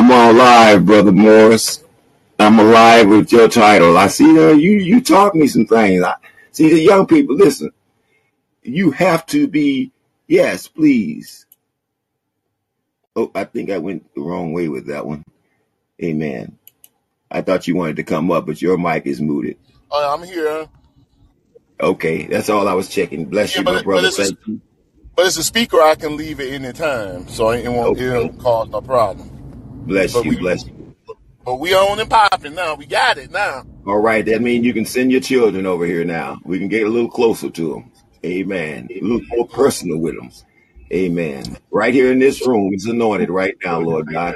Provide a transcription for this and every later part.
I'm on live, brother Morris. I'm alive with your title. I see uh, you. You taught me some things. I see the young people. Listen, you have to be. Yes, please. Oh, I think I went the wrong way with that one. Amen. I thought you wanted to come up, but your mic is muted. Oh, I'm here. Okay, that's all I was checking. Bless Yeah, you, but my it, but brother. it's a, you. but it's a speaker. I can leave at any time, so it won't it Okay, won't cause no problem. Bless But you, we bless you. but we on and popping now. We got it now. All right, that means you can send your children over here now. We can get a little closer to them. Amen. A little more personal with them. Amen. Right here in this room, it's anointed right now, Lord God.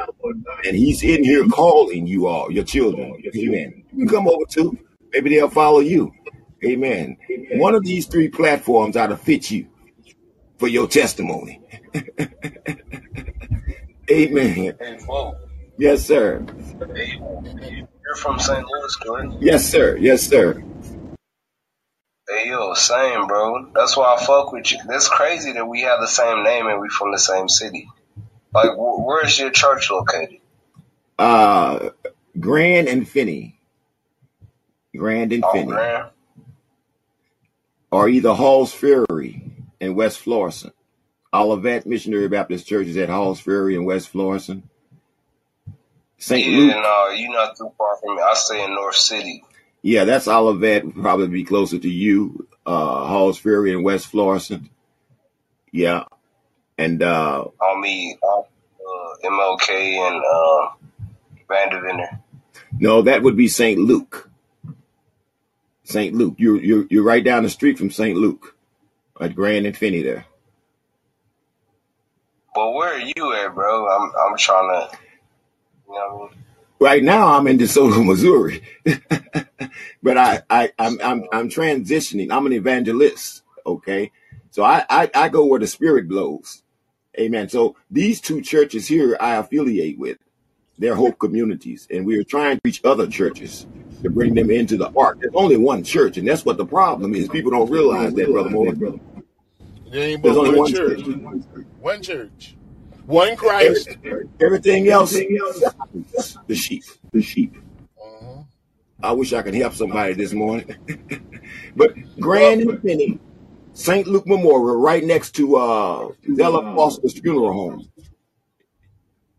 And he's in here calling you all, your children. Amen. You can come over too. Maybe they'll follow you. Amen. One of these three platforms ought to fit you for your testimony. Amen. Bo. Yes, sir. Hey, you're from St. Louis, correct? Yes, sir. Yes, sir. Hey, yo, same, bro. That's why I fuck with you. That's crazy that we have the same name and we from the same city. Like, wh- where is your church located? Uh, Grand and Finney. Grand and Oh, Finney. Grand. Or either Halls Ferry in West Florissant. Olivet Missionary Baptist Church is at Halls Ferry in West Florissant. St. Yeah, Luke. no, you're not too far from me. I stay in North City. Yeah, that's Olivet. Would probably be closer to you. Uh, Halls Ferry in West Florissant. Yeah. And, uh, On me, uh, MLK and uh, Vandeventer. no, that would be St. Luke. St. Luke. You're, you're, you're right down the street from St. Luke at Grand and Finney there. But where are you at, bro? I'm I'm trying to, you know what I mean? Right now, I'm in DeSoto, Missouri, but I, I, I'm, I'm, I'm transitioning. I'm an evangelist. Okay, so I, I, I go where the Spirit blows. Amen. So these two churches here, I affiliate with. They're Hope communities, and we are trying to reach other churches to bring them into the ark. There's only one church, and that's what the problem is. People don't realize that, brother Moore. There ain't There's but only one one church, church. one church, one Christ. Everything else, the sheep, the sheep. Uh-huh. I wish I could help somebody this morning. but Grand and Finney, St. Luke Memorial, right next to uh, Della Foster's funeral home.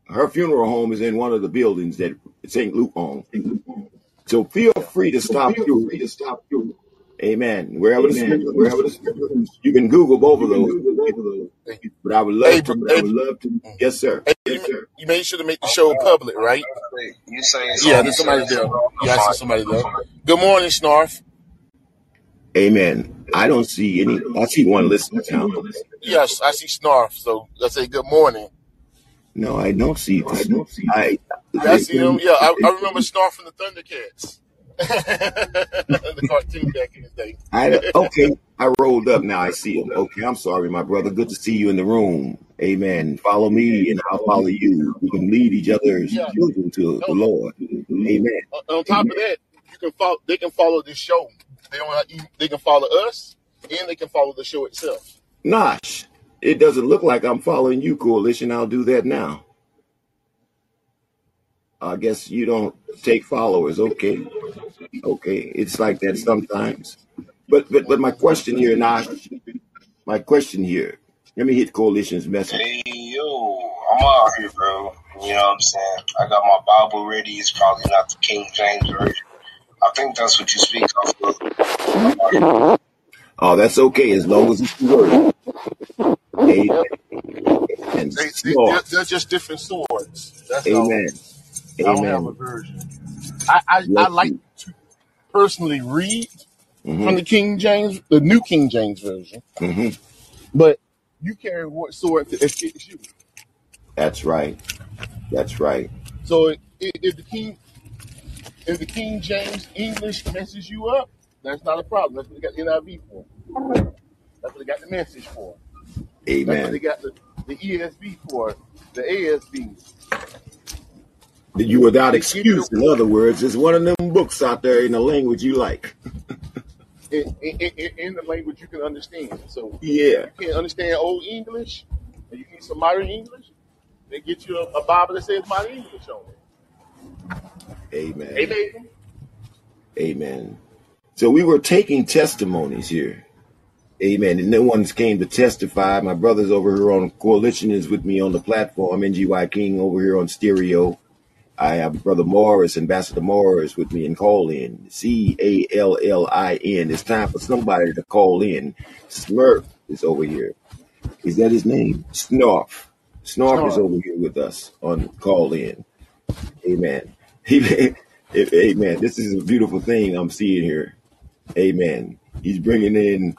Her funeral home is in one of the buildings that St. Luke owns. So feel free to stop feel free to through. Amen. Wherever the spirit, wherever the spirit, you can Google both of those. But I would love bro- to. hey, I would love to. Mm-hmm. Yes, sir. hey, you, ma- you made sure to make the show public, right? You say it's Yeah, there's somebody there. Yeah, I see somebody there. Good morning, Snarf. Amen. I don't see any. I see one listener now. Yes, I see Snarf. So let's say good morning. No, I don't see. I. Yeah, I see him. Yeah, I, I remember Snarf from the Thundercats. The cartoon back in the day. I okay. I rolled up now. I see him. Okay, I'm sorry, my brother. Good to see you in the room. Amen. Follow me, and I'll follow you. We can lead each other's Yeah. children to the oh. Lord. Amen. on top of that, you can follow. They can follow this show. They don't. They can follow us, and they can follow the show itself. Nosh, it doesn't look like I'm following you, Coalition. I'll do that now. I guess you don't take followers. Okay, okay. It's like that sometimes. But but but my question here, Nosh. My question here. Let me hit Coalition's message. Hey, yo, I'm out here, bro. You know what I'm saying? I got my Bible ready. It's probably not the King James Version. I think that's what you speak off of. Oh, that's okay as long as it's the word. Amen. And They, they, they're, they're just different swords. That's all. Amen. I don't have a Amen. version. I I, I like to personally read from hmm the King James, the New King James version. hmm But you carry what sword that fits you. That's right. That's right. So if, if the King if the King James English messes you up, that's not a problem. That's what they got the NIV for. That's what they got the message for. That's what they Amen. got the, the ESV for, the ASB. You without They give you excuse. In other words, it's one of them books out there in the language you like. in, in, in, in the language you can understand. So Yeah. you can't understand Old English, and you need some modern English, They get you a, a Bible that says modern English on it. Amen. Amen. Amen. So we were taking testimonies here. Amen. And no one's came to testify. My brother's over here on coalition is with me on the platform. NGY King over here on stereo. I have Brother Morris, Ambassador Morris with me and Callin. C A L L I N. It's time for somebody to call in. Smurf is over here. Is that his name? Snarf. Snarf is over here with us on Callin. Amen. Amen. This is a beautiful thing I'm seeing here. Amen. He's bringing in.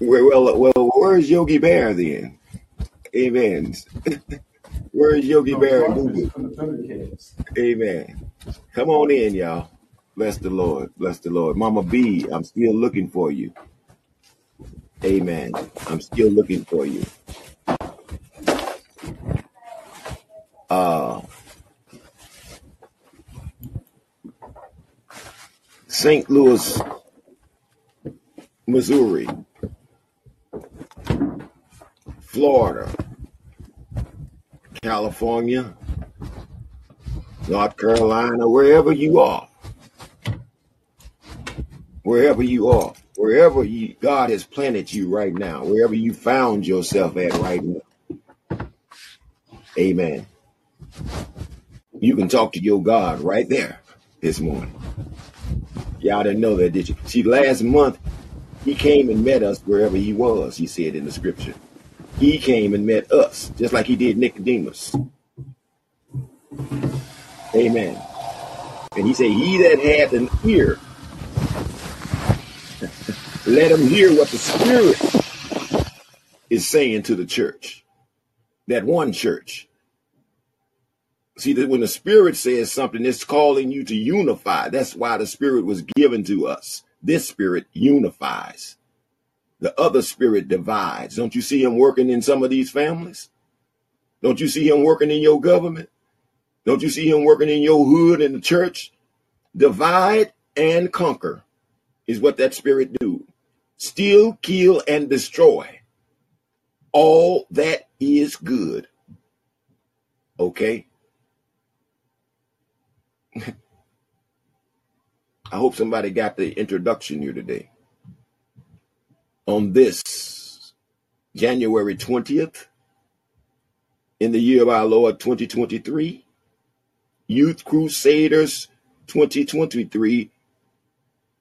Well, well, well where's Yogi Bear then? Amen. Where's Yogi No, Bear and Scarface Google? is from the Thundercats. Amen. Come on in, y'all. Bless the Lord. Bless the Lord. Mama B, I'm still looking for you. Amen. I'm still looking for you. Uh St. Louis, Missouri, Florida, California, North Carolina, wherever you are, wherever you are, wherever you, God has planted you right now, wherever you found yourself at right now. Amen. You can talk to your God right there this morning. Y'all didn't know that, did you? See, last month, he came and met us wherever he was, he said in the scripture. He came and met us, just like he did Nicodemus. Amen. And he said, He that hath an ear, let him hear what the Spirit is saying to the church. That one church. See that when the Spirit says something, it's calling you to unify. That's why the Spirit was given to us. This Spirit unifies. The other Spirit divides. Don't you see him working in some of these families? Don't you see him working in your government? Don't you see him working in your hood in the church? Divide and conquer is what that Spirit do. Steal, kill, and destroy all that is good. Okay? I hope somebody got the introduction here today. On this January 20th, in the year of our Lord 2023, Youth Crusaders 2023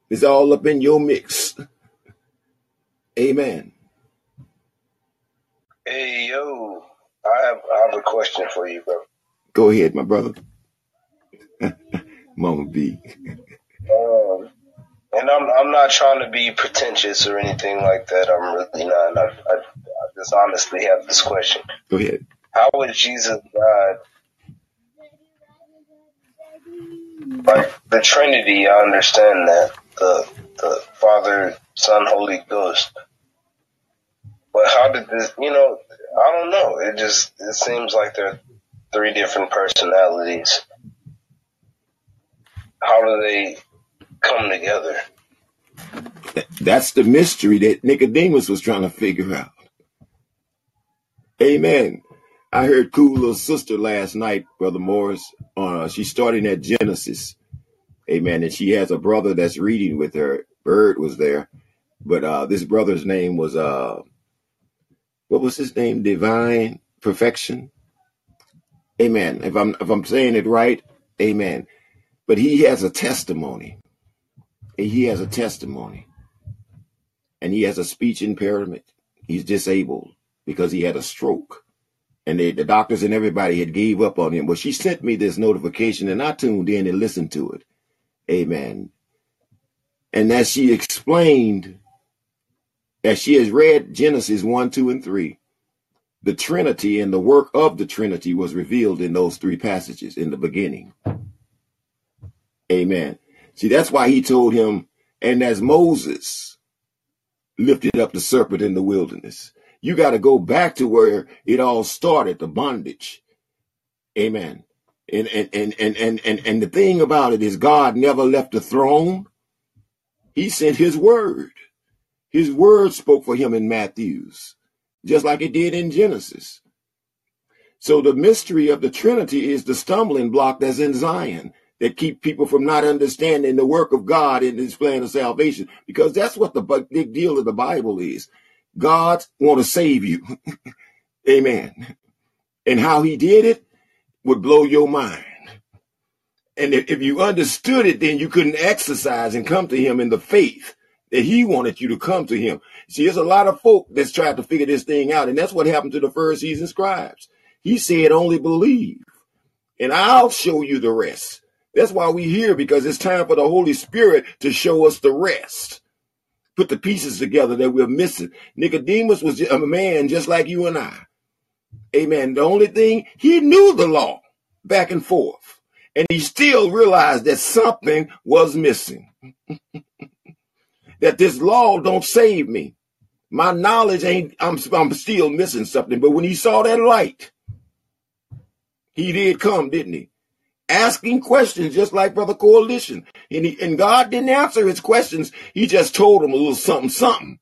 is all up in your mix. Amen. Hey yo, I have I have a question for you, bro. Go ahead, my brother. Mama B. Um, and I'm I'm not trying to be pretentious or anything like that. I'm really not. I, I, I just honestly have this question: Go ahead. How would Jesus God? Like the Trinity, I understand that the the Father, Son, Holy Ghost. But how did this? You know, I don't know. It just it seems like there are three different personalities. How do they come together? That's the mystery that Nicodemus was trying to figure out. Amen. I heard cool little sister last night, Brother Morris. Uh, she's starting at Genesis. Amen. And she has a brother that's reading with her. Bird was there. But uh, this brother's name was, uh, what was his name? Divine Perfection. Amen. If I'm if I'm saying it right, amen. But he has a testimony. He has a testimony. And he has a speech impairment. He's disabled because he had a stroke. And they, the doctors and everybody had gave up on him. Well, she sent me this notification and I tuned in and listened to it. Amen. And as she explained, as she has read Genesis 1, 2, and 3, the Trinity and the work of the Trinity was revealed in those three passages in the beginning. Amen. See, that's why he told him, and as Moses lifted up the serpent in the wilderness, you got to go back to where it all started, the bondage. Amen. And and, and and and and and the thing about it is God never left the throne. He sent his word. His word spoke for him in Matthew's, just like it did in Genesis. So the mystery of the Trinity is the stumbling block that's in Zion that keep people from not understanding the work of God in his plan of salvation. Because that's what the big deal of the Bible is. God want to save you. Amen. And how he did it would blow your mind. And if you understood it, then you couldn't exercise and come to him in the faith that he wanted you to come to him. See, there's a lot of folk that's tried to figure this thing out. And that's what happened to the Pharisees and scribes. He said, only believe and I'll show you the rest. That's why we're here because it's time for the Holy Spirit to show us the rest. Put the pieces together that we're missing. Nicodemus was a man just like you and I. Amen. The only thing he knew the law back and forth. And he still realized that something was missing. that this law don't save me. My knowledge ain't, I'm, I'm still missing something. But when he saw that light, he did come, didn't he? Asking questions just like Brother Coalition. And, he, and God didn't answer his questions. He just told him a little something, something.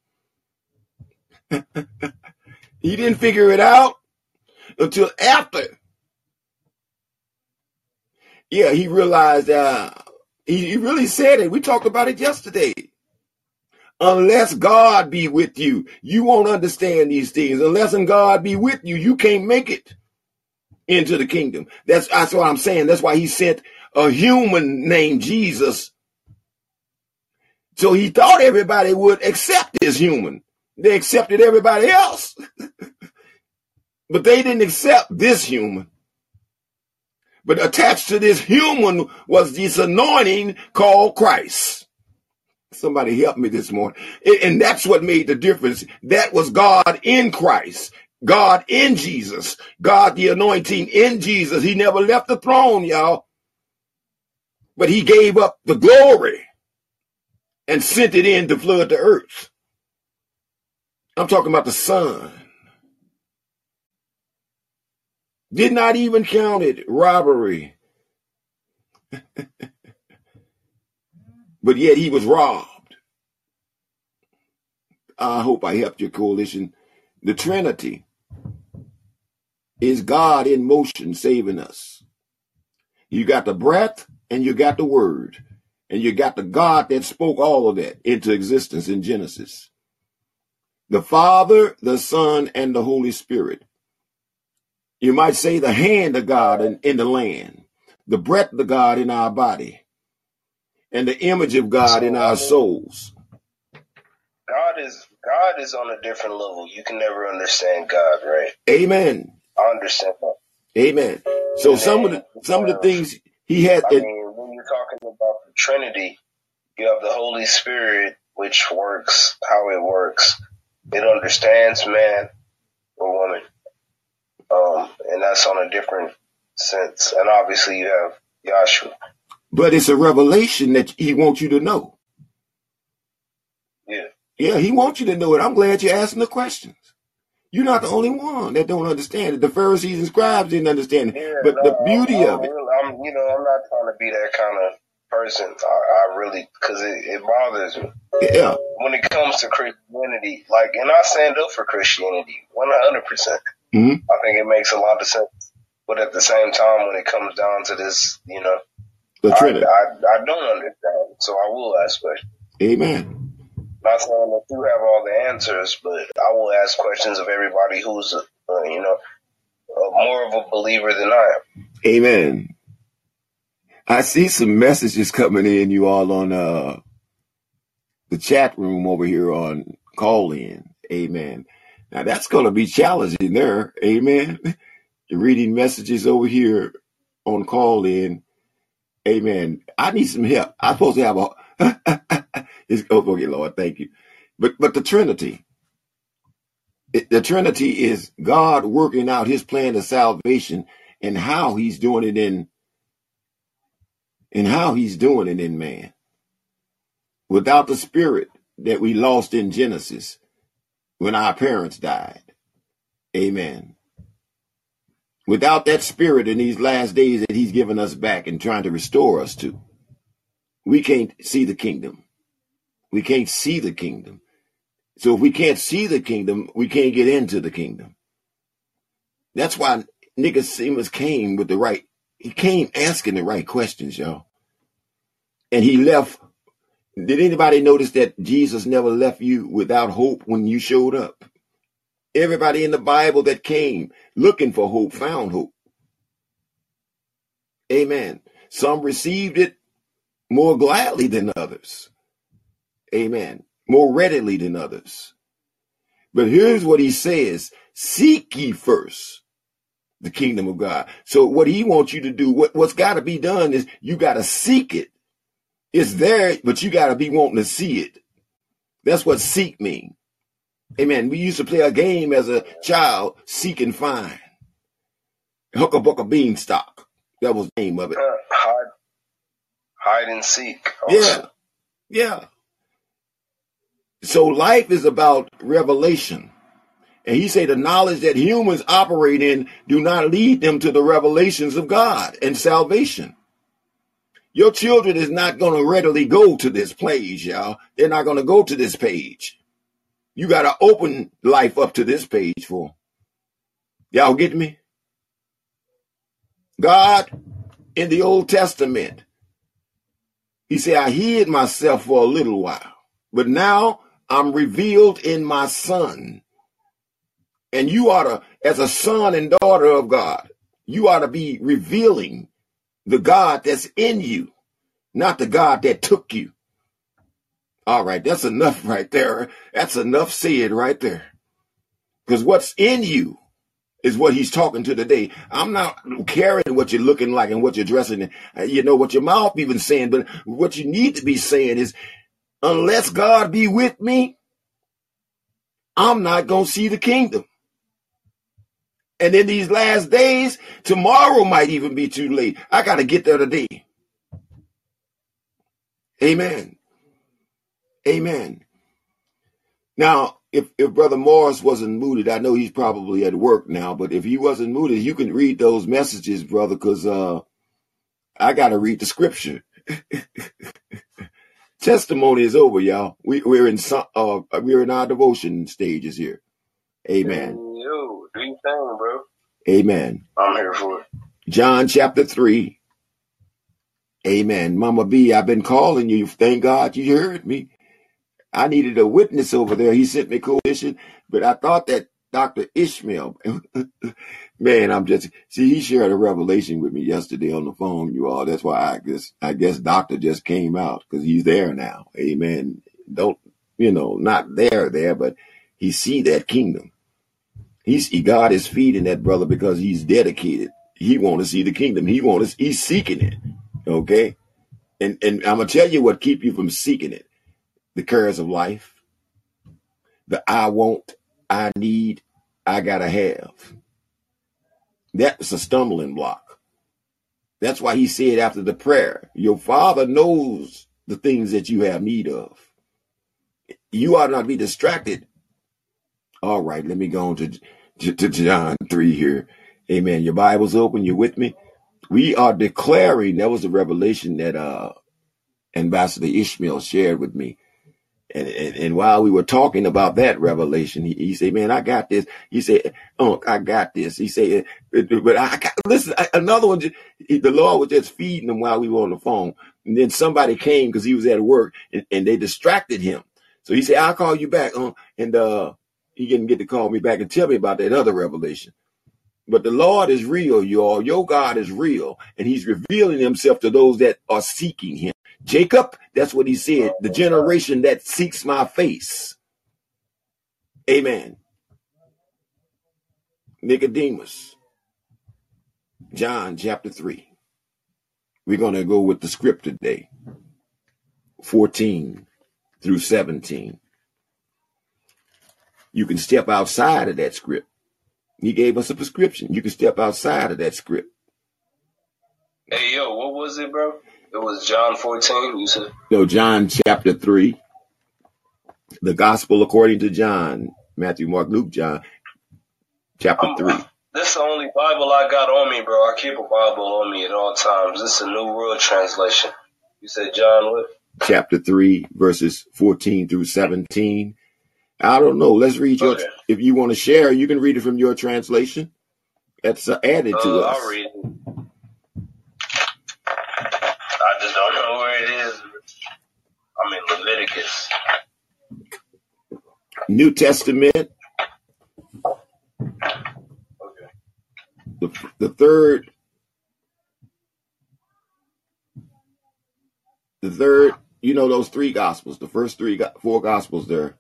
he didn't figure it out until after. Yeah, he realized uh, he, he really said it. We talked about it yesterday. Unless God be with you, you won't understand these things. Unless God be with you, you can't make it into the kingdom. That's that's what I'm saying. That's why he sent a human named Jesus. So he thought everybody would accept this human. They accepted everybody else. but they didn't accept this human. But attached to this human was this anointing called Christ. Somebody help me this morning. And that's what made the difference. That was God in Christ. God in Jesus. God, the anointing in Jesus. He never left the throne, y'all. But he gave up the glory and sent it in to flood the earth. I'm talking about the Son. Did not even count it robbery. but yet he was robbed. I hope I helped your coalition. The Trinity is God in motion saving us. You got the breath and you got the word. And you got the God that spoke all of that into existence in Genesis. The Father, the Son, and the Holy Spirit. You might say the hand of God in, in the land, the breath of God in our body, and the image of God in our souls. God is God is on a different level. You can never understand God, right? Amen. I understand that. Amen. So some of the some of the things he had. I mean, when you're talking about the Trinity, you have the Holy Spirit, which works how it works. It understands man or woman, um, and that's on a different sense. And obviously, you have Yahshua. But it's a revelation that he wants you to know. Yeah. He wants you to know it. I'm glad you're asking the questions. You're not the only one that don't understand it. The Pharisees and scribes didn't understand it. Yeah, but no, the beauty I'm, of it. I'm, you know, I'm not trying to be that kind of person. I, I really, because it, it bothers me. Yeah. When it comes to Christianity, like, and I stand up for Christianity 100%. percent mm hmm I think it makes a lot of sense. But at the same time, when it comes down to this, you know, the Trinity. I, I, I don't understand. So I will ask questions. Amen. Not saying that you have all the answers, but I will ask questions of everybody who's, uh, you know, uh, more of a believer than I am. Amen. I see some messages coming in, you all on uh, the chat room over here on Callin. Amen. Now that's going to be challenging there. Amen. You're reading messages over here on Callin. Amen. I need some help. I'm supposed to have a it's, oh, okay, Lord, thank you. But but the Trinity, it, the Trinity is God working out His plan of salvation and how He's doing it in, and how He's doing it in man. Without the Spirit that we lost in Genesis when our parents died, Amen. Without that Spirit in these last days that He's given us back and trying to restore us to, we can't see the kingdom. We can't see the kingdom. So if we can't see the kingdom, we can't get into the kingdom. That's why Nicodemus came with the right, he came asking the right questions, y'all. And he left. Did anybody notice that Jesus never left you without hope when you showed up? Everybody in the Bible that came looking for hope found hope. Amen. Some received it more gladly than others. Amen. More readily than others. But here's what he says Seek ye first the kingdom of God. So what he wants you to do, what, what's got to be done is you got to seek it. It's there, but you got to be wanting to see it. That's what seek mean. Amen. We used to play a game as a child, seek and find. hook a Hooker Booker Beanstalk. That was the name of it. Uh, hide, hide and seek. Also. Yeah. Yeah. So life is about revelation. And he said the knowledge that humans operate in do not lead them to the revelations of God and salvation. Your children is not going to readily go to this page, y'all. They're not going to go to this page. You got to open life up to this page for. Y'all get me? God in the Old Testament, he said, I hid myself for a little while, but now I'm revealed in my son. And you ought to, as a son and daughter of God, you ought to be revealing the God that's in you, not the God that took you. All right, that's enough right there. That's enough said right there. Because what's in you is what he's talking to today. I'm not caring what you're looking like and what you're dressing, in, uh, you know, what your mouth even saying, but what you need to be saying is, unless God be with me, I'm not going to see the kingdom. And in these last days, tomorrow might even be too late. I got to get there today. Amen. Amen. Now, if, if Brother Morris wasn't mooted, I know he's probably at work now, but if he wasn't mooted, you can read those messages, brother, because uh, I got to read the scripture. Testimony is over, y'all. We, we're in some, uh, we're in our devotion stages here. Amen. Yo, do you thing, bro? Amen. I'm here for it. John chapter three. Amen. Mama B, I've been calling you. Thank God you heard me. I needed a witness over there. He sent me coalition, but I thought that Dr. Ishmael, man, I'm just see he shared a revelation with me yesterday on the phone, you all. That's why I guess I guess Doctor just came out because he's there now. Amen. Don't you know, not there there, but he see that kingdom. He's he God is feeding that brother because he's dedicated. He want to see the kingdom. He want to he's seeking it. Okay. And and I'm gonna tell you what keep you from seeking it. The cares of life. The I want, I need, I gotta have. That's a stumbling block. That's why he said after the prayer, your father knows the things that you have need of. You ought not be distracted. All right, let me go on to, to, to John 3 here. Amen. Your Bible's open. You're with me. We are declaring, that was the revelation that uh, Ambassador Ishmael shared with me. And, and, and while we were talking about that revelation, he, he said, man, I got this. He said, oh, I got this. He said, but I got, listen, another one, the Lord was just feeding him while we were on the phone. And then somebody came because he was at work and, and they distracted him. So he said, I'll call you back. Uh, and, uh, he didn't get to call me back and tell me about that other revelation. But the Lord is real, y'all. Your God is real, and He's revealing Himself to those that are seeking Him. Jacob, that's what He said, the oh, generation that seeks my face. Amen. Nicodemus, John chapter 3. We're going to go with the script today 14 through 17. You can step outside of that script he gave us a prescription. You can step outside of that script. Hey, yo, what was it, bro? It was John 14, you said? No, John chapter 3. The gospel according to John. Matthew, Mark, Luke, John. Chapter I'm, 3. This is the only Bible I got on me, bro. I keep a Bible on me at all times. This is a New World Translation. You said John what? Chapter 3, verses 14 through 17. I don't know. Let's read your. Okay. If you want to share, you can read it from your translation. That's uh, added to Uh, us. I'll read it. I just don't know where it is. I'm in Leviticus. New Testament, Okay. the, the third, the third, you know those three gospels, the first three, four gospels there.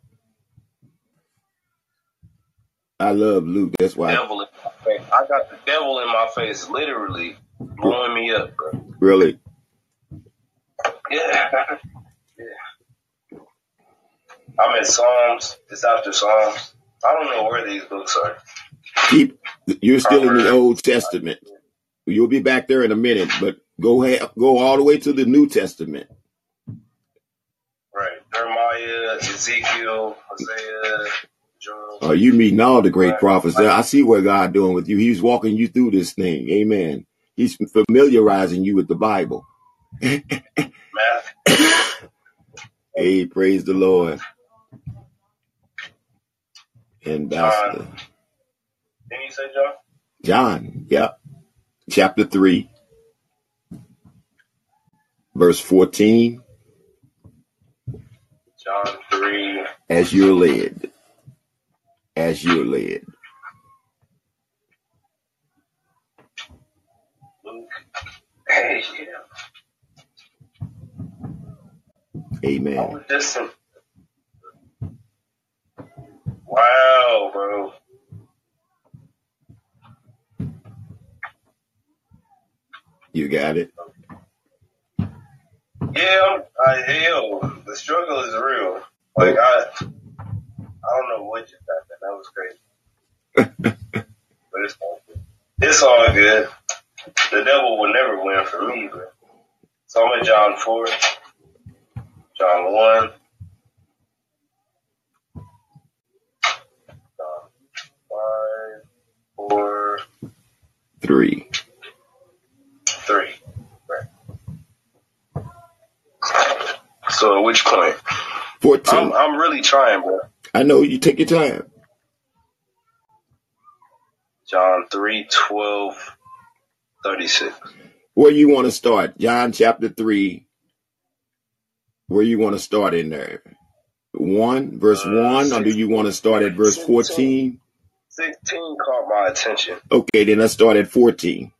I love Luke. That's why, Devil in my face. I got the devil in my face, literally blowing me up, bro. really. Yeah. I'm in Psalms. It's after Psalms. I don't know where these books are. Keep, you're still in the Old Testament. You'll be back there in a minute, but go ahead, go all the way to the New Testament. Right. Jeremiah, Ezekiel, Hosea, Joel. Uh, you meeting all the great Right. prophets. I see what God doing with you. He's walking you through this thing. Amen. He's familiarizing you with the Bible. Hey, praise the Lord. Ambassador. Didn't you say John? John, yeah. Chapter 3, verse 14. John 3. As you're led. As you're led. Luke. Hey, yeah. Amen. in- Wow, bro. You got it. Yeah, I'm, hell, the struggle is real. Like, I, I don't know what just happened. That was crazy. but it's all good. It's all good. The devil will never win for me, bro. So I'm in John 4, John 1, John 5, 4, 3. 3. Right. So at which point? 14. I'm, I'm really trying, bro. I know you take your time. John 3, 12, 36. Where you want to start? John chapter 3. Where you want to start in there? 1, verse Uh, 1, or do you want to start at verse 14? 16 caught my attention. Okay, then let's start at 14.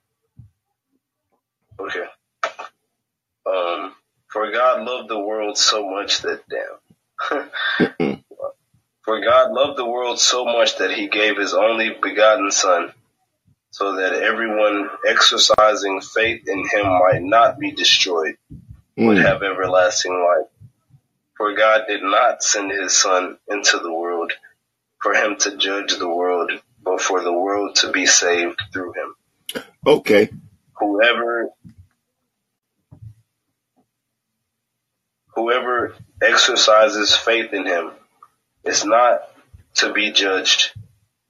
Okay. Um, for God loved the world so much that, damn. For God loved the world so much that he gave his only begotten Son, so that everyone exercising faith in him might not be destroyed, but Mm. have everlasting life. For God did not send his Son into the world for him to judge the world, but for the world to be saved through him. Okay. Whoever whoever exercises faith in him is not to be judged.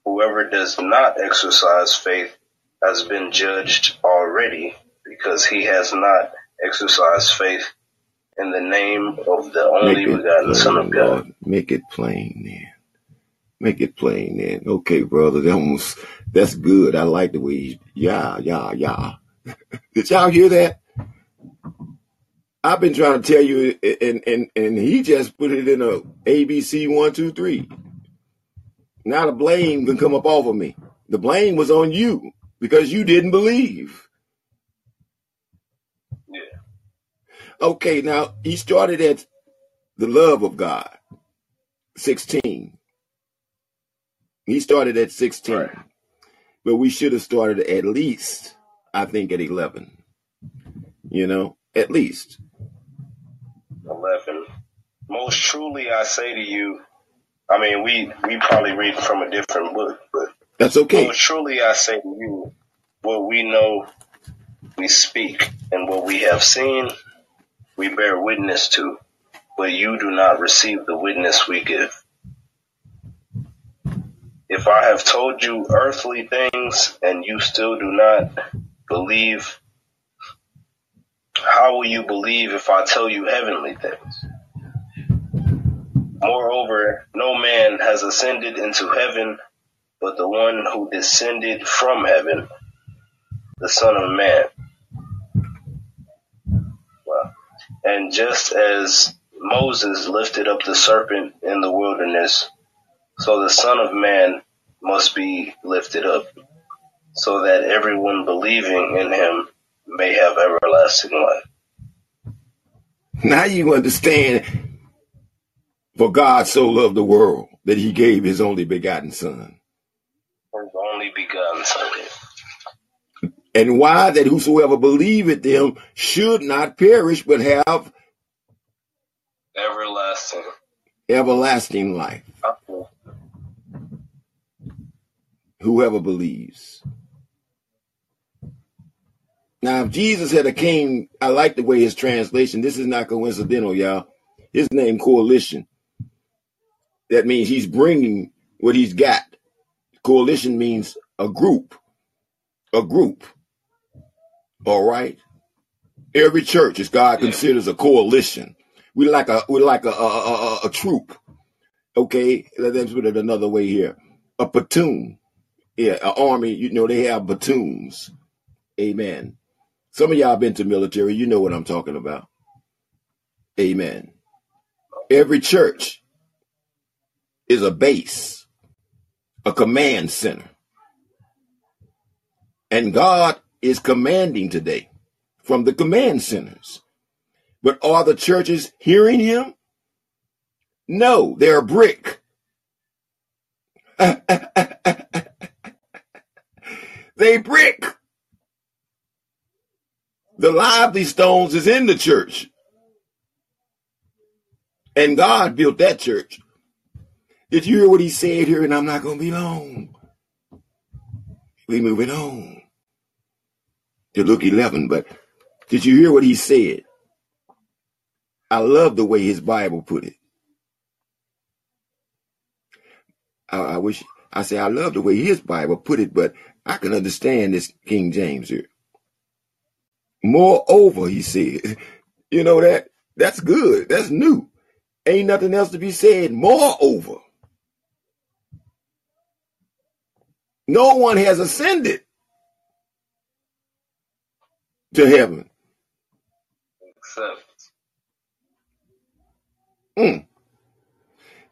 Whoever does not exercise faith has been judged already because he has not exercised faith in the name of the only begotten Son of God. Lord. Make it plain. Make it plain, then. Okay, brother. That was, that's good. I like the way yeah, yeah, yeah. Did y'all hear that? I've been trying to tell you, and and and he just put it in a ABC one two three. Now the blame can come up off of me. The blame was on you because you didn't believe. Yeah. Okay, now he started at the love of God, sixteen. He started at sixteen, Right. but we should have started at least, I think, at eleven. You know, at least. 11. Most truly I say to you, I mean, we, we probably read from a different book, but That's okay. most truly I say to you, what we know, we speak, and what we have seen, we bear witness to, but you do not receive the witness we give. If I have told you earthly things and you still do not believe, how will you believe if I tell you heavenly things? Moreover, no man has ascended into heaven, but the one who descended from heaven, the Son of Man. Wow. And just as Moses lifted up the serpent in the wilderness, so the Son of Man must be lifted up, so that everyone believing in him may have everlasting life. Now you understand, for God so loved the world that he gave his only begotten Son. His only begotten Son. And why that whosoever believeth them should not perish, but have Everlasting. everlasting life. Whoever believes. Now, if Jesus had a king, I like the way his translation, this is not coincidental, y'all. His name, coalition. That means he's bringing what he's got. Coalition means a group. A group. All right. Every church, as God Yeah. considers a coalition. We like a we like a a, a, a- a troop. Okay, let's put it another way here. A platoon. Yeah, an army. You know they have platoons. Amen. Some of y'all been to military. You know what I'm talking about. Amen. Every church is a base, a command center, and God is commanding today from the command centers. But are the churches hearing Him? No, they're brick. they brick. The lively stones is in the church. And God built that church. Did you hear what he said here? And I'm not going to be long. We moving on to Luke 11. But did you hear what he said? I love the way his Bible put it. I, I wish I say I love the way his Bible put it, but I can understand this King James here. Moreover, he said, you know that that's good. That's new. Ain't nothing else to be said. Moreover, no one has ascended to heaven. Except Mm.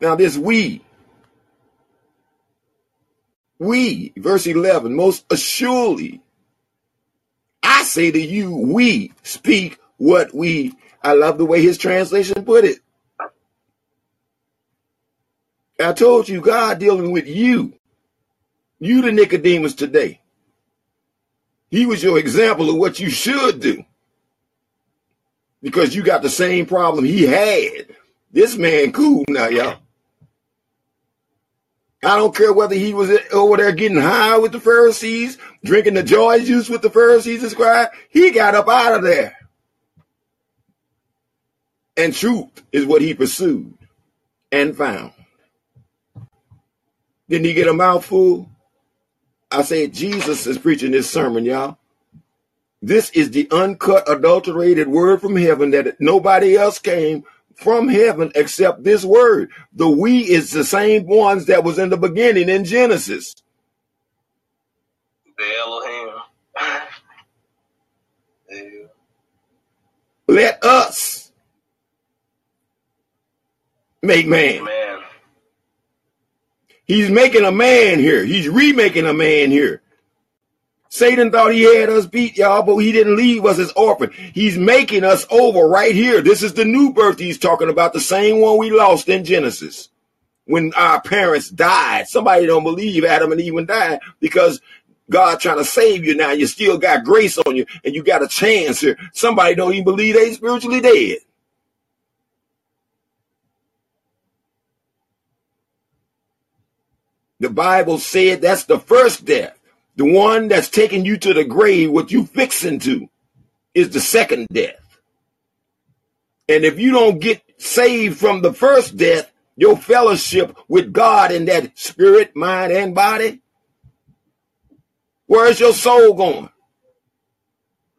Now this we, we, verse 11, most assuredly, I say to you, we speak what we, I love the way his translation put it. I told you, God dealing with you, you the Nicodemus today. He was your example of what you should do because you got the same problem he had. This man cool now, y'all. I don't care whether he was over there getting high with the Pharisees, drinking the joy juice with the Pharisees and scribes. He got up out of there. And truth is what he pursued and found. Didn't he get a mouthful? I said, Jesus is preaching this sermon, y'all. This is the uncut, adulterated word from heaven that nobody else came from heaven except this word. The we is the same ones that was in the beginning in Genesis. the Elohim. Yeah. Let us make man. Man. He's making a man here. He's remaking a man here. Satan thought he had us beat, y'all, but he didn't leave us as orphan. He's making us over right here. This is the new birth he's talking about, the same one we lost in Genesis. When our parents died. Somebody don't believe Adam and Eve died because God trying to save you now. You still got grace on you and you got a chance here. Somebody don't even believe they spiritually dead. The Bible said that's the first death. The one that's taking you to the grave, what you fixing to, is the second death. And if you don't get saved from the first death, your fellowship with God in that spirit, mind, and body, where's your soul going?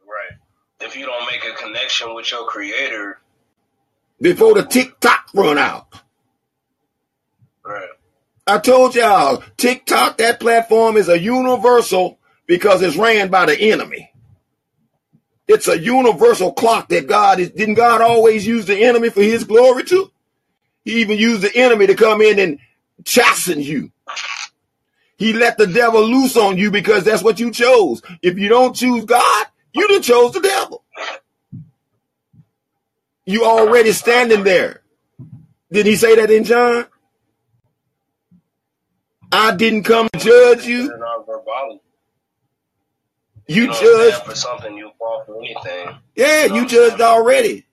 Right. If you don't make a connection with your creator, Before the tick tock run out. I told y'all, TikTok, that platform is a universal because it's ran by the enemy. It's a universal clock that God is. Didn't God always use the enemy for his glory too? He even used the enemy to come in and chasten you. He let the devil loose on you because that's what you chose. If you don't choose God, you done chose the devil. You already standing there. Did he say that in John? I didn't come to judge you. You, you judged for something, you fall for anything. Yeah, you, you judged already.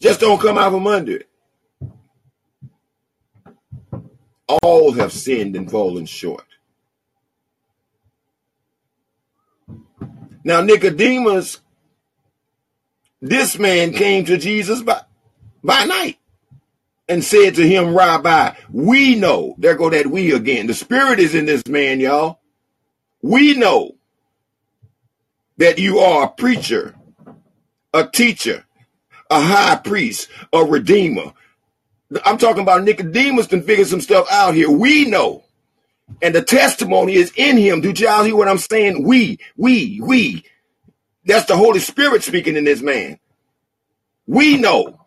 Just don't come out from under it. All have sinned and fallen short. Now, Nicodemus, this man came to Jesus by, by night and said to him, Rabbi, we know, there go that we again. The spirit is in this man, y'all. We know that you are a preacher, a teacher, a high priest, a redeemer. I'm talking about Nicodemus can figure some stuff out here. We know. And the testimony is in him. Do y'all hear what I'm saying? We, we, we. That's the Holy Spirit speaking in this man. We know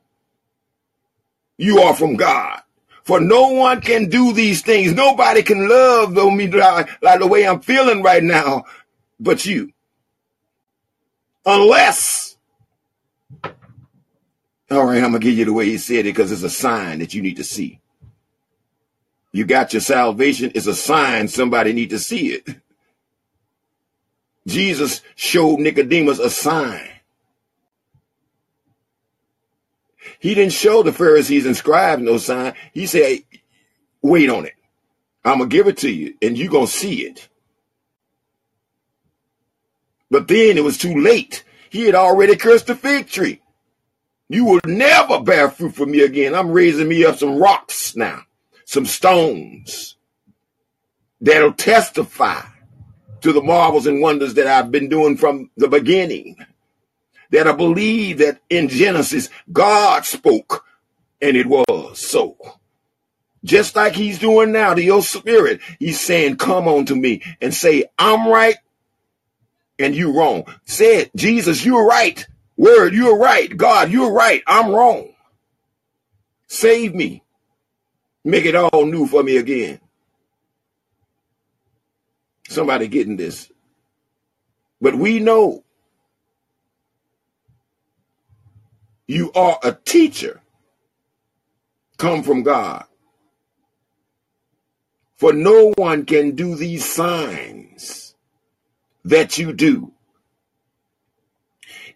you are from God. For no one can do these things. Nobody can love me like, like the way I'm feeling right now, but you. Unless all right, I'm to give you the way he said it because it's a sign that you need to see. You got your salvation. It's a sign somebody need to see it. Jesus showed Nicodemus a sign. He didn't show the Pharisees and scribes no sign. He said, wait on it. I'm going to give it to you and you're going to see it. But then it was too late. He had already cursed the fig tree. You will never bear fruit for me again. I'm raising me up some rocks now, some stones that'll testify to the marvels and wonders that I've been doing from the beginning. That I believe that in Genesis, God spoke and it was so. Just like he's doing now to your spirit, he's saying, come on to me and say, I'm right and you wrong. Said, Jesus, you're right. Word, you're right. God, you're right. I'm wrong. Save me. Make it all new for me again. Somebody getting this. But we know you are a teacher come from God. For no one can do these signs that you do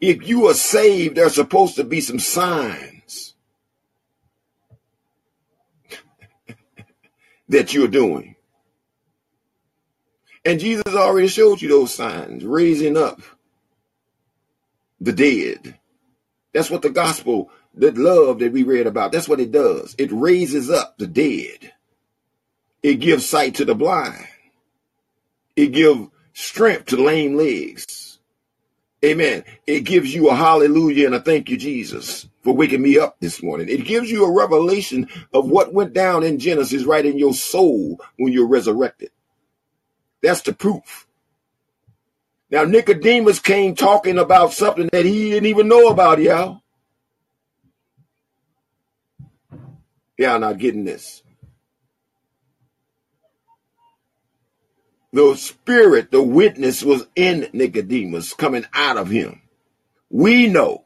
if you are saved, there's supposed to be some signs that you're doing. And Jesus already showed you those signs, raising up the dead. That's what the gospel, the love that we read about, that's what it does. It raises up the dead. It gives sight to the blind. It gives strength to lame legs. Amen. It gives you a hallelujah and a thank you, Jesus, for waking me up this morning. It gives you a revelation of what went down in Genesis right in your soul when you're resurrected. That's the proof. Now, Nicodemus came talking about something that he didn't even know about, y'all. Y'all not getting this. the spirit, the witness was in Nicodemus coming out of him. We know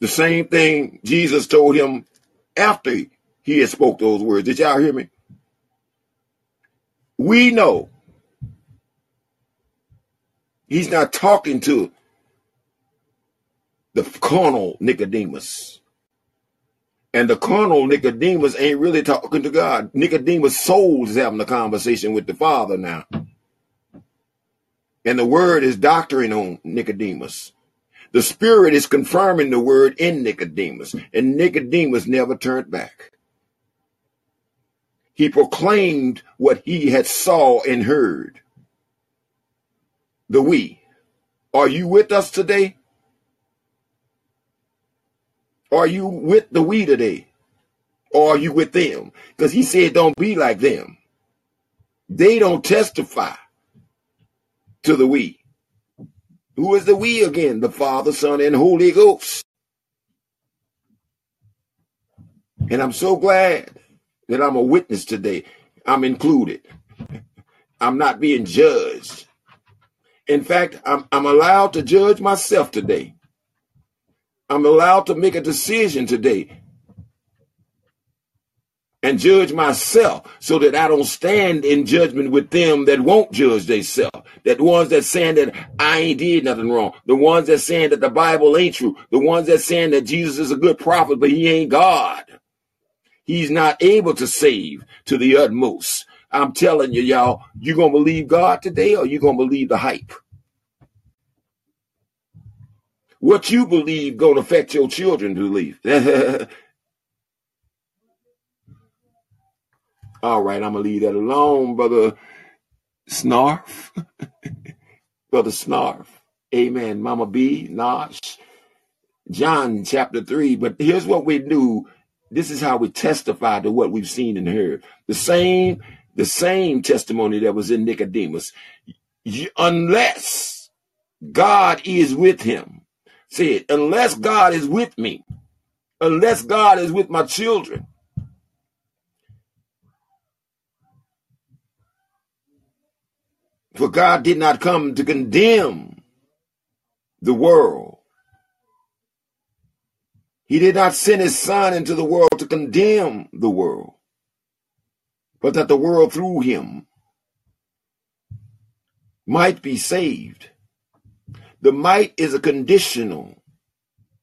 the same thing Jesus told him after he had spoke those words. Did y'all hear me? We know he's not talking to the carnal Nicodemus. And the carnal Nicodemus ain't really talking to God. Nicodemus' soul is having a conversation with the Father now. And the word is doctoring on Nicodemus. The Spirit is confirming the word in Nicodemus. And Nicodemus never turned back. He proclaimed what he had saw and heard. The we. Are you with us today? Are you with the we today? Or are you with them? Because he said, don't be like them. They don't testify to the we. Who is the we again? The Father, Son, and Holy Ghost. And I'm so glad that I'm a witness today. I'm included. I'm not being judged. In fact, I'm, I'm allowed to judge myself today. I'm allowed to make a decision today and judge myself so that I don't stand in judgment with them that won't judge themselves. That ones that saying that I ain't did nothing wrong. The ones that saying that the Bible ain't true. The ones that saying that Jesus is a good prophet, but he ain't God. He's not able to save to the utmost. I'm telling you, y'all, you gonna believe God today or you gonna believe the hype? What you believe gonna affect your children to believe. All right, I'm gonna leave that alone, brother Snarf. brother Snarf. Amen. Mama B, Nosh. John chapter 3. But here's what we do. This is how we testify to what we've seen and heard. The same, the same testimony that was in Nicodemus. Unless God is with him. Say it. Unless God is with me. Unless God is with my children For God did not come to condemn the world. He did not send his son into the world to condemn the world, but that the world through him might be saved. The might is a conditional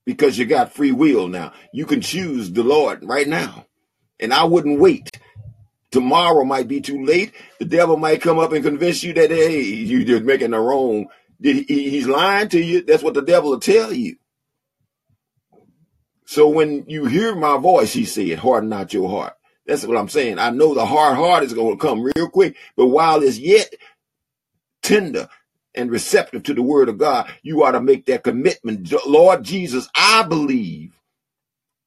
because you got free will now. You can choose the Lord right now. And I wouldn't wait Tomorrow might be too late. The devil might come up and convince you that, hey, you're just making the wrong. He's lying to you. That's what the devil will tell you. So when you hear my voice, he said, harden not your heart. That's what I'm saying. I know the hard heart is going to come real quick, but while it's yet tender and receptive to the word of God, you ought to make that commitment. Lord Jesus, I believe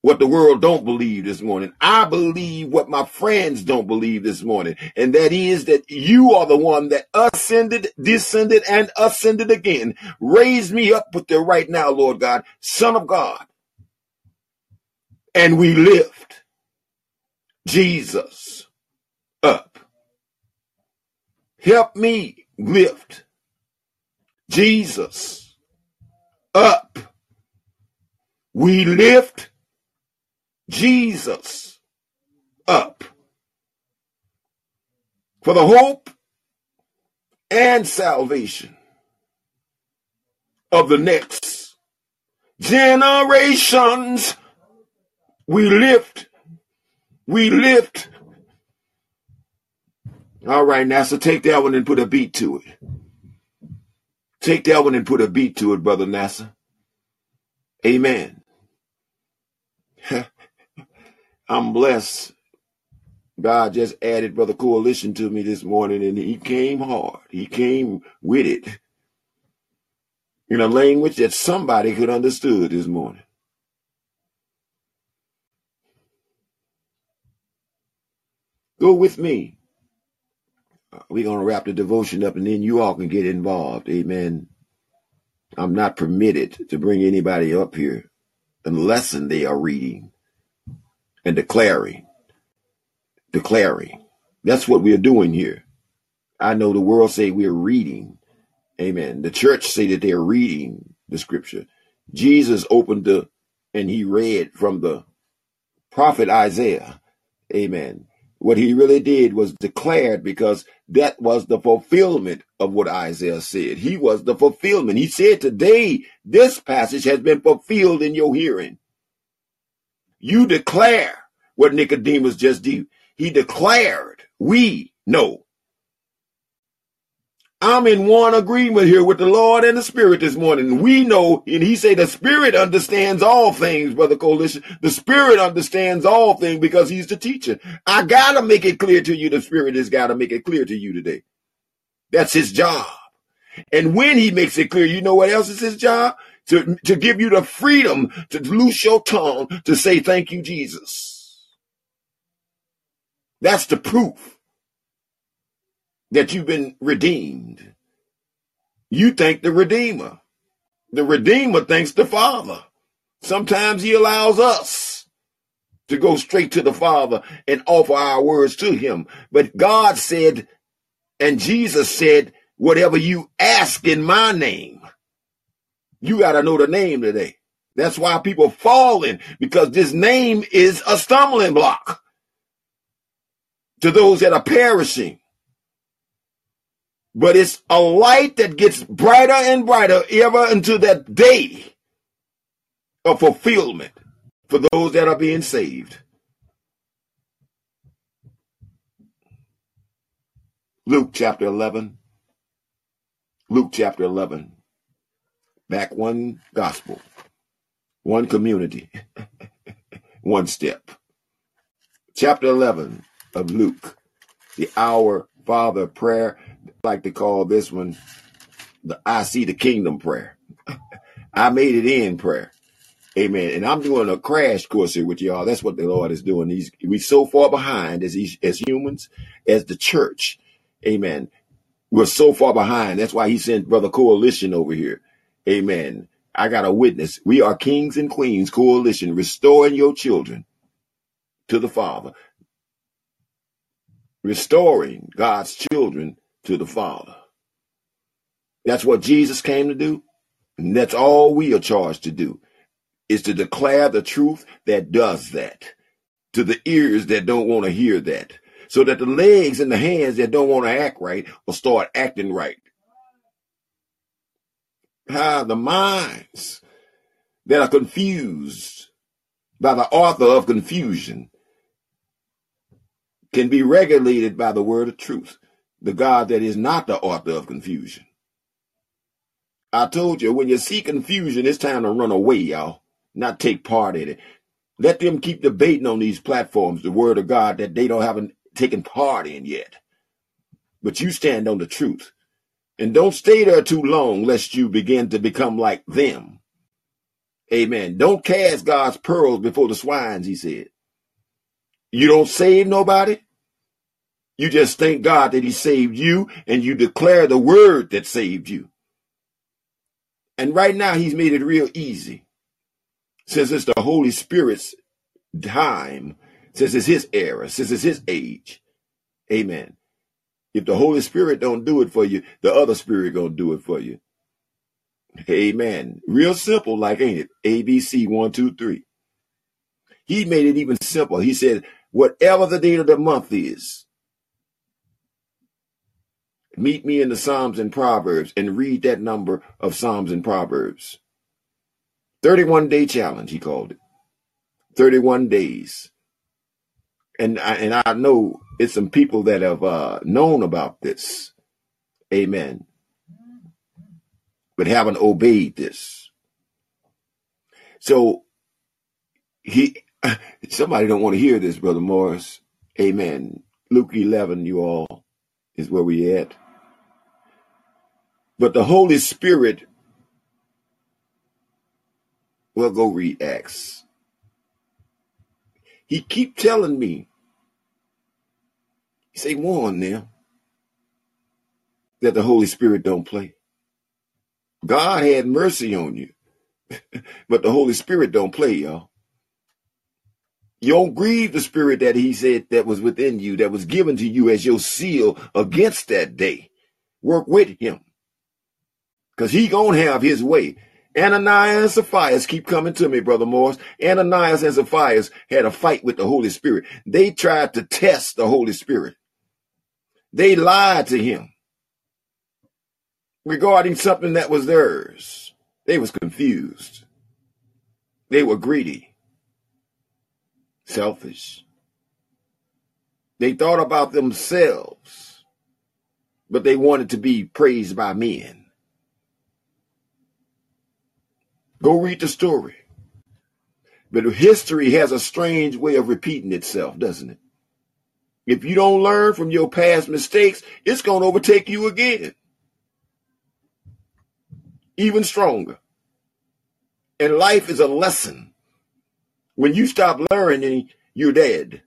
what the world don't believe this morning. I believe what my friends don't believe this morning. And that is that you are the one that ascended, descended, and ascended again. Raise me up with you right now, Lord God, Son of God. And we lift Jesus up. Help me lift Jesus up. We lift Jesus up for the hope and salvation of the next generations. We lift, we lift. All right, NASA, take that one and put a beat to it. Take that one and put a beat to it, brother NASA. Amen. I'm blessed. God just added Brother Coalition to me this morning, and he came hard. He came with it in a language that somebody could understood this morning. Go with me. Uh, we're going to wrap the devotion up and then you all can get involved. Amen. I'm not permitted to bring anybody up here unless they are reading and declaring. Declaring. That's what we are doing here. I know the world say we're reading. Amen. The church say that they're reading the scripture. Jesus opened the and he read from the prophet Isaiah. Amen. What he really did was declared because that was the fulfillment of what Isaiah said. He was the fulfillment. He said today, this passage has been fulfilled in your hearing. You declare what Nicodemus just did. He declared, we know. I'm in one agreement here with the Lord and the Spirit this morning. We know, and he said the Spirit understands all things, Brother Coalition. The Spirit understands all things because he's the teacher. I gotta make it clear to you. The Spirit has gotta make it clear to you today. That's his job. And when he makes it clear, you know what else is his job? To, to give you the freedom to loose your tongue to say, thank you, Jesus. That's the proof that you've been redeemed. You thank the Redeemer. The Redeemer thanks the Father. Sometimes he allows us to go straight to the Father and offer our words to him. But God said, and Jesus said, whatever you ask in my name, you got to know the name today. That's why people falling because this name is a stumbling block to those that are perishing. But it's a light that gets brighter and brighter ever until that day of fulfillment for those that are being saved. Luke chapter 11. Luke chapter 11. Back one gospel, one community, one step. Chapter 11 of Luke, the Our Father prayer. Like to call this one the I see the kingdom prayer. I made it in prayer. Amen. And I'm doing a crash course here with y'all. That's what the Lord is doing. He's we so far behind as as humans, as the church. Amen. We're so far behind. That's why he sent Brother Coalition over here. Amen. I got a witness. We are kings and queens coalition, restoring your children to the Father. Restoring God's children to the Father. That's what Jesus came to do. And that's all we are charged to do is to declare the truth that does that to the ears that don't want to hear that. So that the legs and the hands that don't want to act right will start acting right. How the minds that are confused by the author of confusion can be regulated by the word of truth, the God that is not the author of confusion. I told you, when you see confusion, it's time to run away, y'all not take part in it. Let them keep debating on these platforms the word of God that they don't haven't taken part in yet. But you stand on the truth. And don't stay there too long lest you begin to become like them. Amen. Don't cast God's pearls before the swines, he said. You don't save nobody. You just thank God that he saved you and you declare the word that saved you. And right now he's made it real easy since it's the Holy Spirit's time, since it's his era, since it's his age. Amen. If the Holy Spirit don't do it for you, the other spirit gonna do it for you. Amen. Real simple, like ain't it? A B C one, two, three. He made it even simple. He said, whatever the date of the month is, meet me in the Psalms and Proverbs and read that number of Psalms and Proverbs. 31 day challenge, he called it. 31 days. And I, and I know it's some people that have uh, known about this. Amen. But haven't obeyed this. So he, somebody don't want to hear this, Brother Morris. Amen. Luke 11, you all, is where we at. But the Holy Spirit well, go read Acts. He keep telling me, he say, warn them that the Holy Spirit don't play. God had mercy on you, but the Holy Spirit don't play, y'all. You don't grieve the spirit that he said that was within you, that was given to you as your seal against that day. Work with him. Cause he gonna have his way. Ananias and Sapphira keep coming to me, Brother Morris. Ananias and Sapphira had a fight with the Holy Spirit. They tried to test the Holy Spirit. They lied to him regarding something that was theirs. They was confused. They were greedy, selfish. They thought about themselves, but they wanted to be praised by men. Go read the story. But history has a strange way of repeating itself, doesn't it? If you don't learn from your past mistakes, it's going to overtake you again. Even stronger. And life is a lesson. When you stop learning, you're dead.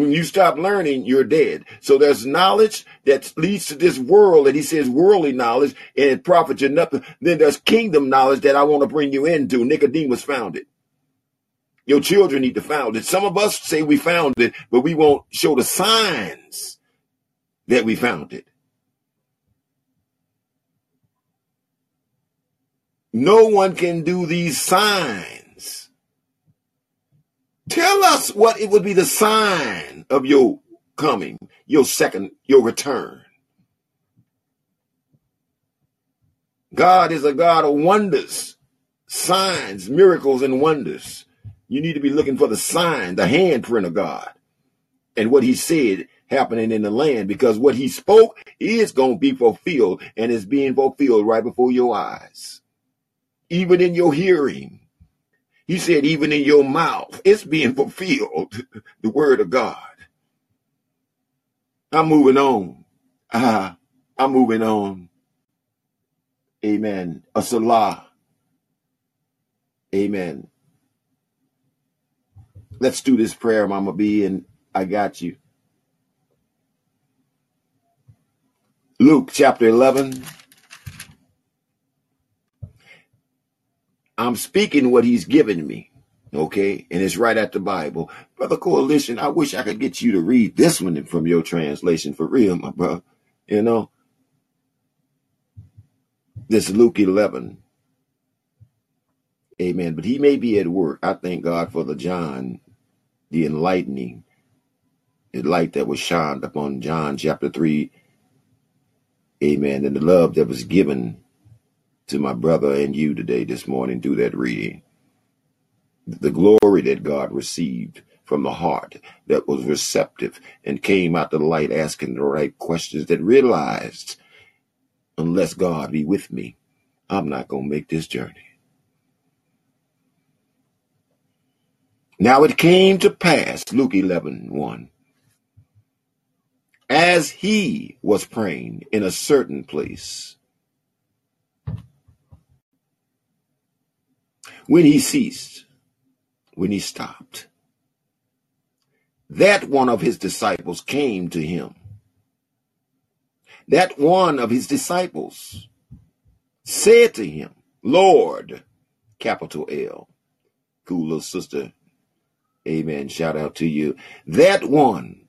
When you stop learning, you're dead. So there's knowledge that leads to this world, and he says worldly knowledge, and it profits you nothing. Then there's kingdom knowledge that I want to bring you into. Nicodemus found it. Your children need to found it. Some of us say we found it, but we won't show the signs that we found it. No one can do these signs. Tell us what it would be the sign of your coming, your second, your return. God is a God of wonders, signs, miracles, and wonders. You need to be looking for the sign, the handprint of God, and what He said happening in the land because what He spoke is going to be fulfilled and is being fulfilled right before your eyes even in your hearing. He said, even in your mouth, it's being fulfilled, the word of God. I'm moving on. Uh, I'm moving on. Amen. A salah. Amen. Let's do this prayer, Mama B, and I got you. Luke chapter 11, I'm speaking what he's given me. Okay. And it's right at the Bible. Brother Coalition, I wish I could get you to read this one from your translation for real, my brother. You know, this Luke 11. Amen. But he may be at work. I thank God for the John, the enlightening, the light that was shined upon John chapter 3. Amen. And the love that was given to my brother and you today, this morning, through that reading. The glory that God received from the heart that was receptive and came out to the light asking the right questions that realized, unless God be with me, I'm not going to make this journey. Now it came to pass, Luke 11, 1, as he was praying in a certain place, when he ceased, when he stopped, that one of his disciples came to him. That one of his disciples said to him, Lord, capital L, cool little sister, amen, shout out to you. That one,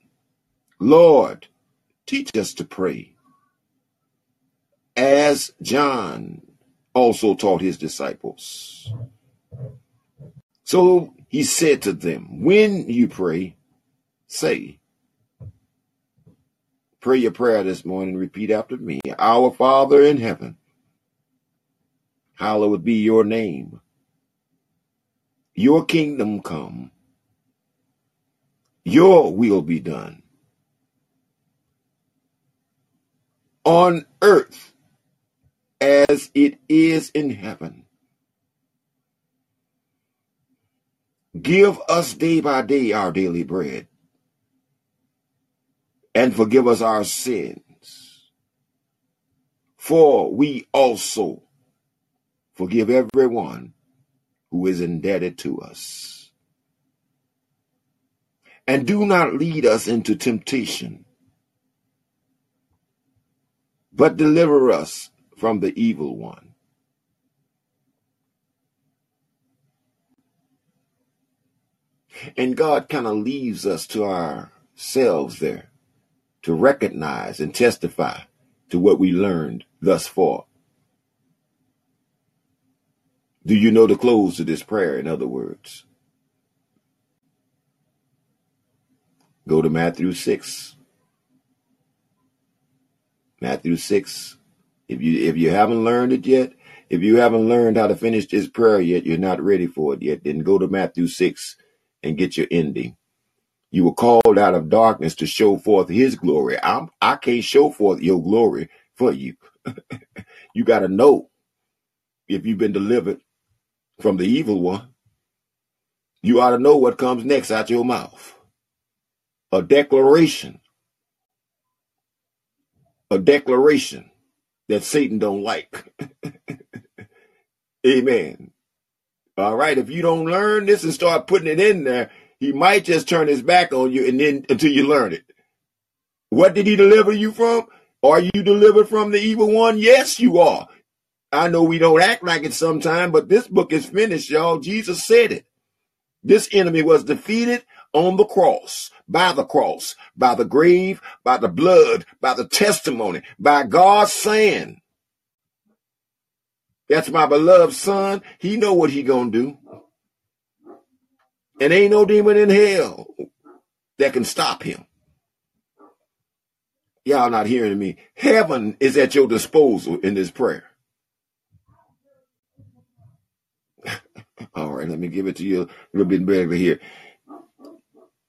Lord, teach us to pray as John also taught his disciples. So he said to them, When you pray, say, Pray your prayer this morning, repeat after me. Our Father in heaven, hallowed be your name. Your kingdom come. Your will be done. On earth as it is in heaven. Give us day by day our daily bread, and forgive us our sins, for we also forgive everyone who is indebted to us. And do not lead us into temptation, but deliver us from the evil one. And God kind of leaves us to ourselves there to recognize and testify to what we learned thus far. Do you know the close to this prayer, in other words? Go to Matthew 6. Matthew 6. If you if you haven't learned it yet, if you haven't learned how to finish this prayer yet, you're not ready for it yet, then go to Matthew 6 and get your ending. You were called out of darkness to show forth his glory. I'm, I can't show forth your glory for you. you got to know if you've been delivered from the evil one. You ought to know what comes next out your mouth. A declaration. A declaration that Satan don't like. Amen. All right. If you don't learn this and start putting it in there, He might just turn his back on you and then until you learn it. What did he deliver you from? Are you delivered from the evil one? Yes, you are. I know we don't act like it sometimes, but this book is finished, y'all. Jesus said it. This enemy was defeated on the cross, by the cross, by the grave, by the blood, by the testimony, by God's saying. That's my beloved son. He know what he gonna do. And ain't no demon in hell that can stop him. Y'all not hearing me. Heaven is at your disposal in this prayer. All right, let me give it to you a little bit better here.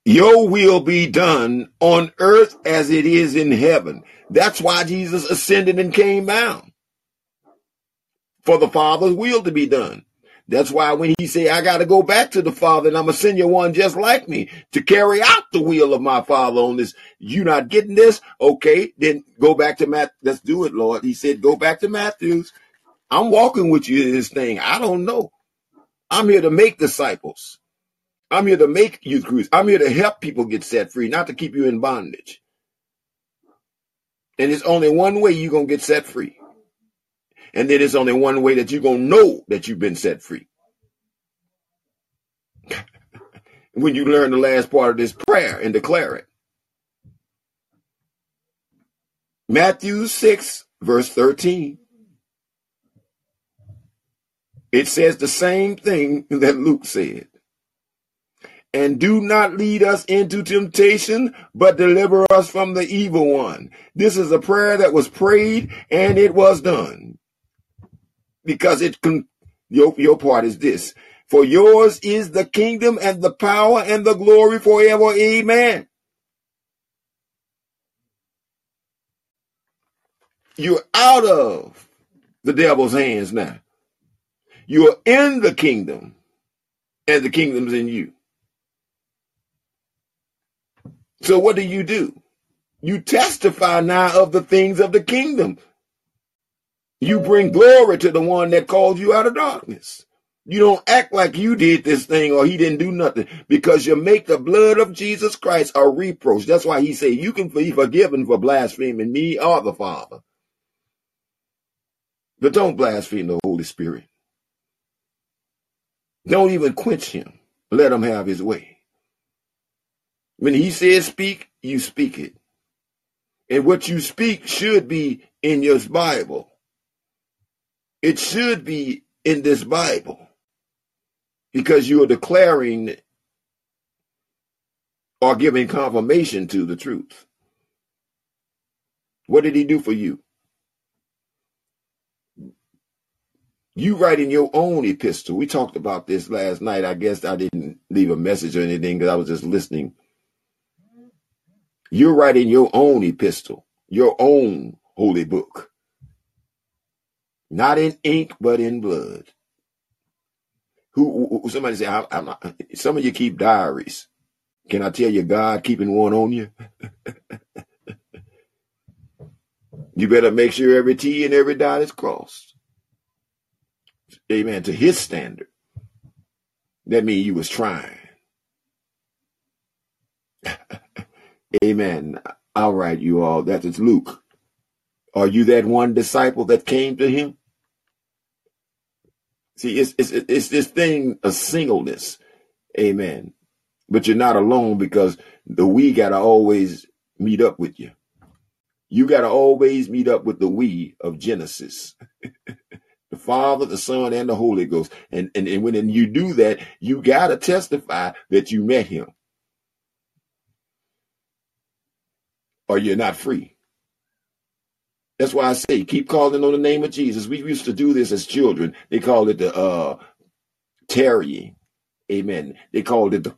Your will be done on earth as it is in heaven. That's why Jesus ascended and came down. For the Father's will to be done. That's why when he said, I got to go back to the Father and I'm going to send you one just like me to carry out the will of my Father on this. You not getting this? Okay, then go back to Matt. Let's do it, Lord. He said, go back to Matthew's. I'm walking with you in this thing. I don't know. I'm here to make disciples. I'm here to make youth groups. I'm here to help people get set free, not to keep you in bondage. And it's only one way you're going to get set free. And then it's only one way that you're going to know that you've been set free. when you learn the last part of this prayer and declare it. Matthew 6, verse 13. It says the same thing that Luke said. And do not lead us into temptation, but deliver us from the evil one. This is a prayer that was prayed and it was done. Because it can, your, your part is this. For yours is the kingdom and the power and the glory forever. Amen. You're out of the devil's hands now. You're in the kingdom, and the kingdom's in you. So what do you do? You testify now of the things of the kingdom. You bring glory to the one that called you out of darkness. You don't act like you did this thing or he didn't do nothing because you make the blood of Jesus Christ a reproach. That's why he said you can be forgiven for blaspheming me or the Father. But don't blaspheme the Holy Spirit. Don't even quench him. Let him have his way. When he says speak, you speak it. And what you speak should be in your Bible. It should be in this Bible because you are declaring or giving confirmation to the truth. What did he do for you? You writing your own epistle. We talked about this last night. I guess I didn't leave a message or anything because I was just listening. You're writing your own epistle, your own holy book. Not in ink, but in blood. Who, who somebody say, I, I'm not, some of you keep diaries. Can I tell you God keeping one on you? you better make sure every T and every dot is crossed amen, to his standard, that means you was trying. amen. All right, you all. That is it's Luke. Are you that one disciple that came to him? See, it's, it's, it's this thing of singleness. Amen. But you're not alone because the we got to always meet up with you. You got to always meet up with the we of Genesis. the Father, the Son, and the Holy Ghost. And, and, and when you do that, you got to testify that you met him. Or you're not free. That's why I say keep calling on the name of Jesus. We used to do this as children. They called it the uh tarrying. Amen. They called it the,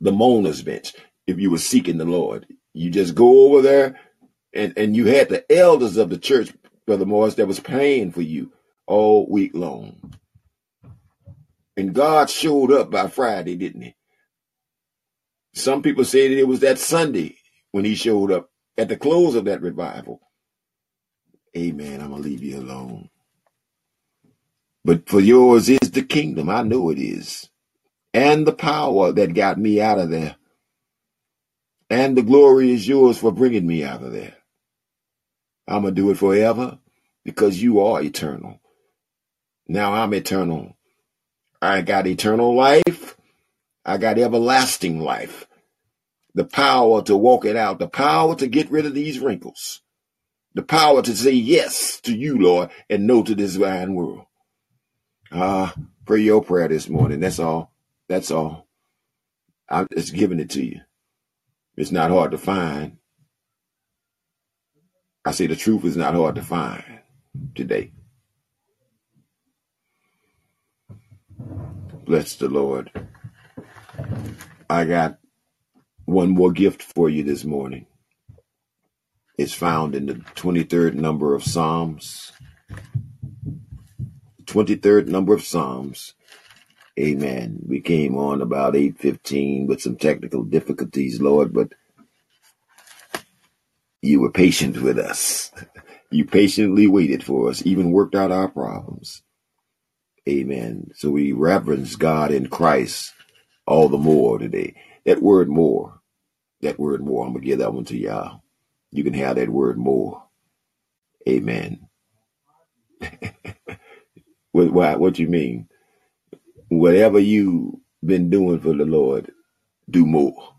the mourner's bench. If you were seeking the Lord, you just go over there and, and you had the elders of the church, Brother Morris, that was praying for you all week long. And God showed up by Friday, didn't he? Some people say that it was that Sunday when he showed up at the close of that revival. Amen. I'm going to leave you alone. But for yours is the kingdom. I know it is. and the power that got me out of there. And the glory is yours for bringing me out of there. I'm going to do it forever because you are eternal. Now I'm eternal. I got eternal life. I got everlasting life. The power to walk it out, the power to get rid of these wrinkles, the power to say yes to you, Lord, and no to this divine world. Ah, uh, pray your prayer this morning. That's all. That's all. I'm just giving it to you. It's not hard to find. I say the truth is not hard to find today. Bless the Lord. I got one more gift for you this morning. It's found in the 23rd number of Psalms. 23rd number of Psalms. Amen. We came on about 815 with some technical difficulties, Lord, but you were patient with us. You patiently waited for us, even worked out our problems. Amen. So we reverence God in Christ all the more today. That word more, that word more, I'm going to give that one to y'all. You can have that word more. Amen. what, what, what you mean? Whatever you've been doing for the Lord, do more.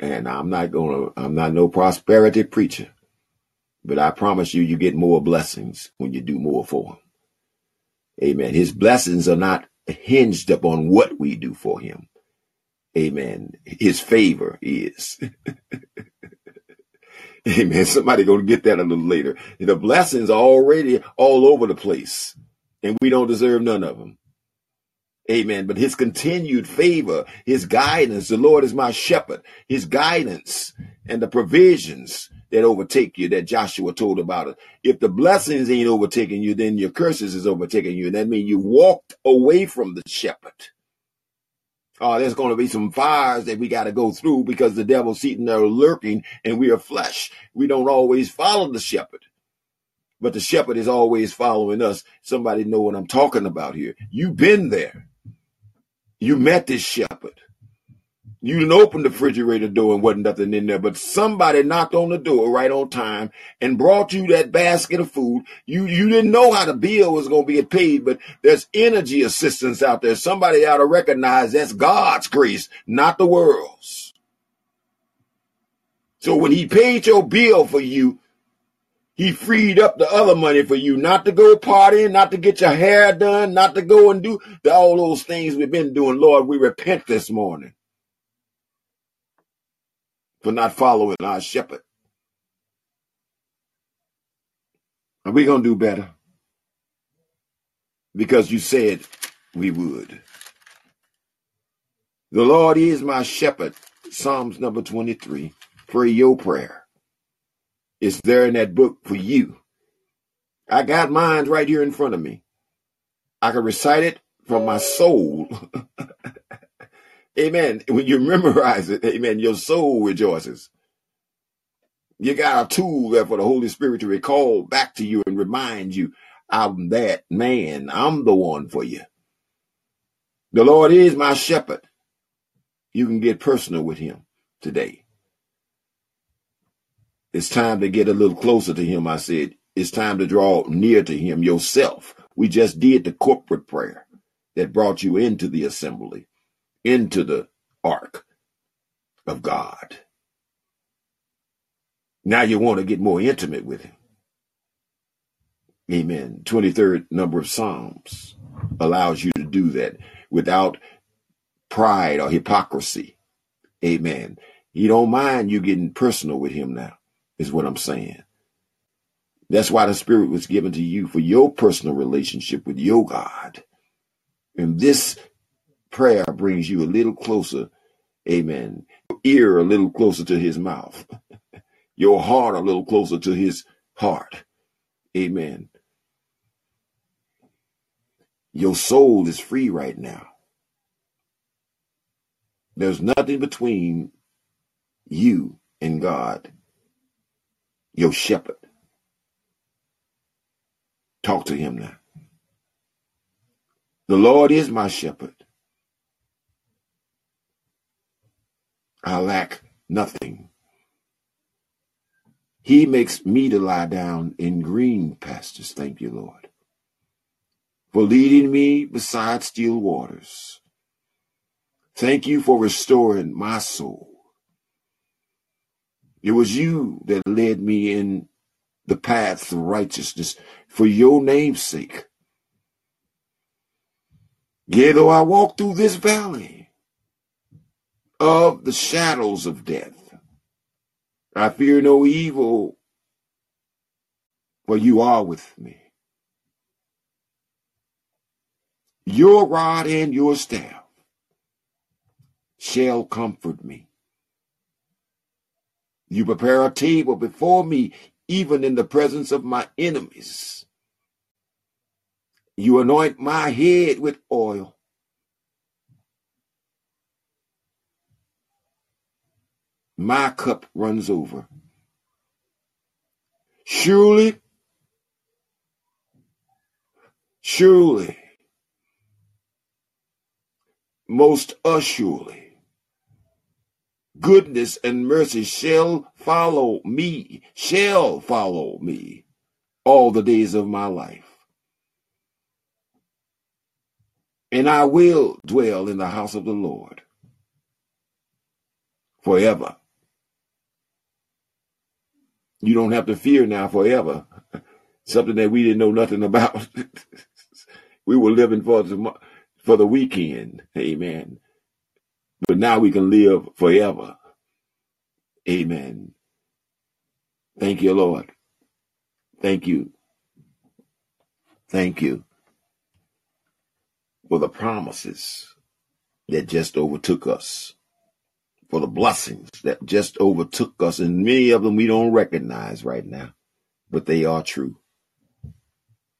And I'm not gonna, I'm not no prosperity preacher, but I promise you, you get more blessings when you do more for him. Amen. His blessings are not hinged upon what we do for him. Amen. His favor is. Amen. Somebody gonna get that a little later. The blessings are already all over the place, and we don't deserve none of them. Amen. But his continued favor, his guidance, the Lord is my shepherd, his guidance and the provisions that overtake you that Joshua told about it. If the blessings ain't overtaking you, then your curses is overtaking you. And that means you walked away from the shepherd. Oh, there's going to be some fires that we got to go through because the devil's sitting there lurking and we are flesh. We don't always follow the shepherd but the shepherd is always following us. Somebody know what I'm talking about here. You've been there. You met this shepherd. You didn't open the refrigerator door and wasn't nothing in there, but somebody knocked on the door right on time and brought you that basket of food. You you didn't know how the bill was going to be paid, but there's energy assistance out there. Somebody ought to recognize that's God's grace, not the world's. So when he paid your bill for you, he freed up the other money for you, not to go partying, not to get your hair done, not to go and do all those things we've been doing. Lord, we repent this morning for not following our shepherd. Are we going to do better? Because you said we would. The Lord is my shepherd. Psalms number 23. Pray your prayer. It's there in that book for you. I got mine right here in front of me. I can recite it from my soul. amen. When you memorize it, amen, your soul rejoices. You got a tool there for the Holy Spirit to recall back to you and remind you, I'm that man. I'm the one for you. The Lord is my shepherd. You can get personal with him today. It's time to get a little closer to him, I said. It's time to draw near to him yourself. We just did the corporate prayer that brought you into the assembly, into the ark of God. Now you want to get more intimate with him. Amen. 23rd number of Psalms allows you to do that without pride or hypocrisy. Amen. He don't mind you getting personal with him now is what I'm saying. That's why the Spirit was given to you for your personal relationship with your God. And this prayer brings you a little closer, amen, your ear a little closer to his mouth, your heart a little closer to his heart. Amen. Your soul is free right now. There's nothing between you and God your shepherd. Talk to him now. The Lord is my shepherd. I lack nothing. He makes me to lie down in green pastures. Thank you, Lord, for leading me beside still waters. Thank you for restoring my soul. It was you that led me in the paths of righteousness for your name's sake. Yea, though I walk through this valley of the shadows of death, I fear no evil, for you are with me. Your rod and your staff shall comfort me. You prepare a table before me, even in the presence of my enemies. You anoint my head with oil. My cup runs over. Surely, surely, most assuredly, goodness and mercy shall follow me, shall follow me all the days of my life. And I will dwell in the house of the Lord forever. You don't have to fear now forever. Something that we didn't know nothing about. we were living for the, for the weekend. Amen. But now we can live forever. Amen. Thank you, Lord. Thank you. Thank you for the promises that just overtook us for the blessings that just overtook us, and many of them we don't recognize right now, but they are true.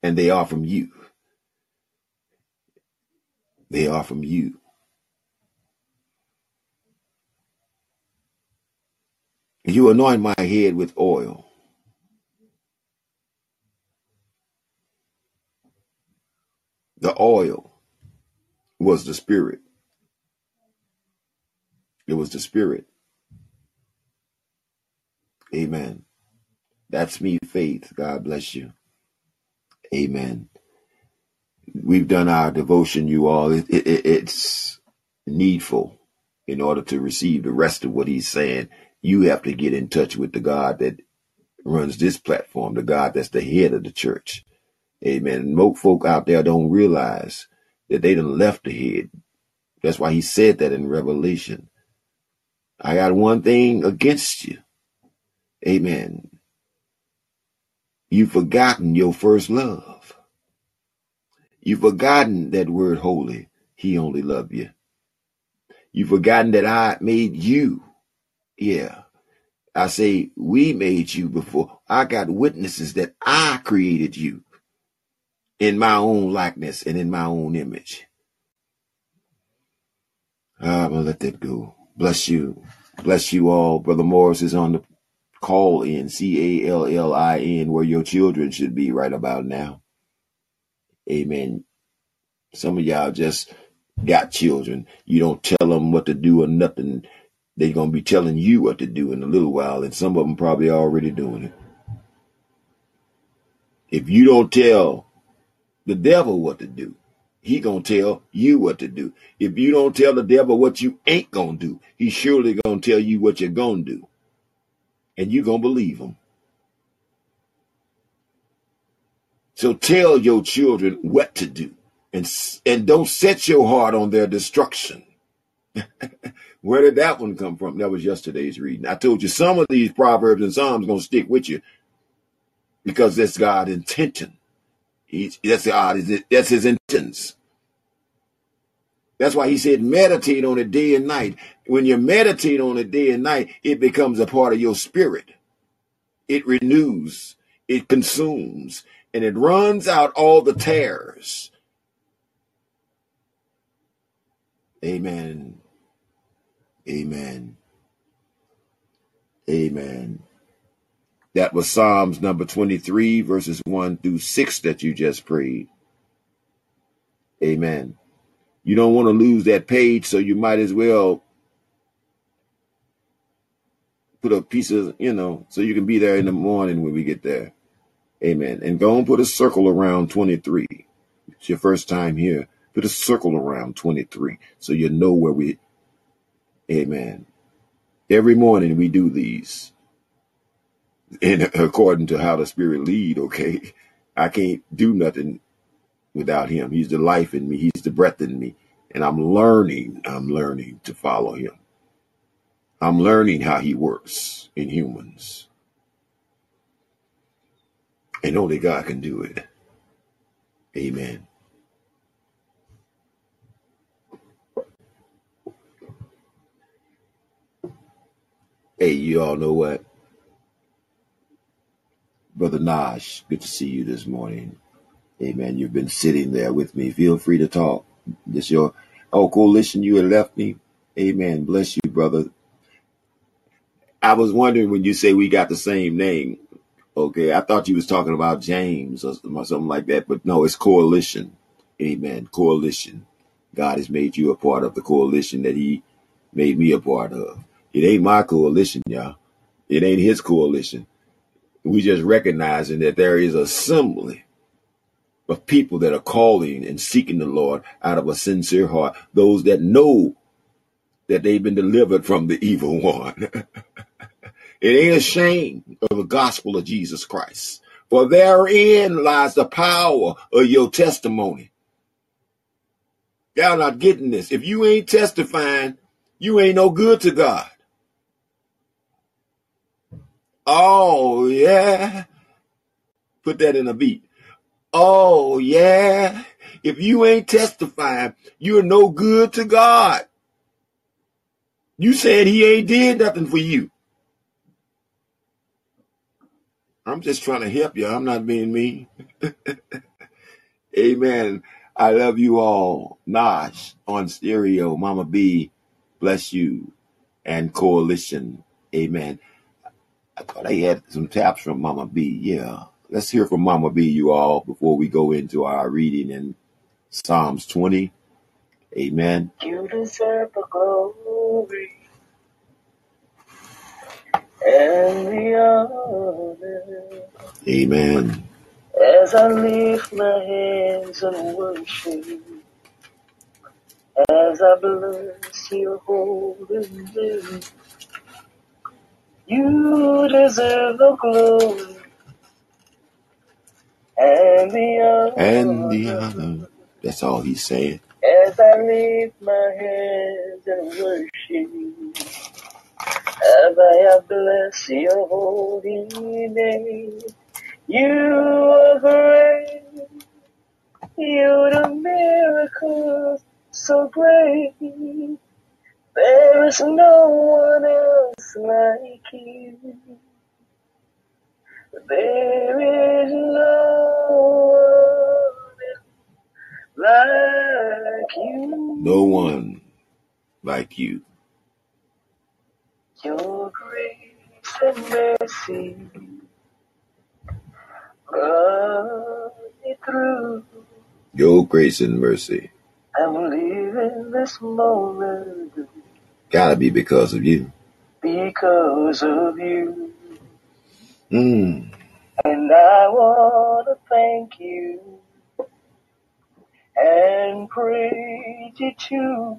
And they are from you. They are from you. You anoint my head with oil. The oil was the spirit. It was the Spirit. Amen. That's me, faith. God bless you. Amen. We've done our devotion, you all. It, it, it's needful in order to receive the rest of what he's saying. You have to get in touch with the God that runs this platform, the God that's the head of the church. Amen. Most folk out there don't realize that they done left the head. That's why he said that in Revelation. I got one thing against you. Amen. You've forgotten your first love. You've forgotten that word holy. He only loved you. You've forgotten that I made you. Yeah. I say we made you before. I got witnesses that I created you in my own likeness and in my own image. I'm going to let that go. Bless you. Bless you all. Brother Morris is on the Callin C A L L I N where your children should be right about now. Amen. Some of y'all just got children. You don't tell them what to do or nothing. They're going to be telling you what to do in a little while, and some of them probably already doing it. If you don't tell the devil what to do, he gonna tell you what to do. If you don't tell the devil what you ain't gonna do, he's surely gonna tell you what you're gonna do. And you gonna believe him. So tell your children what to do and, and don't set your heart on their destruction. Where did that one come from? That was yesterday's reading. I told you some of these proverbs and psalms gonna stick with you because that's God's intention. He's, that's God. Uh, that's His intentions. That's why he said meditate on it day and night. When you meditate on it day and night, it becomes a part of your spirit. It renews, it consumes, and it runs out all the tares. Amen. Amen. Amen. That was Psalms number 23, verses 1 through 6 that you just prayed. Amen. You don't want to lose that page, so you might as well put a piece of, you know, so you can be there in the morning when we get there. Amen. And go and put a circle around 23. It's your first time here. Put a circle around 23 so you know where we, amen. Every morning we do these and according to how the spirit lead, okay? I can't do nothing without him. He's the life in me. He's the breath in me. And I'm learning, I'm learning to follow him. I'm learning how he works in humans. And only God can do it. Amen. Hey, you all know what? Brother Nash, good to see you this morning. Amen. You've been sitting there with me. Feel free to talk. This your oh coalition you had left me. Amen. Bless you, brother. I was wondering when you say we got the same name. Okay, I thought you was talking about James or something like that, but no, it's coalition. Amen. Coalition. God has made you a part of the coalition that He made me a part of. It ain't my coalition, y'all. It ain't His coalition. We just recognizing that there is assembly of people that are calling and seeking the Lord out of a sincere heart. Those that know that they've been delivered from the evil one. It ain't a shame of the gospel of Jesus Christ. For therein lies the power of your testimony. Y'all not getting this. If you ain't testifying, you ain't no good to God. Oh, yeah. Put that in a beat. Oh, yeah. If you ain't testifying, you're no good to God. You said he ain't did nothing for you. I'm just trying to help you. I'm not being mean. Amen. I love you all. Nash on stereo. Mama B, bless you. And coalition. Amen. I thought I had some taps from Mama B. Yeah. Let's hear from Mama B, you all, before we go into our reading in Psalms 20. Amen. You deserve the glory and the honor. Amen. As I lift my hands and worship, as I bless your holy name, you deserve the glory and the honor. And the honor. That's all he's saying. As I lift my hands and worship, as I bless your holy name, you are great. You do miracles so great. There is no one else like you. There is no one like you. No one like you. Your grace and mercy brought me through. Your grace and mercy. I'm living this moment Gotta be because of you. because of you. Mm. And I want to thank you and praise you too.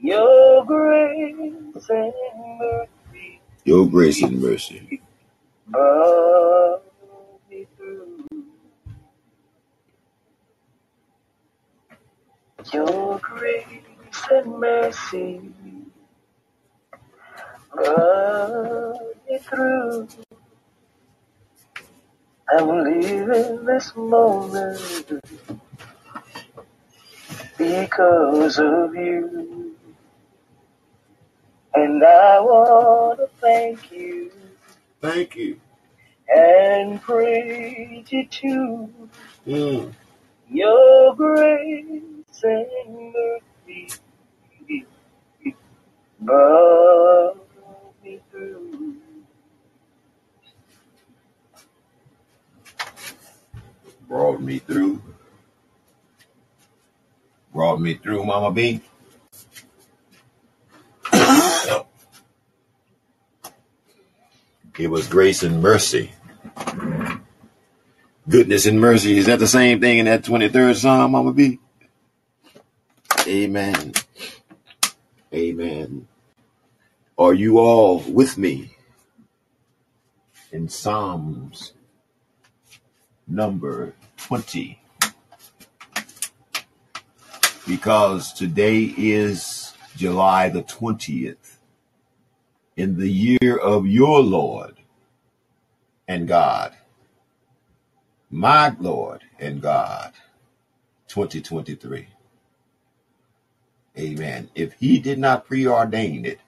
Your grace and mercy Your grace and mercy. brought me through. Your grace and mercy brought me through. I'm living this moment because of you. And I want to thank you Thank you. and praise you too. Mm. Your grace and mercy brought me through. Brought me through. Brought me through, Mama B. It was grace and mercy. Goodness and mercy. Is that the same thing in that 23rd Psalm, Mama B? Amen. Amen. Are you all with me in Psalms number 20? Because today is July the 20th in the year of your Lord and God, my Lord and God, 2023. Amen. If he did not preordain it,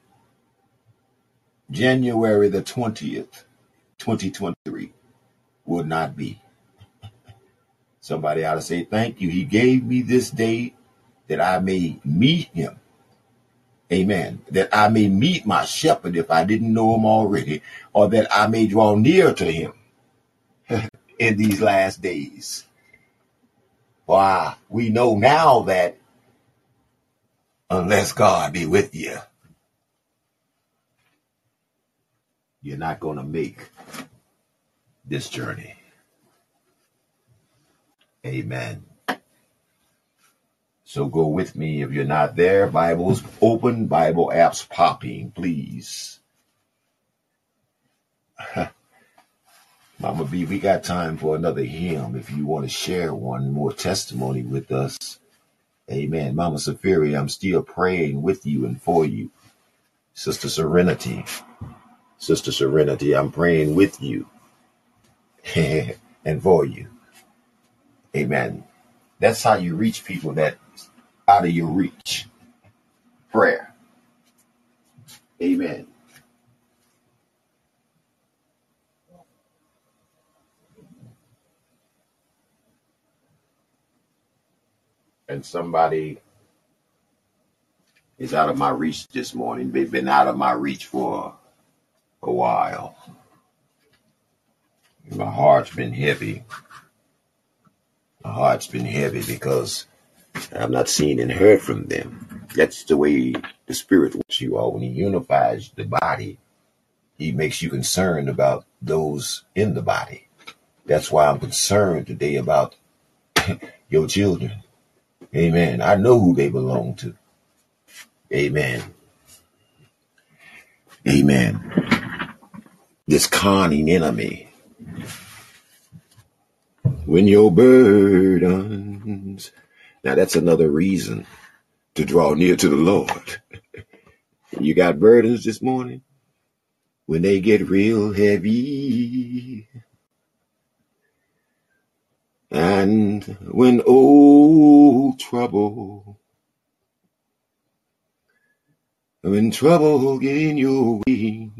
January the 20th, 2023 would not be. Somebody ought to say, Thank you. He gave me this day that I may meet him Amen. That I may meet my shepherd if I didn't know him already, or that I may draw near to him in these last days. Why, we know now that unless God be with you, you're not going to make this journey. Amen. So go with me if you're not there. Bibles open, Bible apps popping, please. Mama B, we got time for another hymn. If you want to share one more testimony with us, Amen. Mama Safiri, I'm still praying with you and for you. Sister Serenity, Sister Serenity, I'm praying with you and for you. Amen. That's how you reach people that out of your reach. Prayer. Amen. And somebody is out of my reach this morning. They've been out of my reach for a while. My heart's been heavy. My heart's been heavy because I've not seen and heard from them. That's the way the Spirit works you all. When He unifies the body, He makes you concerned about those in the body. That's why I'm concerned today about your children. Amen. I know who they belong to. Amen. Amen. This conning enemy. When your burdens now that's another reason to draw near to the Lord. you got burdens this morning? When they get real heavy, and when old trouble, when trouble get in your way,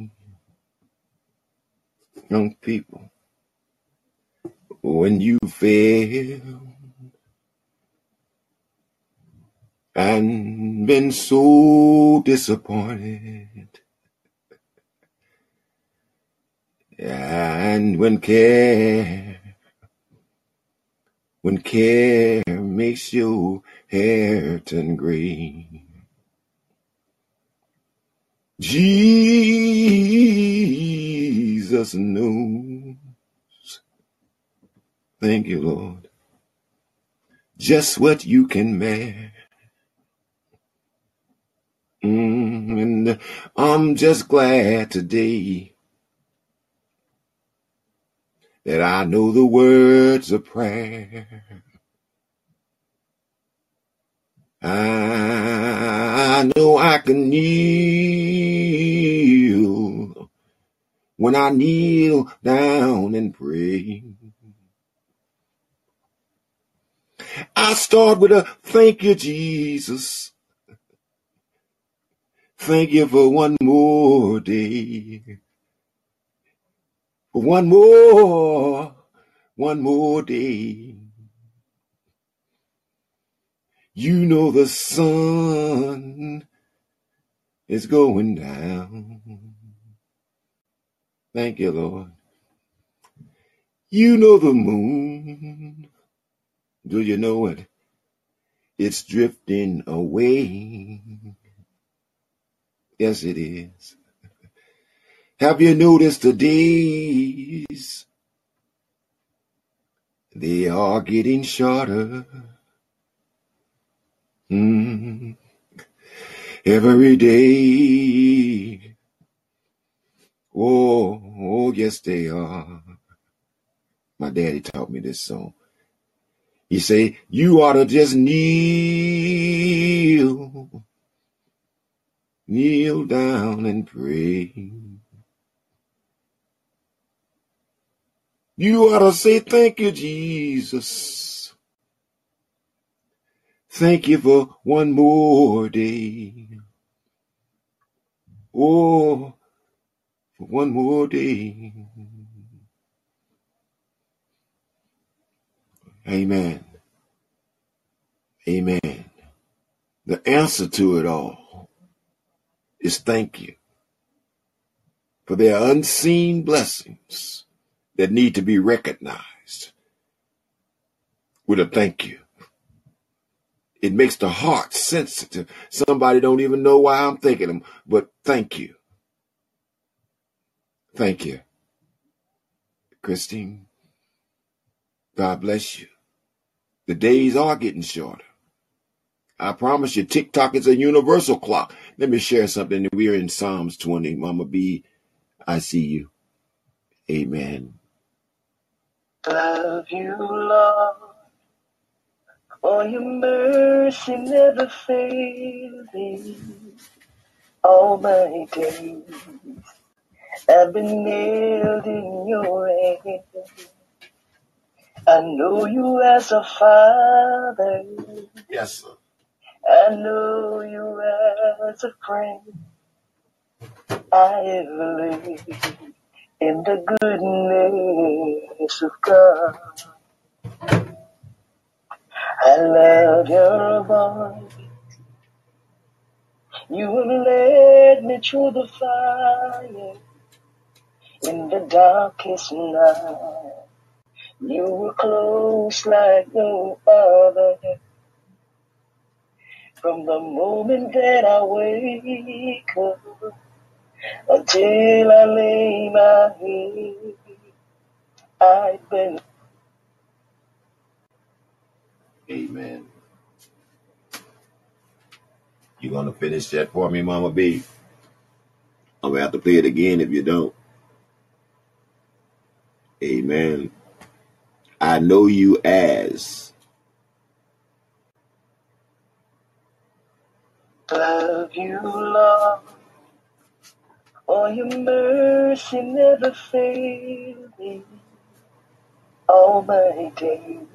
young people, when you fail, and been so disappointed. And when care, when care makes your hair turn gray, Jesus knows. Thank you, Lord. Just what you can bear. Mm, and I'm just glad today that I know the words of prayer. I know I can kneel when I kneel down and pray. I start with a thank you, Jesus. Thank you for one more day. One more, one more day. You know the sun is going down. Thank you, Lord. You know the moon. Do you know it? It's drifting away. Yes, it is. Have you noticed the days? They are getting shorter. Mm. Every day. Oh, oh, yes, they are. My daddy taught me this song. He say, you ought to just kneel, kneel down and pray. You ought to say, thank you, Jesus. Thank you for one more day. Oh, for one more day. Amen. Amen. The answer to it all is thank you. For their unseen blessings that need to be recognized with a thank you. It makes the heart sensitive. Somebody don't even know why I'm thanking them, but thank you. Thank you. Christine, God bless you. The days are getting shorter. I promise you, TikTok is a universal clock. Let me share something. We're in Psalms 20. Mama B, I see you. Amen. Love you, Lord, for your mercy never fails me. All my days I've been nailed in your hands. I know you as a father. Yes, sir. I know you as a friend. I have lived in the goodness of God. I love your voice. You have led me through the fire in the darkest night. You were close like no other. From the moment that I wake up until I lay my head, I've been Amen. You gonna finish that for me, Mama B? I'm gonna have to play it again if you don't. Amen. I know you as. love you, Lord. For your mercy never failed me. All my days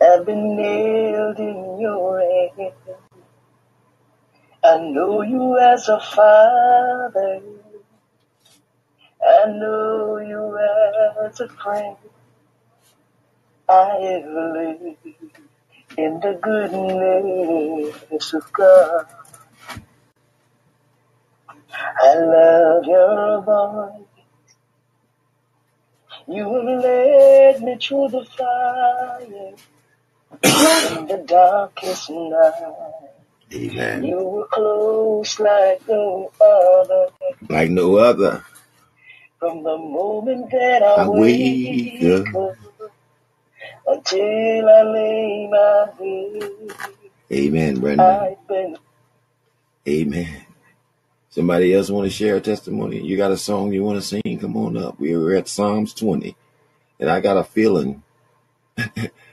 I've been nailed in your hand. I know you as a father. I know you as a friend. I lived in the goodness of God. I love your voice. You led me through the fire in the darkest night. Amen. You were close like no other. Like no other. From the moment that I, I wake wake up. until I lay my head, Amen, Brenda. Amen. Somebody else want to share a testimony? You got a song you want to sing? Come on up. We're at Psalms 20. And I got a feeling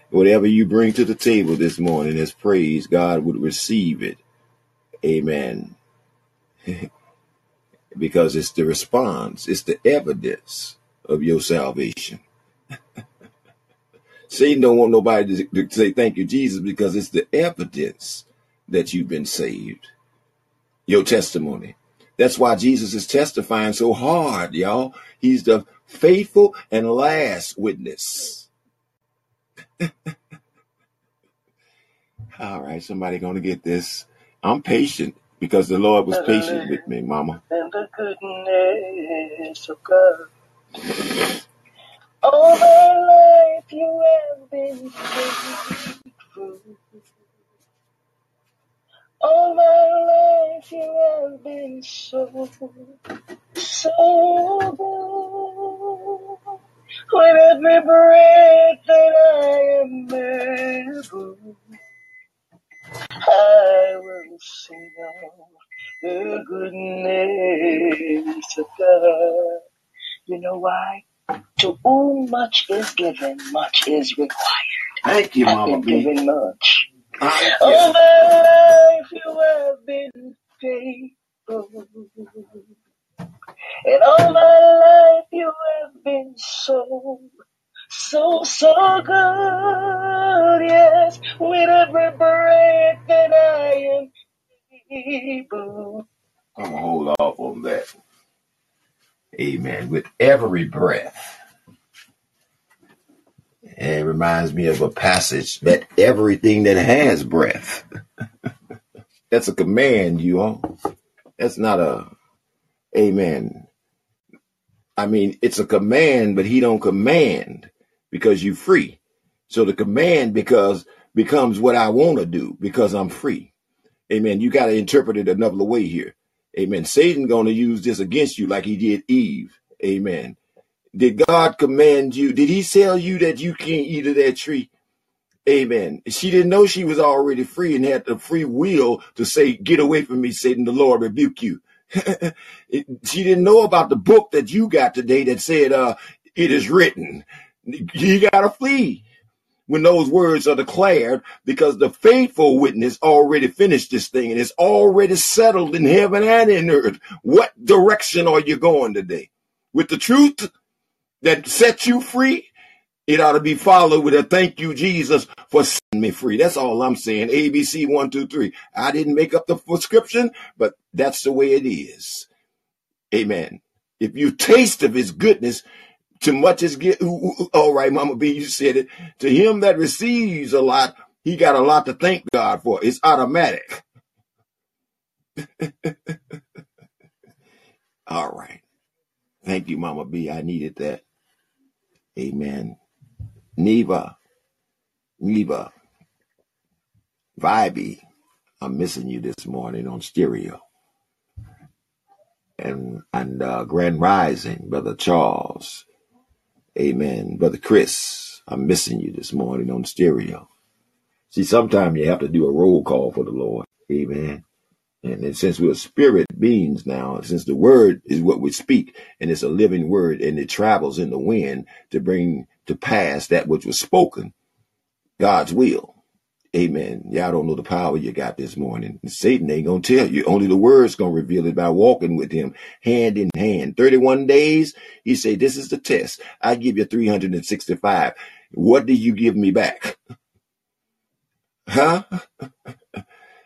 whatever you bring to the table this morning as praise, God would receive it. Amen. because it's the response, it's the evidence of your salvation. Satan don't want nobody to, to say thank you, Jesus, because it's the evidence that you've been saved. Your testimony. That's why Jesus is testifying so hard, y'all. He's the faithful and last witness. All right, somebody gonna get this. I'm patient because the Lord was patient with me, Mama. in the goodness of God. All my life you have been faithful. All my life you have been so, so good. With every breath that I am able, I will sing of the goodness of God. You know why? To whom much is given, much is required. Thank you, I've Mama been B. given much. Thank All life you have been faithful. And all my life you have been so, so, so good. Yes, with every breath that I am able. I'm gonna hold off on that. Amen. With every breath. And it reminds me of a passage that everything that has breath. That's a command, you all. That's not a amen. I mean, it's a command, but he don't command because you free. So the command because becomes what I want to do because I'm free. Amen. You got to interpret it another way here. Amen. Satan going to use this against you like he did Eve. Amen. Did God command you? Did he tell you that you can't eat of that tree? Amen. She didn't know she was already free and had the free will to say, get away from me, Satan, the Lord rebuke you. She didn't know about the book that you got today that said, uh, it is written. You gotta flee when those words are declared because the faithful witness already finished this thing and it's already settled in heaven and in earth. What direction are you going today? With the truth that sets you free? It ought to be followed with a thank you, Jesus, for setting me free. That's all I'm saying. ABC one, two, three. I didn't make up the prescription, but that's the way it is. Amen. If you taste of his goodness, too much is get. All right, Mama B, you said it. To him that receives a lot, he got a lot to thank God for. It's automatic. All right. Thank you, Mama B. I needed that. Amen. Neva, Neva, Vibey, I'm missing you this morning on stereo. And and uh, Grand Rising, Brother Charles. Amen. Brother Chris, I'm missing you this morning on stereo. See, sometimes you have to do a roll call for the Lord. Amen. And since we're spirit beings now, since the word is what we speak and it's a living word and it travels in the wind to bring to pass that which was spoken, God's will. Amen. Y'all don't know the power you got this morning. Satan ain't gonna tell you. Only the word's gonna reveal it by walking with him hand in hand. 31 days, he say, this is the test. I give you 365. What do you give me back? Huh?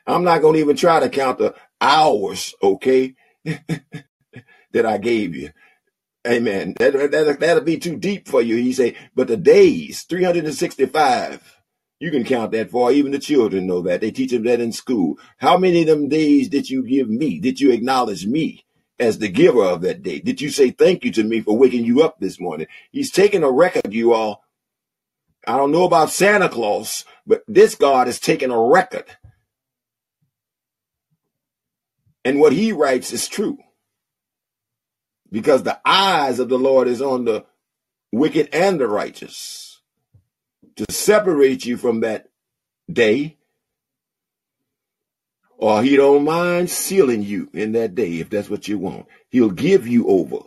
I'm not gonna even try to count the hours, okay, that I gave you. Amen. That, that, that'll be too deep for you. He say, but the days, 365, you can count that for. Even the children know that. They teach them that in school. How many of them days did you give me? Did you acknowledge me as the giver of that day? Did you say thank you to me for waking you up this morning? He's taking a record, you all. I don't know about Santa Claus, but this God is taking a record. And what he writes is true. Because the eyes of the Lord is on the wicked and the righteous to separate you from that day. Or he don't mind sealing you in that day if that's what you want. He'll give you over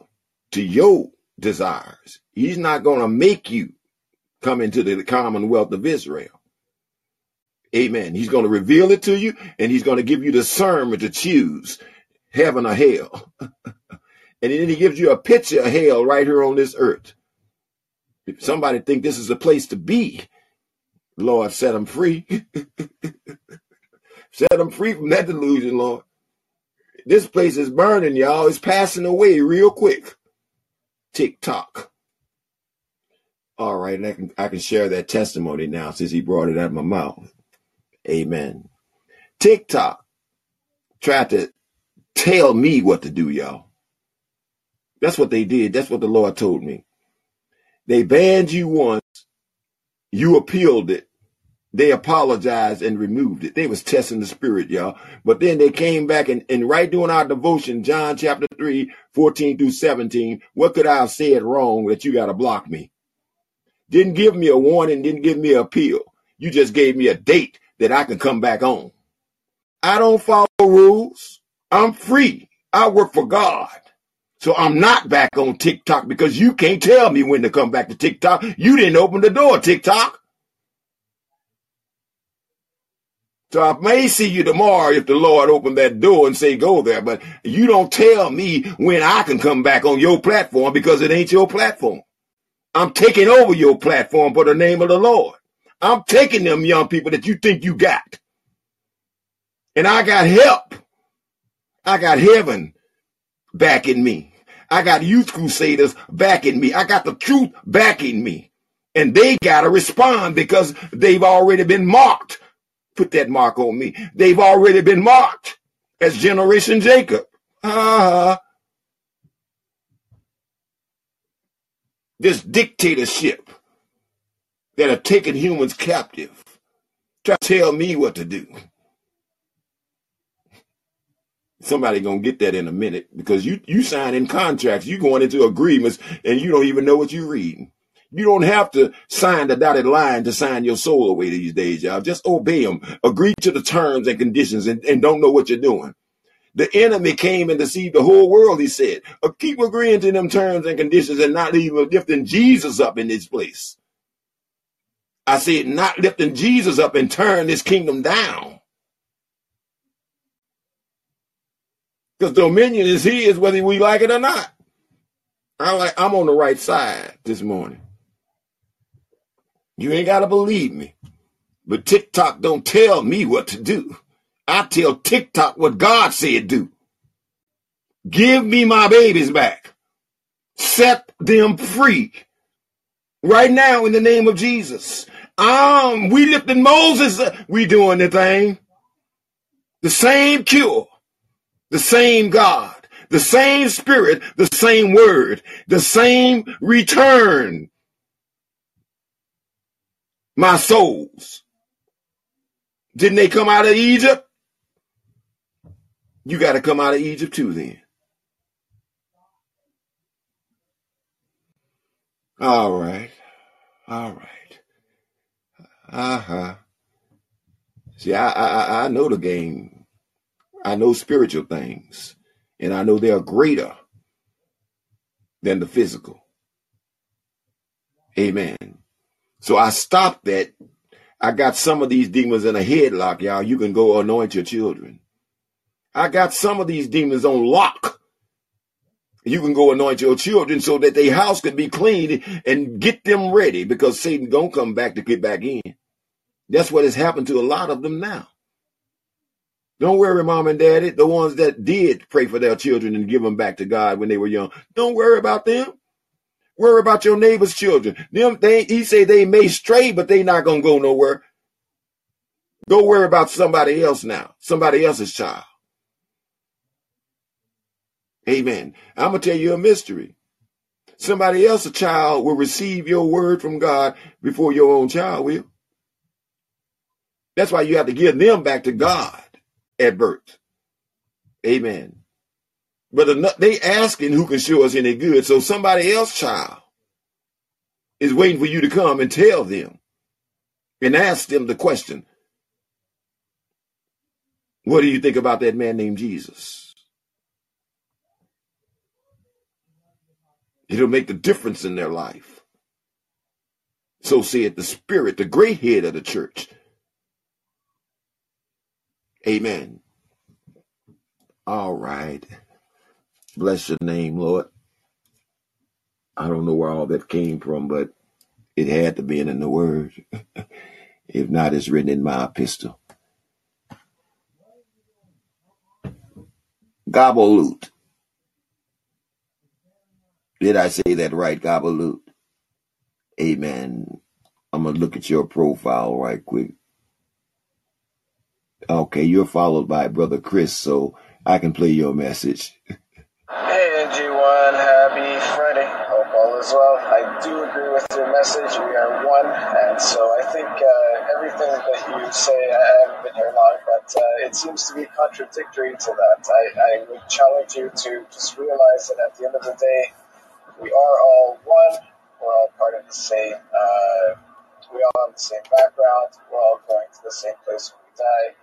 to your desires. He's not going to make you come into the commonwealth of Israel. Amen. He's going to reveal it to you and he's going to give you discernment to choose heaven or hell. and then he gives you a picture of hell right here on this earth. If somebody think this is a place to be, Lord, set them free. set them free from that delusion, Lord. This place is burning, y'all. It's passing away real quick. Tick tock. All right, and I can I can share that testimony now since he brought it out of my mouth. Amen. TikTok tried to tell me what to do, y'all. That's what they did. That's what the Lord told me. They banned you once. You appealed it. they apologized and removed it. They was testing the spirit, y'all. But then they came back and, and right during our devotion, John chapter 3, 14 through 17, what could I have said wrong that you got to block me? Didn't give me a warning, didn't give me an appeal. You just gave me a date that I can come back on. I don't follow rules. I'm free. I work for God. So I'm not back on TikTok because you can't tell me when to come back to TikTok. You didn't open the door, TikTok. So I may see you tomorrow if the Lord opened that door and say go there, but you don't tell me when I can come back on your platform because it ain't your platform. I'm taking over your platform for the name of the Lord. I'm taking them young people that you think you got. And I got help. I got heaven backing me. I got youth crusaders backing me. I got the truth backing me. And they got to respond because they've already been marked Put that mark on me. They've already been marked as Generation Jacob. Uh-huh. this dictatorship that have taken humans captive. Try to tell me what to do. Somebody gonna get that in a minute because you you signing contracts, you going into agreements, and you don't even know what you're reading. You don't have to sign the dotted line to sign your soul away these days, y'all. Just obey them. Agree to the terms and conditions and, and don't know what you're doing. The enemy came and deceived the whole world, he said. Uh, keep agreeing to them terms and conditions and not even lifting Jesus up in this place. I said, not lifting Jesus up and turn this kingdom down. Because dominion is his, whether we like it or not. I'm like I'm on the right side this morning. You ain't got to believe me. But TikTok don't tell me what to do. I tell TikTok what God said do. Give me my babies back. Set them free. Right now in the name of Jesus. Um, we lifting Moses. We doing the thing. The same cure. The same God. The same spirit. The same word. The same return my souls. Didn't they come out of Egypt? You got to come out of Egypt too then. All right. All right. Uh-huh. See, I, I, I know the game. I know spiritual things. And I know they're greater than the physical. Amen. So I stopped that. I got some of these demons in a headlock, y'all. You can go anoint your children. I got some of these demons on lock. You can go anoint your children so that their house could be cleaned and get them ready because Satan gonna come back to get back in. That's what has happened to a lot of them now. Don't worry, mom and daddy, the ones that did pray for their children and give them back to God when they were young. Don't worry about them. Worry about your neighbor's children. Them, they, he say they may stray, but they not gonna go nowhere. Go worry about somebody else now, somebody else's child. Amen. I'm gonna tell you a mystery. Somebody else's child will receive your word from God before your own child will. That's why you have to give them back to God at birth. Amen. But they asking who can show us any good. So somebody else child is waiting for you to come and tell them and ask them the question. What do you think about that man named Jesus? It'll make the difference in their life. So said the Spirit, the great head of the church. Amen. All right. Bless your name, Lord. I don't know where all that came from, but it had to be in the word. if not, it's written in my epistle. Gabalut. Did I say that right? Gabalut. Amen. I'm going to look at your profile right quick. Okay, you're followed by Brother Chris, so I can play your message. Hey, NG1, happy Friday. Hope all is well. I do agree with your message. We are one, and so I think uh, everything that you say I haven't been here long, but uh, it seems to be contradictory to that. I, I would challenge you to just realize that at the end of the day, we are all one. We're all part of the same. Uh, we all have the same background. We're all going to the same place when we die,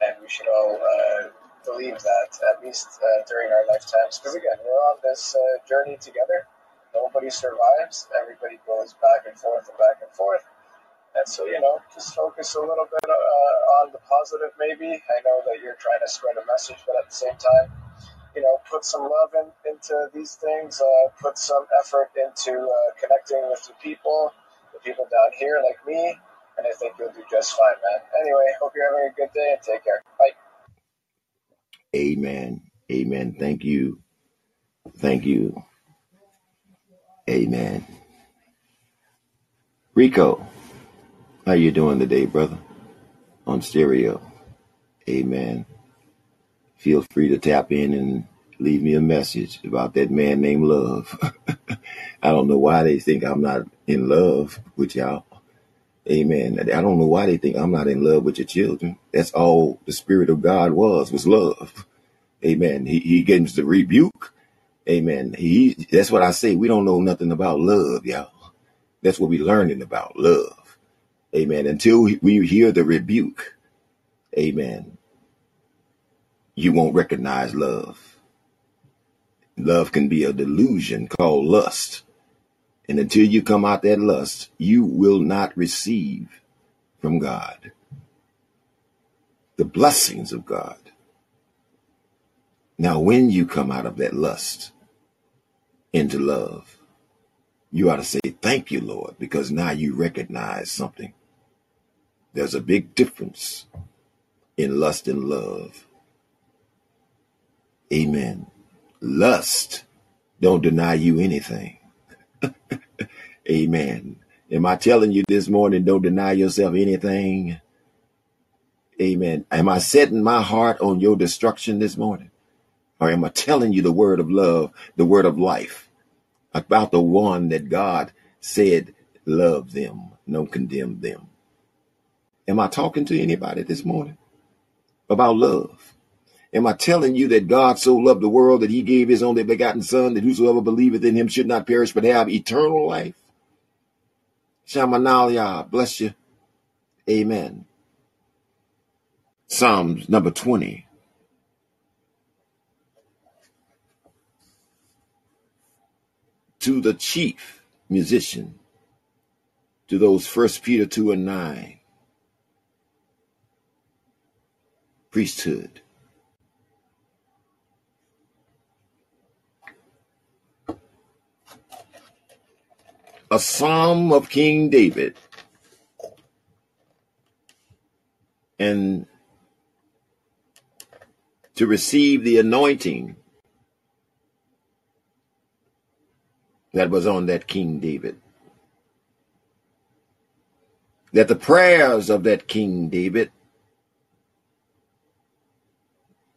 and we should all uh, believe that at least uh, during our lifetimes. Because again, we're on this uh, journey together. Nobody survives. Everybody goes back and forth and back and forth. And so, you know, just focus a little bit uh, on the positive, maybe. I know that you're trying to spread a message, but at the same time, you know, put some love in, into these things, uh, put some effort into uh, connecting with the people, the people down here like me, and I think you'll do just fine, man. Anyway, hope you're having a good day and take care. Bye. Amen. Amen. Thank you. Thank you. Amen. Rico, how you doing today, brother? On stereo. Amen. Feel free to tap in and leave me a message about that man named Love. I don't know why they think I'm not in love with y'all. Amen. I don't know why they think I'm not in love with your children. That's all the Spirit of God was, was love. Amen. He, he gives the rebuke. Amen. He, that's what I say. We don't know nothing about love, y'all. That's what we're learning about love. Amen. Until we hear the rebuke. Amen. You won't recognize love. Love can be a delusion called lust. And until you come out that lust, you will not receive from God the blessings of God. Now, when you come out of that lust into love, you ought to say, Thank you, Lord, because now you recognize something. There's a big difference in lust and love. Amen. Lust don't deny you anything. Amen. Am I telling you this morning, don't deny yourself anything? Amen. Am I setting my heart on your destruction this morning? Or am I telling you the word of love, the word of life about the one that God said love them, no condemn them? Am I talking to anybody this morning about love? Am I telling you that God so loved the world that he gave his only begotten son that whosoever believeth in him should not perish but have eternal life? Shamanaliah, bless you. Amen. Psalms number 20. To the chief musician, to those first Peter 2 and 9, priesthood. A psalm of King David. And to receive the anointing that was on that King David. That the prayers of that King David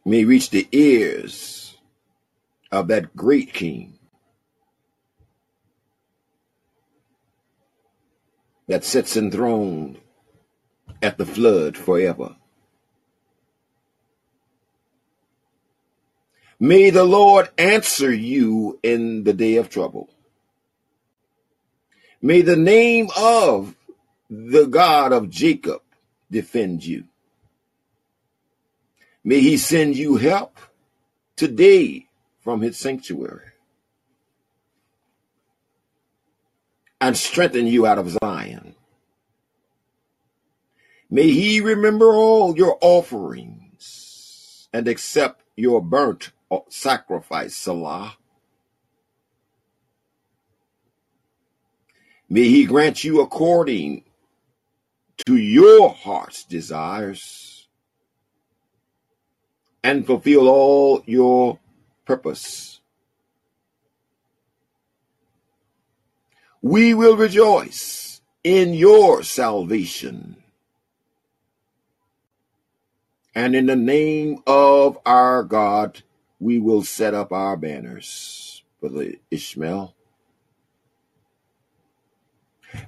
may reach the ears of that great king that sits enthroned at the flood forever. May the Lord answer you in the day of trouble. May the name of the God of Jacob defend you. May he send you help today from his sanctuary and strengthen you out of Zion. May he remember all your offerings and accept your burnt sacrifice, Selah. May he grant you according to your heart's desires and fulfill all your purpose. We will rejoice in your salvation. And in the name of our God, we will set up our banners, Brother Ishmael.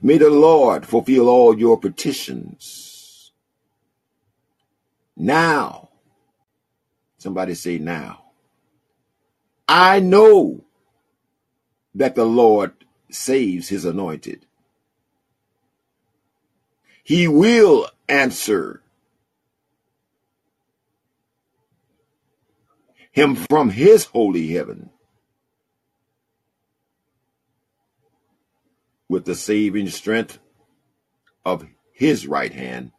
May the Lord fulfill all your petitions Now, somebody say now. I know that the Lord saves his anointed. He will answer him from his holy heaven with the saving strength of his right hand.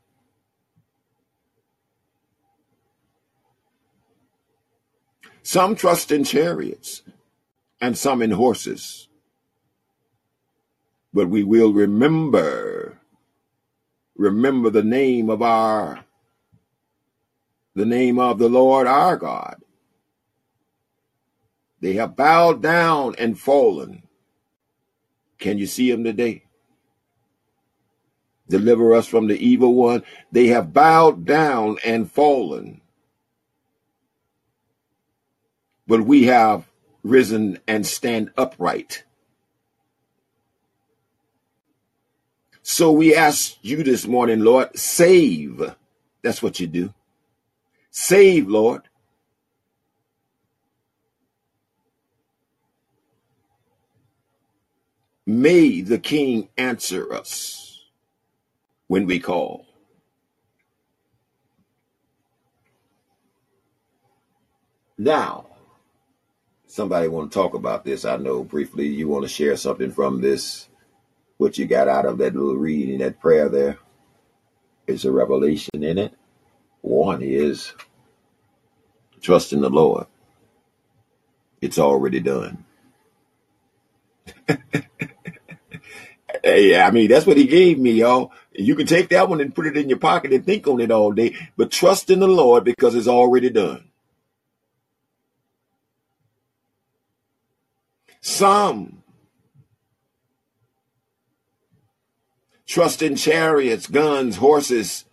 Some trust in chariots and some in horses. But we will remember, remember the name of our, the name of the Lord our God. They have bowed down and fallen. Can you see them today? Deliver us from the evil one. They have bowed down and fallen. But we have risen and stand upright. So we ask you this morning, Lord, save. That's what you do. Save, Lord. May the King answer us when we call. Now, somebody want to talk about this. I know briefly you want to share something from this, what you got out of that little reading, that prayer there. Is a revelation in it. One is trust in the Lord. It's already done. hey, I mean, that's what he gave me, y'all. You can take that one and put it in your pocket and think on it all day, but trust in the Lord because it's already done. Some trust in chariots, guns, horses,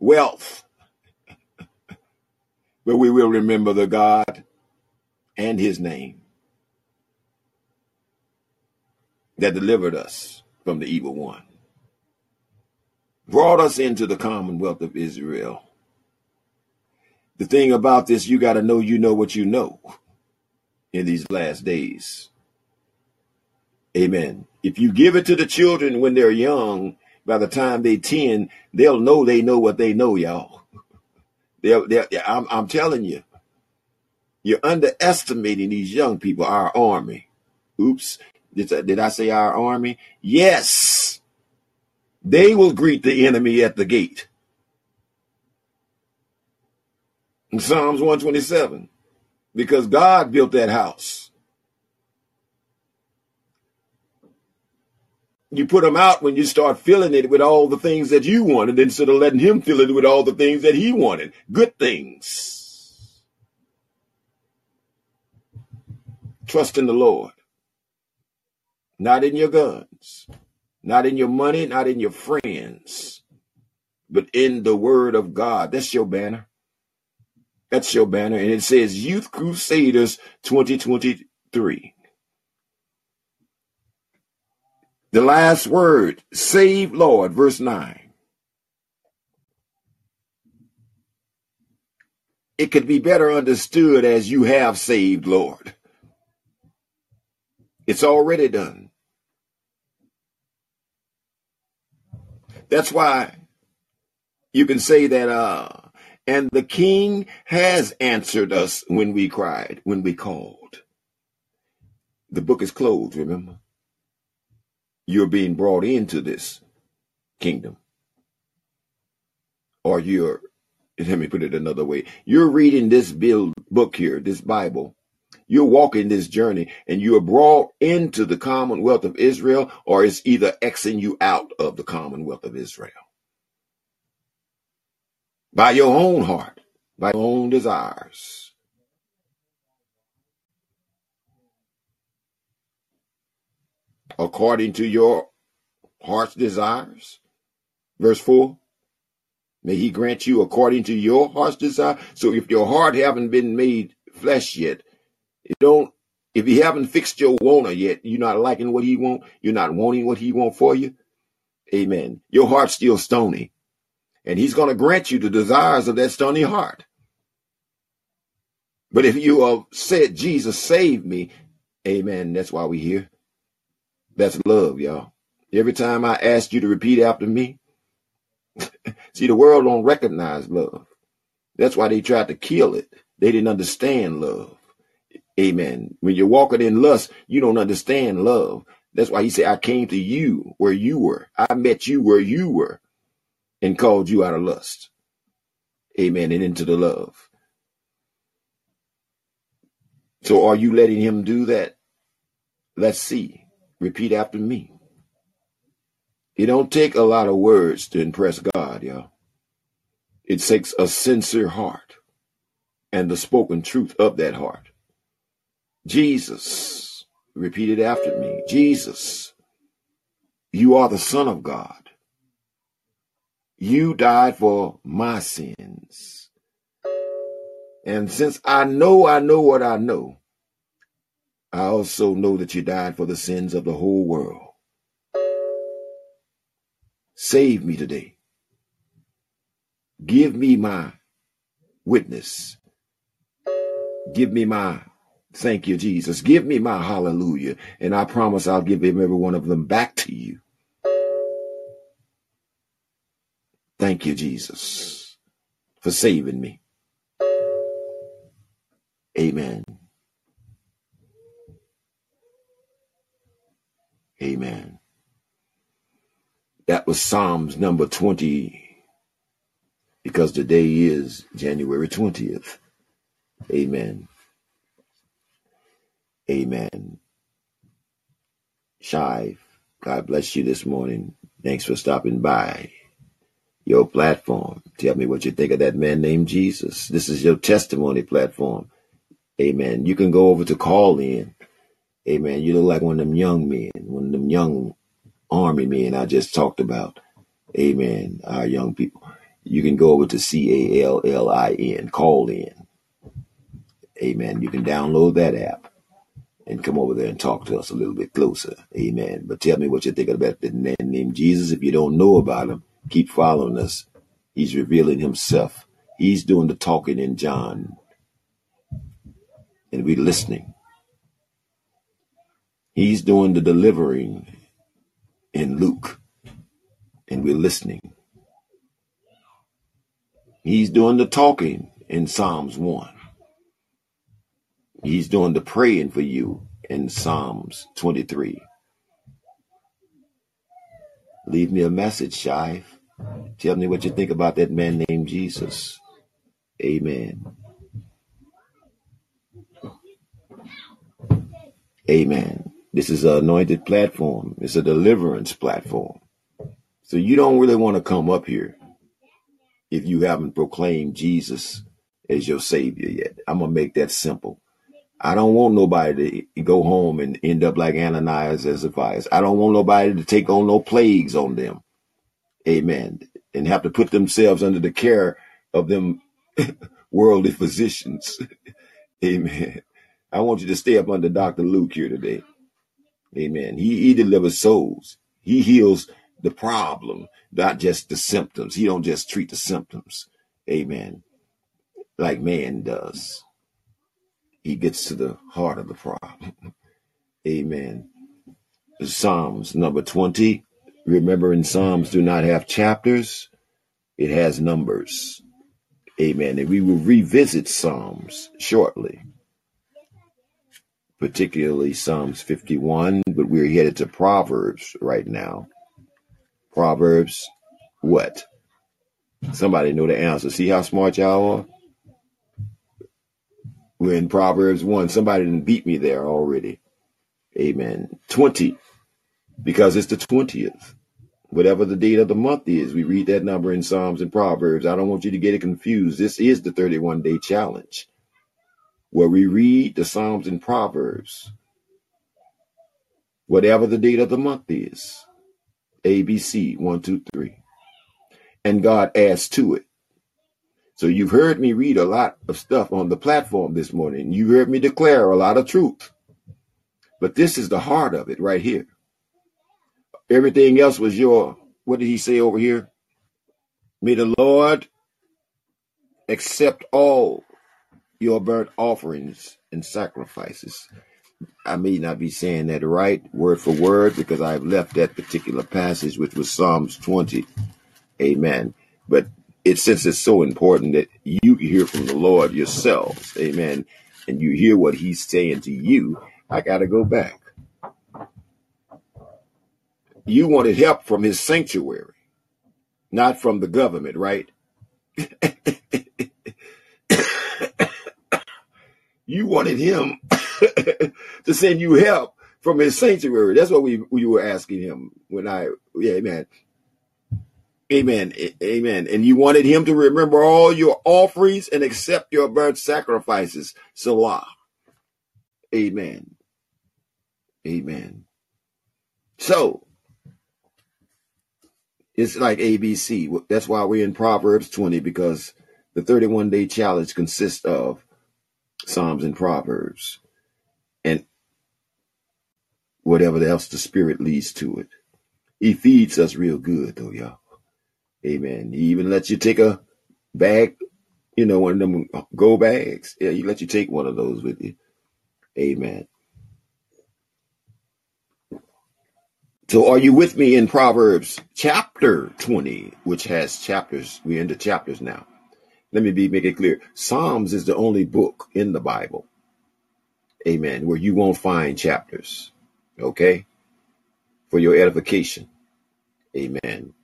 wealth. but we will remember the God and his name that delivered us from the evil one, brought us into the commonwealth of Israel. The thing about this, you got to know you know what you know in these last days. Amen. If you give it to the children when they're young, by the time they 10, they'll know they know what they know, y'all. They're, they're, I'm, I'm telling you, you're underestimating these young people, our army. Oops. Did, did I say our army? Yes. They will greet the enemy at the gate. In Psalms 127, because God built that house. You put him out when you start filling it with all the things that you wanted instead of letting him fill it with all the things that he wanted. Good things. Trust in the Lord. Not in your guns, not in your money, not in your friends, but in the word of God. That's your banner. That's your banner. And it says Youth Crusaders 2023. The last word, save Lord, verse 9. It could be better understood as you have saved Lord. It's already done. That's why you can say that, uh, and the king has answered us when we cried, when we called. The book is closed, remember? You're being brought into this kingdom. Or you're, let me put it another way, you're reading this build, book here, this Bible. You're walking this journey and you're brought into the commonwealth of Israel, or it's either Xing you out of the commonwealth of Israel. By your own heart, by your own desires. According to your heart's desires. Verse 4. May he grant you according to your heart's desire. So if your heart haven't been made flesh yet, it don't if you haven't fixed your wanter yet, you're not liking what he want, you're not wanting what he want for you. Amen. Your heart's still stony. And he's going to grant you the desires of that stony heart. But if you have said, Jesus, save me, amen, that's why we're here. That's love, y'all. Every time I ask you to repeat after me, see, the world don't recognize love. That's why they tried to kill it. They didn't understand love. Amen. When you're walking in lust, you don't understand love. That's why he said, I came to you where you were. I met you where you were and called you out of lust. Amen. And into the love. So are you letting him do that? Let's see. Repeat after me. It don't take a lot of words to impress God, y'all. It takes a sincere heart and the spoken truth of that heart. Jesus, repeat it after me. Jesus, you are the Son of God. You died for my sins. And since I know I know what I know, I also know that you died for the sins of the whole world. Save me today. Give me my witness. Give me my thank you, Jesus. Give me my hallelujah. And I promise I'll give every one of them back to you. Thank you, Jesus, for saving me. Amen. Amen. That was Psalms number 20 because today is January 20th. Amen. Amen. Shive, God bless you this morning. Thanks for stopping by your platform. Tell me what you think of that man named Jesus. This is your testimony platform. Amen. You can go over to Callin. Amen. You look like one of them young men, one of them young army men I just talked about. Amen. Our young people. You can go over to C A L L I N, Callin. Amen. You can download that app and come over there and talk to us a little bit closer. Amen. But tell me what you're thinking about the man named Jesus. If you don't know about him, keep following us. He's revealing himself. He's doing the talking in John. And we're listening. He's doing the delivering in Luke. And we're listening. He's doing the talking in Psalms 1. He's doing the praying for you in Psalms 23. Leave me a message, Shive. Tell me what you think about that man named Jesus. Amen. Amen. This is an anointed platform. It's a deliverance platform. So you don't really want to come up here if you haven't proclaimed Jesus as your savior yet. I'm going to make that simple. I don't want nobody to go home and end up like Ananias and advised. I don't want nobody to take on no plagues on them. Amen. And have to put themselves under the care of them worldly physicians. Amen. I want you to stay up under Dr. Luke here today. Amen. He, he delivers souls. He heals the problem, not just the symptoms. He don't just treat the symptoms. Amen. Like man does he gets to the heart of the problem. Amen. Psalms number 20. Remember, in Psalms do not have chapters, it has numbers. Amen. And we will revisit Psalms shortly, particularly Psalms 51, but we're headed to Proverbs right now. Proverbs, what? Somebody know the answer. See how smart y'all are? We're in Proverbs 1. Somebody didn't beat me there already. Amen. 20, because it's the 20th. Whatever the date of the month is, we read that number in Psalms and Proverbs. I don't want you to get it confused. This is the 31 day challenge where we read the Psalms and Proverbs. Whatever the date of the month is. ABC, one, two, three. And God adds to it. So you've heard me read a lot of stuff on the platform this morning. You heard me declare a lot of truth. But this is the heart of it right here. Everything else was your, what did he say over here? May the Lord accept all your burnt offerings and sacrifices. I may not be saying that right word for word because I've left that particular passage, which was Psalms 20. Amen. But it since it's so important that you hear from the Lord yourselves, amen, and you hear what He's saying to you, I got to go back. You wanted help from His sanctuary, not from the government, right? you wanted Him to send you help from His sanctuary. That's what we we were asking Him when I, yeah, amen. Amen. Amen. And you wanted him to remember all your offerings and accept your burnt sacrifices. Selah. Amen. Amen. So it's like ABC. That's why we're in Proverbs 20 because the 31 day challenge consists of Psalms and Proverbs and whatever else the Spirit leads to it. He feeds us real good, though, y'all. Amen. He even lets you take a bag, you know, one of them go bags. Yeah, he let you take one of those with you. Amen. So are you with me in Proverbs chapter 20, which has chapters? We're into chapters now. Let me be make it clear. Psalms is the only book in the Bible. Amen. Where you won't find chapters. Okay? For your edification. Amen.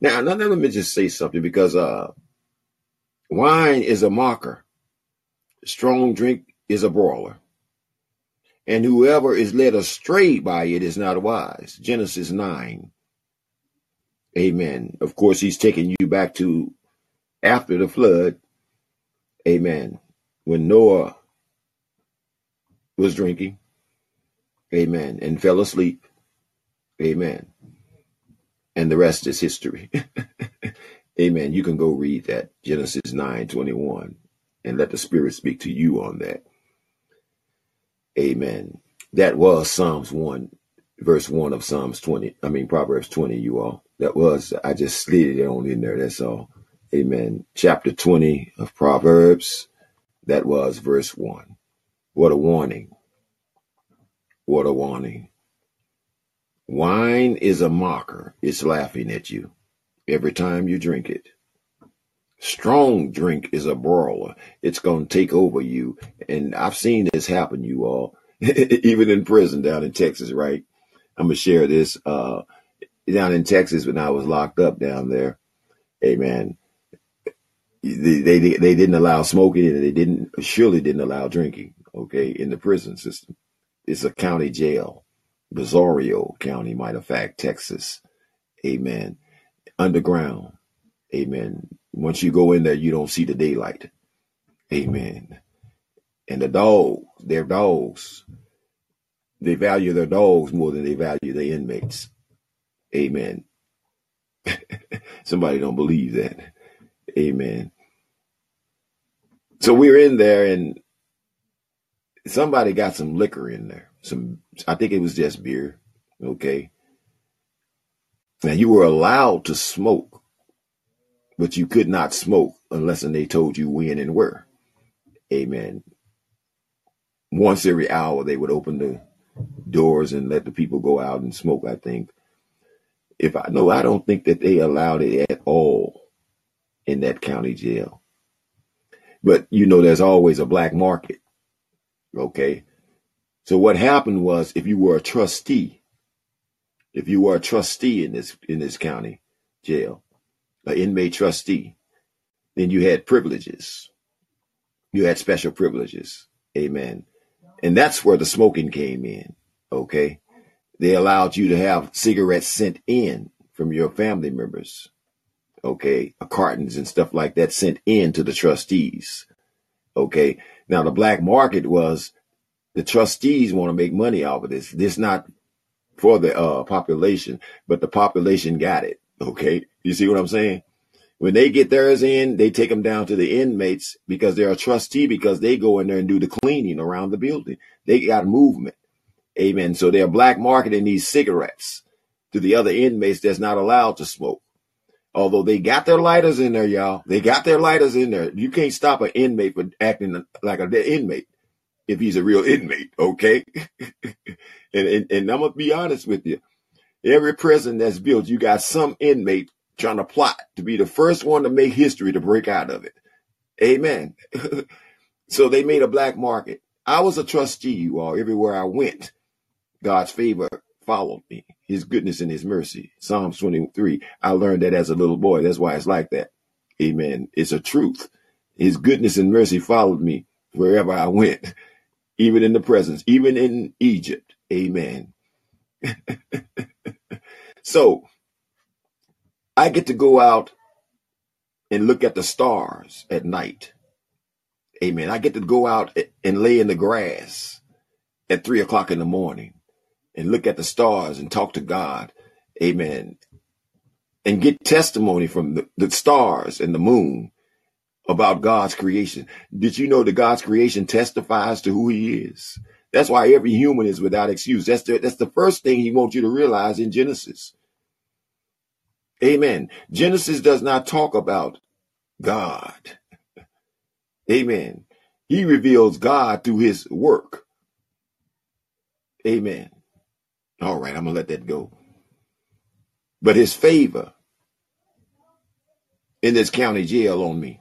Now, now let me just say something because uh, wine is a mocker, strong drink is a brawler, and whoever is led astray by it is not wise. Genesis 9. Amen. Of course, he's taking you back to after the flood. Amen. When Noah was drinking. Amen. And fell asleep. Amen and the rest is history. Amen. You can go read that Genesis 9 21 and let the Spirit speak to you on that. Amen. That was Psalms 1, verse 1 of Psalms 20. I mean, Proverbs 20, you all. That was, I just slid it on in there. That's all. Amen. Chapter 20 of Proverbs. That was verse 1. What a warning. What a warning. Wine is a mocker. It's laughing at you every time you drink it. Strong drink is a brawler. It's going to take over you. And I've seen this happen, you all, even in prison down in Texas, right? I'm going to share this. Uh, down in Texas when I was locked up down there, man, they, they, they didn't allow smoking and they didn't, surely didn't allow drinking, okay, in the prison system. It's a county jail. Brazoria County, might of fact, Texas. Amen. Underground. Amen. Once you go in there, you don't see the daylight. Amen. And the dogs, their dogs, they value their dogs more than they value the inmates. Amen. Somebody don't believe that. Amen. So we're in there and somebody got some liquor in there some I think it was just beer. Okay. Now you were allowed to smoke, but you could not smoke unless they told you when and where. Amen. Once every hour they would open the doors and let the people go out and smoke, I think. If I know I don't think that they allowed it at all in that county jail. But you know there's always a black market. Okay. So what happened was if you were a trustee, if you were a trustee in this in this county jail, an inmate trustee, then you had privileges. You had special privileges. Amen. And that's where the smoking came in. Okay. They allowed you to have cigarettes sent in from your family members. Okay. Cartons and stuff like that sent in to the trustees. Okay. Now the black market was the trustees want to make money off of this. This not for the uh, population, but the population got it. Okay. You see what I'm saying? When they get theirs in, they take them down to the inmates because they're a trustee because they go in there and do the cleaning around the building. They got movement. Amen. So they're black marketing these cigarettes to the other inmates that's not allowed to smoke. Although they got their lighters in there, y'all. They got their lighters in there. You can't stop an inmate for acting like an inmate if he's a real inmate, okay? and, and and I'm gonna be honest with you. Every prison that's built, you got some inmate trying to plot to be the first one to make history to break out of it. Amen. so they made a black market. I was a trustee, you all. Everywhere I went, God's favor followed me, his goodness and his mercy. Psalms 23. I learned that as a little boy. That's why it's like that. Amen. It's a truth. His goodness and mercy followed me wherever I went, even in the presence, even in Egypt. Amen. so I get to go out and look at the stars at night. Amen. I get to go out and lay in the grass at three o'clock in the morning and look at the stars and talk to God. Amen. And get testimony from the, the stars and the moon about God's creation. Did you know that God's creation testifies to who he is? That's why every human is without excuse. That's the, that's the first thing he wants you to realize in Genesis. Amen. Genesis does not talk about God. Amen. He reveals God through his work. Amen. All right, I'm going to let that go. But his favor in this county jail on me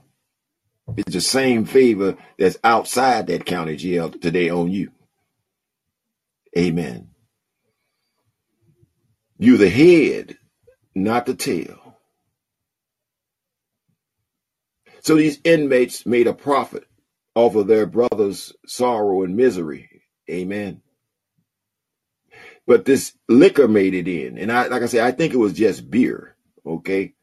is the same favor that's outside that county jail today on you. Amen. You the head, not the tail. So these inmates made a profit off of their brother's sorrow and misery. Amen. But this liquor made it in. And I like I said, I think it was just beer. Okay.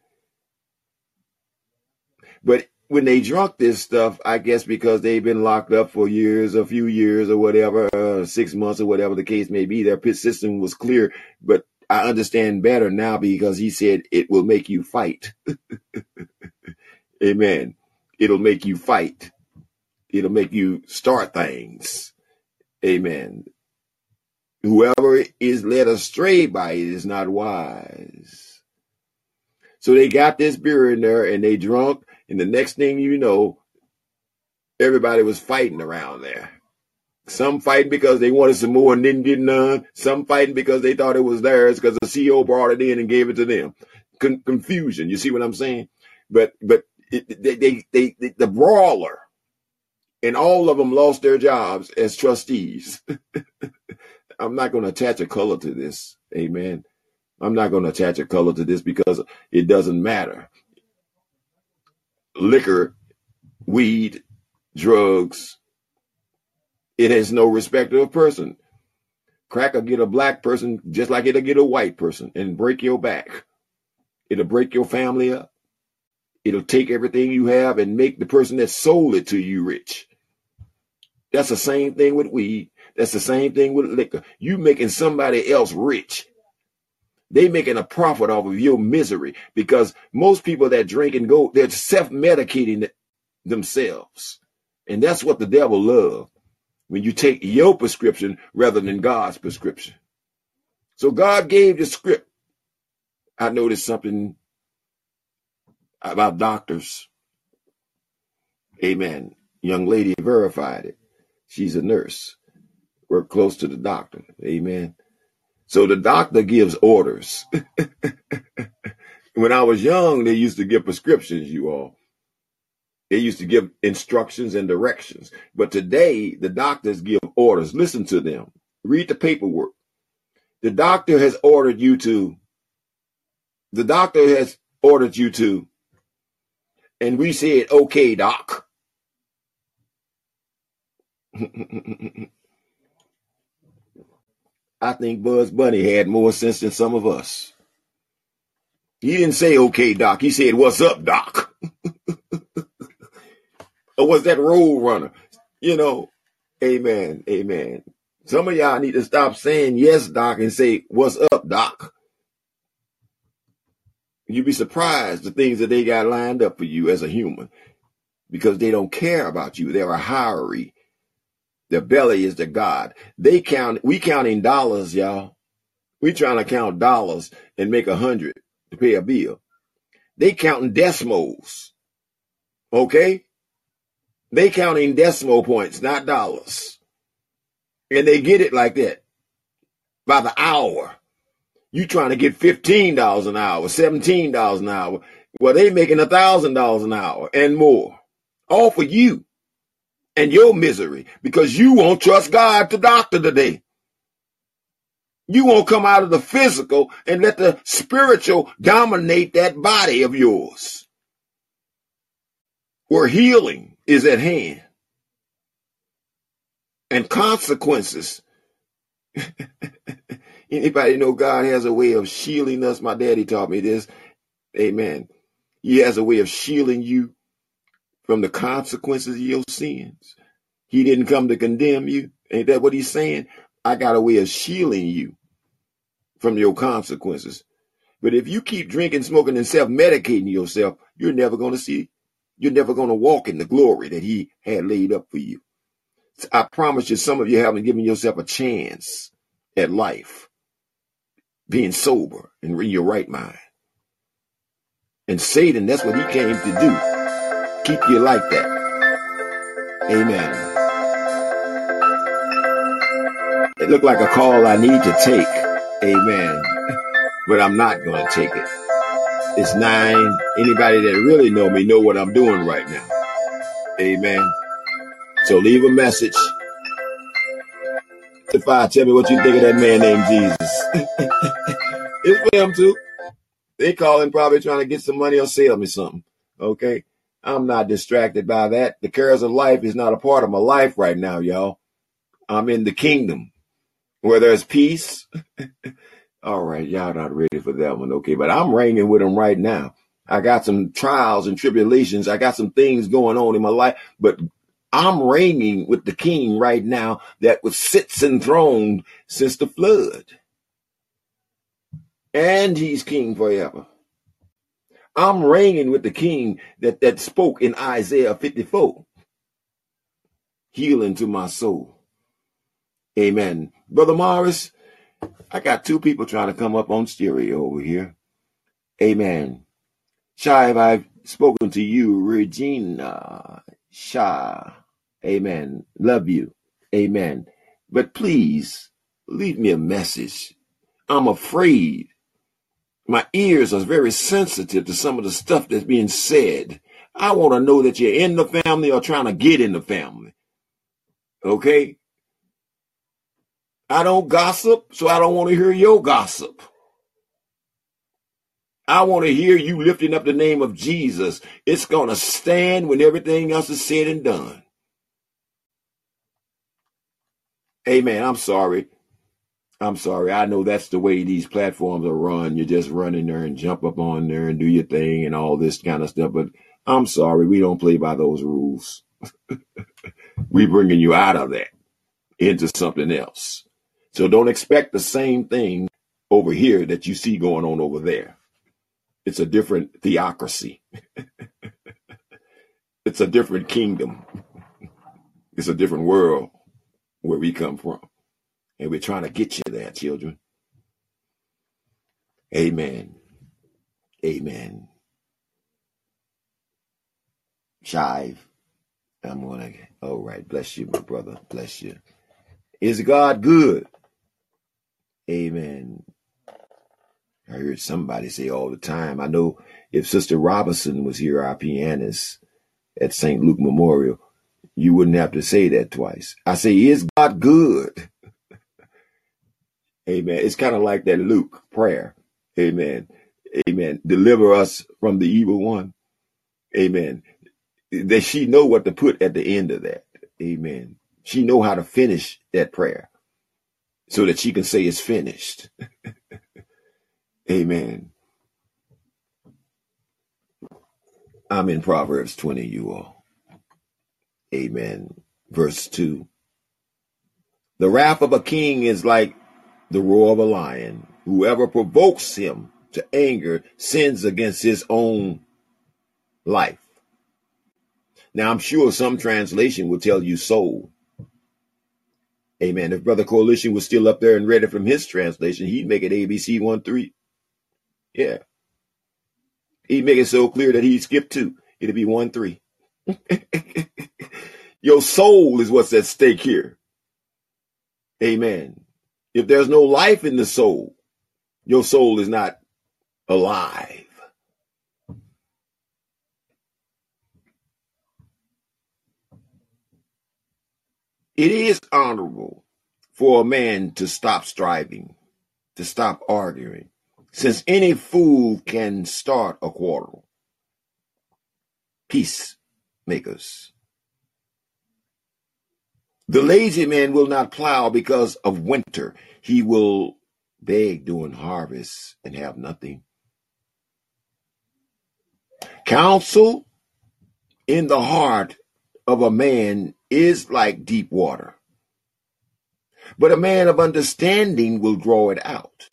But when they drunk this stuff, I guess because they've been locked up for years, a few years or whatever, uh, six months or whatever the case may be, their pit system was clear. But I understand better now because he said it will make you fight. Amen. It'll make you fight. It'll make you start things. Amen. Whoever is led astray by it is not wise. So they got this beer in there and they drunk and the next thing you know, everybody was fighting around there. Some fighting because they wanted some more and didn't get none. Some fighting because they thought it was theirs because the CEO brought it in and gave it to them. Con- confusion. You see what I'm saying? But but it, they, they, they, they the brawler and all of them lost their jobs as trustees. I'm not going to attach a color to this. Amen. I'm not going to attach a color to this because it doesn't matter liquor, weed, drugs. It has no respect of a person. Crack will get a black person just like it'll get a white person and break your back. It'll break your family up. It'll take everything you have and make the person that sold it to you rich. That's the same thing with weed. That's the same thing with liquor. You making somebody else rich they making a profit off of your misery because most people that drink and go, they're self-medicating themselves. And that's what the devil loves when you take your prescription rather than God's prescription. So God gave the script. I noticed something about doctors. Amen. Young lady verified it. She's a nurse. Work close to the doctor. Amen. So the doctor gives orders. when I was young, they used to give prescriptions, you all. They used to give instructions and directions. But today, the doctors give orders. Listen to them. Read the paperwork. The doctor has ordered you to, the doctor has ordered you to, and we said, okay, doc. I think Bugs Bunny had more sense than some of us. He didn't say, okay, doc. He said, what's up, doc? or was that road runner? You know, amen, amen. Some of y'all need to stop saying yes, doc, and say, what's up, doc? You'd be surprised the things that they got lined up for you as a human because they don't care about you. They're a hiree. The belly is the God. They count, we counting dollars, y'all. We trying to count dollars and make a hundred to pay a bill. They counting decimals. Okay? They counting decimal points, not dollars. And they get it like that by the hour. You trying to get $15 an hour, $17 an hour. Well, they making $1,000 an hour and more. All for you and your misery because you won't trust God to doctor today. You won't come out of the physical and let the spiritual dominate that body of yours. Where healing is at hand and consequences. Anybody know God has a way of shielding us? My daddy taught me this. Amen. He has a way of shielding you from the consequences of your sins. He didn't come to condemn you. Ain't that what he's saying? I got a way of shielding you from your consequences. But if you keep drinking, smoking, and self-medicating yourself, you're never going to see, you're never going to walk in the glory that he had laid up for you. I promise you, some of you haven't given yourself a chance at life, being sober and in your right mind. And Satan, that's what he came to do. Keep you like that. Amen. It looked like a call I need to take. Amen. But I'm not going to take it. It's nine. Anybody that really know me know what I'm doing right now. Amen. So leave a message. If I tell me what you think of that man named Jesus. it's for them too. They calling probably trying to get some money or sell me something. Okay. I'm not distracted by that. The cares of life is not a part of my life right now, y'all. I'm in the kingdom where there's peace. All right, y'all not ready for that one, okay? But I'm reigning with him right now. I got some trials and tribulations. I got some things going on in my life, but I'm reigning with the King right now that was sits enthroned since the flood, and He's King forever. I'm reigning with the King that that spoke in Isaiah 54, healing to my soul. Amen. Brother Morris, I got two people trying to come up on stereo over here. Amen. Shive, I've spoken to you, Regina Shah. Amen. Love you. Amen. But please leave me a message. I'm afraid. My ears are very sensitive to some of the stuff that's being said. I want to know that you're in the family or trying to get in the family. Okay? I don't gossip, so I don't want to hear your gossip. I want to hear you lifting up the name of Jesus. It's going to stand when everything else is said and done. Amen. I'm sorry. I'm sorry. I know that's the way these platforms are run. You just run in there and jump up on there and do your thing and all this kind of stuff. But I'm sorry. We don't play by those rules. We're bringing you out of that into something else. So don't expect the same thing over here that you see going on over there. It's a different theocracy. it's a different kingdom. It's a different world where we come from. And we're trying to get you there, children. Amen. Amen. Shive. I'm gonna all right, bless you, my brother. Bless you. Is God good? Amen. I heard somebody say all the time. I know if Sister Robinson was here, our pianist at St. Luke Memorial, you wouldn't have to say that twice. I say, is God good? Amen. It's kind of like that Luke prayer. Amen. Amen. Deliver us from the evil one. Amen. That she know what to put at the end of that. Amen. She know how to finish that prayer so that she can say it's finished. Amen. I'm in Proverbs 20, you all. Amen. Verse 2. The wrath of a king is like the roar of a lion. Whoever provokes him to anger sins against his own life. Now, I'm sure some translation will tell you soul. Amen. If Brother Coalition was still up there and read it from his translation, he'd make it ABC 1 3. Yeah. He'd make it so clear that he'd skip two. It'd be one three. Your soul is what's at stake here. Amen. If there's no life in the soul, your soul is not alive. It is honorable for a man to stop striving, to stop arguing, since any fool can start a quarrel. Peacemakers. The lazy man will not plow because of winter. He will beg during harvest and have nothing. Counsel in the heart of a man is like deep water, but a man of understanding will draw it out.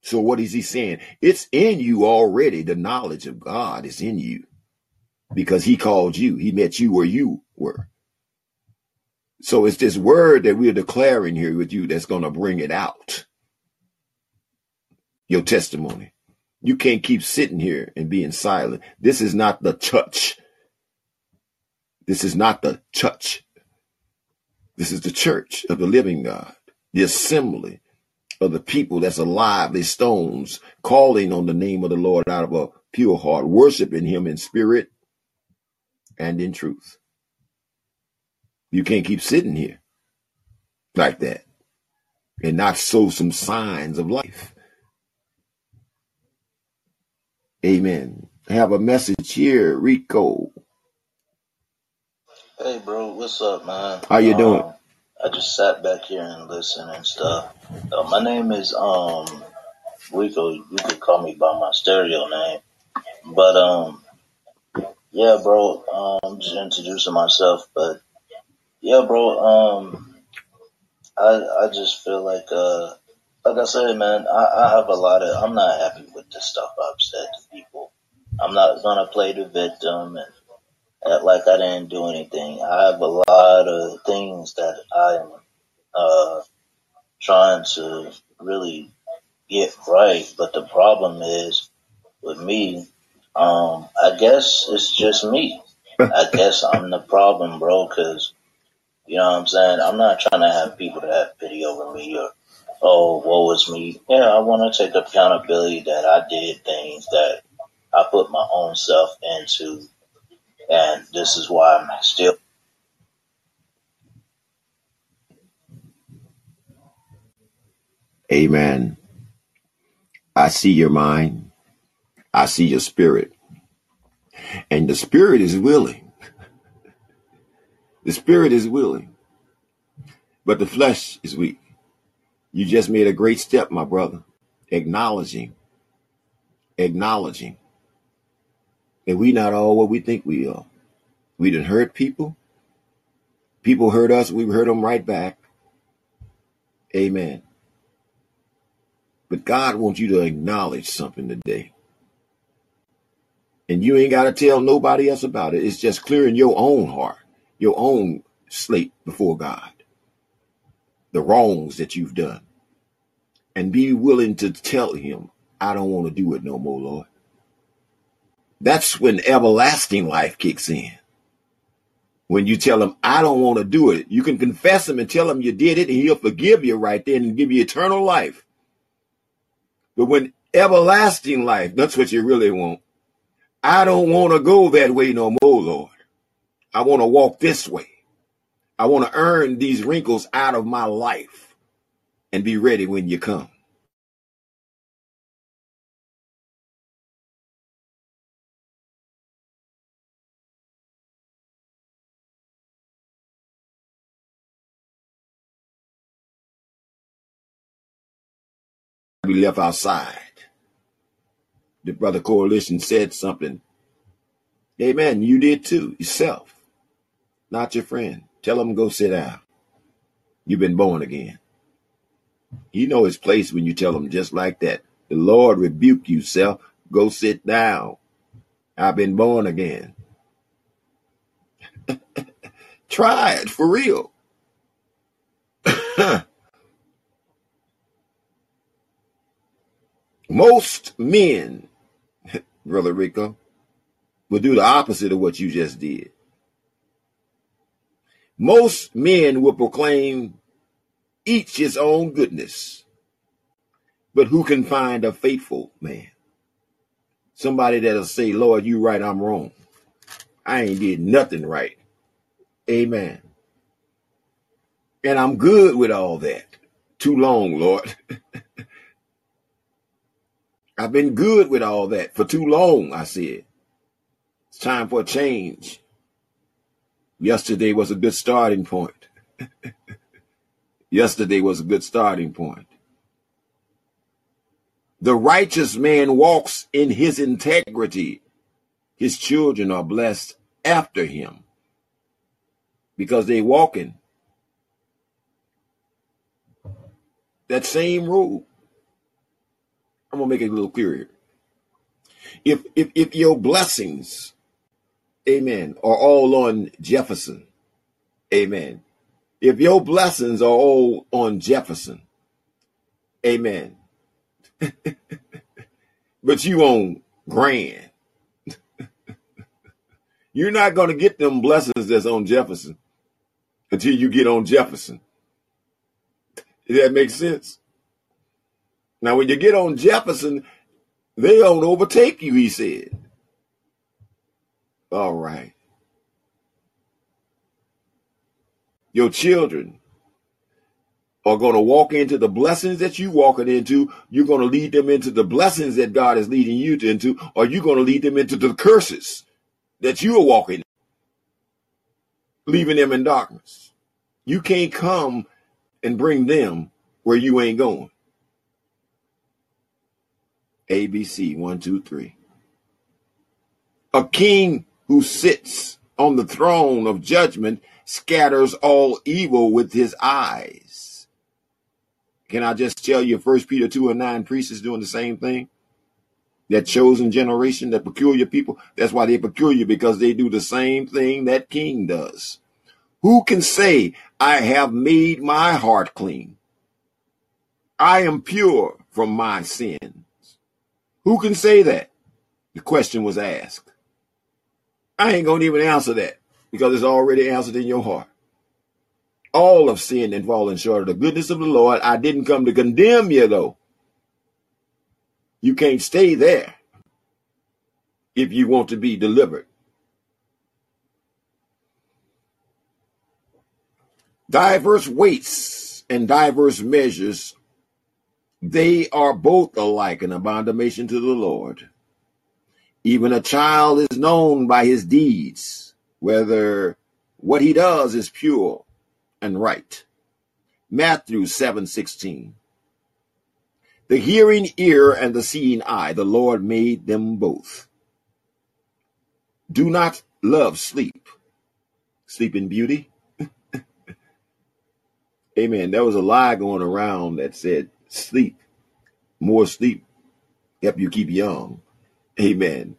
So what is he saying? It's in you already. The knowledge of God is in you because he called you. He met you where you were. So it's this word that we're declaring here with you that's going to bring it out. Your testimony. You can't keep sitting here and being silent. This is not the church. This is not the church. This is the church of the living God, the assembly of the people that's alive, the stones, calling on the name of the Lord out of a pure heart, worshiping him in spirit and in truth. You can't keep sitting here like that and not show some signs of life. Amen. I have a message here, Rico. Hey, bro, what's up, man? How you doing? Um, I just sat back here and listened and stuff. Uh, my name is um Rico. You could call me by my stereo name, but um yeah, bro. Um, I'm just introducing myself, but yeah, bro. Um, I I just feel like uh like I said, man. I, I have a lot of. I'm not happy with the stuff I've said to people. I'm not gonna play the victim and act like I didn't do anything. I have a lot of things that I am uh trying to really get right, but the problem is with me. Um, I guess it's just me. I guess I'm the problem, bro, because you know what I'm saying? I'm not trying to have people to have pity over me or, oh, woe is me. Yeah, I want to take accountability that I did things that I put my own self into. And this is why I'm still. Amen. I see your mind. I see your spirit. And the spirit is willing. The spirit is willing. But the flesh is weak. You just made a great step, my brother. Acknowledging. Acknowledging. that we not all what we think we are. We didn't hurt people. People hurt us. We hurt them right back. Amen. But God wants you to acknowledge something today. And you ain't got to tell nobody else about it. It's just clearing your own heart, your own slate before God, the wrongs that you've done. And be willing to tell him, I don't want to do it no more, Lord. That's when everlasting life kicks in. When you tell him, I don't want to do it, you can confess him and tell him you did it, and he'll forgive you right then and give you eternal life. But when everlasting life, that's what you really want. I don't want to go that way no more, Lord. I want to walk this way. I want to earn these wrinkles out of my life and be ready when you come. Be left outside. The brother coalition said something. Amen. You did too, yourself, not your friend. Tell him go sit down. You've been born again. You know his place when you tell him just like that. The Lord rebuke you, self. Go sit down. I've been born again. Try it for real. Most men Brother Rico, will do the opposite of what you just did. Most men will proclaim each his own goodness, but who can find a faithful man? Somebody that'll say, Lord, you're right, I'm wrong. I ain't did nothing right. Amen. And I'm good with all that. Too long, Lord. I've been good with all that for too long, I said. It's time for a change. Yesterday was a good starting point. Yesterday was a good starting point. The righteous man walks in his integrity. His children are blessed after him because they walk in that same road. I'm gonna make it a little clearer. If if if your blessings, amen, are all on Jefferson, amen. If your blessings are all on Jefferson, amen. but you on Grand. You're not going to get them blessings that's on Jefferson until you get on Jefferson. Does that make sense? Now, when you get on Jefferson, they don't overtake you, he said. All right. Your children are going to walk into the blessings that you walking into. You're going to lead them into the blessings that God is leading you into, or you're going to lead them into the curses that you are walking, leaving them in darkness. You can't come and bring them where you ain't going. ABC one, two, three. A king who sits on the throne of judgment scatters all evil with his eyes. Can I just tell you, First Peter 2 and 9 priests is doing the same thing? That chosen generation, that peculiar people, that's why they're peculiar because they do the same thing that king does. Who can say, I have made my heart clean? I am pure from my sins. Who can say that? The question was asked. I ain't going to even answer that because it's already answered in your heart. All of sin and fallen short of the goodness of the Lord. I didn't come to condemn you, though. You can't stay there if you want to be delivered. Diverse weights and diverse measures, they are both alike an abomination to the Lord. Even a child is known by his deeds, whether what he does is pure and right. Matthew 7:16. The hearing ear and the seeing eye, the Lord made them both. Do not love sleep. Sleep in beauty. Amen. There was a lie going around that said sleep, more sleep, help you keep young. Amen.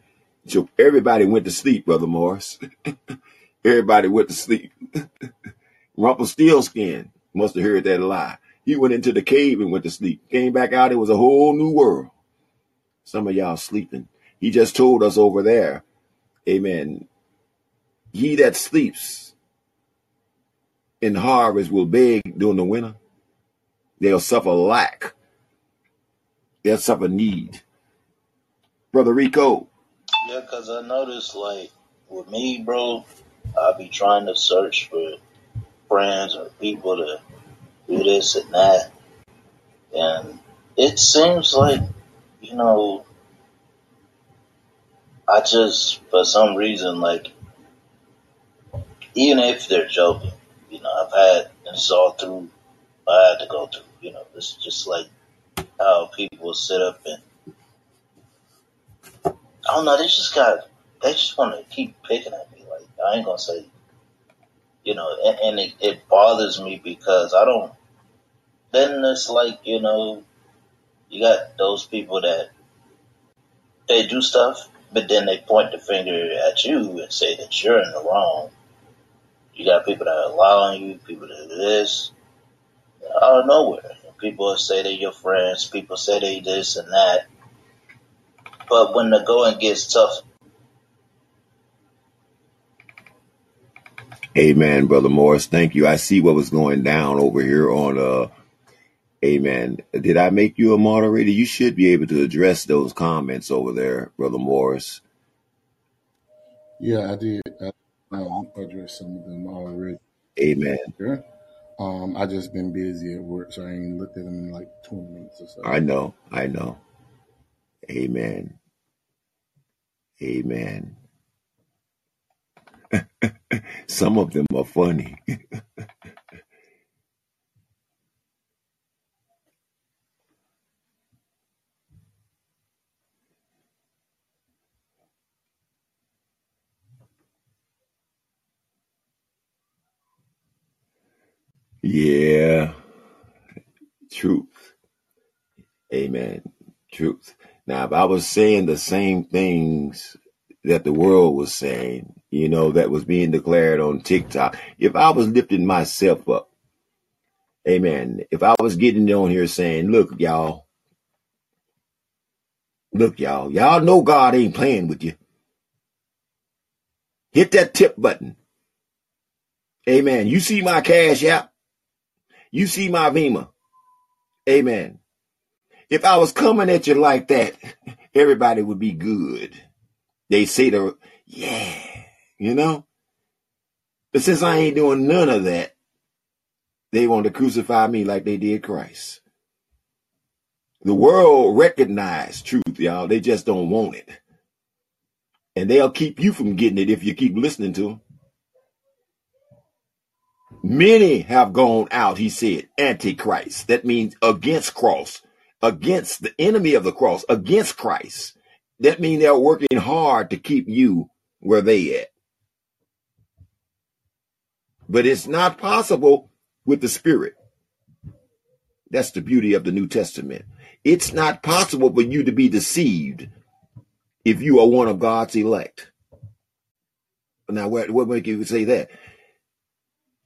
So everybody went to sleep, Brother Morris. everybody went to sleep. Rumpelstiltskin must have heard that lie. He went into the cave and went to sleep. Came back out, it was a whole new world. Some of y'all sleeping. He just told us over there, Amen. He that sleeps in harvest will beg during the winter. They'll suffer lack. They'll suffer need. Brother Rico. Yeah, because I noticed, like, with me, bro, I be trying to search for friends or people to do this and that. And it seems like, you know, I just, for some reason, like, even if they're joking, you know, I've had, this all through, I had to go through, you know, it's just like how people sit up and, I don't know, they just got, they just want to keep picking at me. Like, I ain't gonna say, you know, and, and it, it bothers me because I don't, then it's like, you know, you got those people that they do stuff, but then they point the finger at you and say that you're in the wrong. You got people that are allowing you, people that do this, out of nowhere. People say they're your friends, people say they this and that. But when the going gets tough, Amen, Brother Morris. Thank you. I see what was going down over here on uh Amen. Did I make you a moderator? You should be able to address those comments over there, Brother Morris. Yeah, I did. I um, address some of them already. Amen. Yeah. Um, I just been busy at work, so I ain't looked at them in like 20 minutes or so. I know. I know. Amen. Amen. Some of them are funny. yeah. Truth. Amen. Truth. Now, if I was saying the same things that the world was saying, you know, that was being declared on TikTok, if I was lifting myself up, amen, if I was getting on here saying, look, y'all, look, y'all, y'all know God ain't playing with you. Hit that tip button. Amen. You see my cash app. You see my Venmo. Amen. If I was coming at you like that, everybody would be good. They say the, yeah, you know? But since I ain't doing none of that, they want to crucify me like they did Christ. The world recognize truth, y'all. They just don't want it. And they'll keep you from getting it if you keep listening to them. Many have gone out, he said, antichrist. That means against cross, against the enemy of the cross, against Christ. That means they're working hard to keep you where they at. But it's not possible with the spirit. That's the beauty of the New Testament. It's not possible for you to be deceived if you are one of God's elect. Now, what, what make you say that?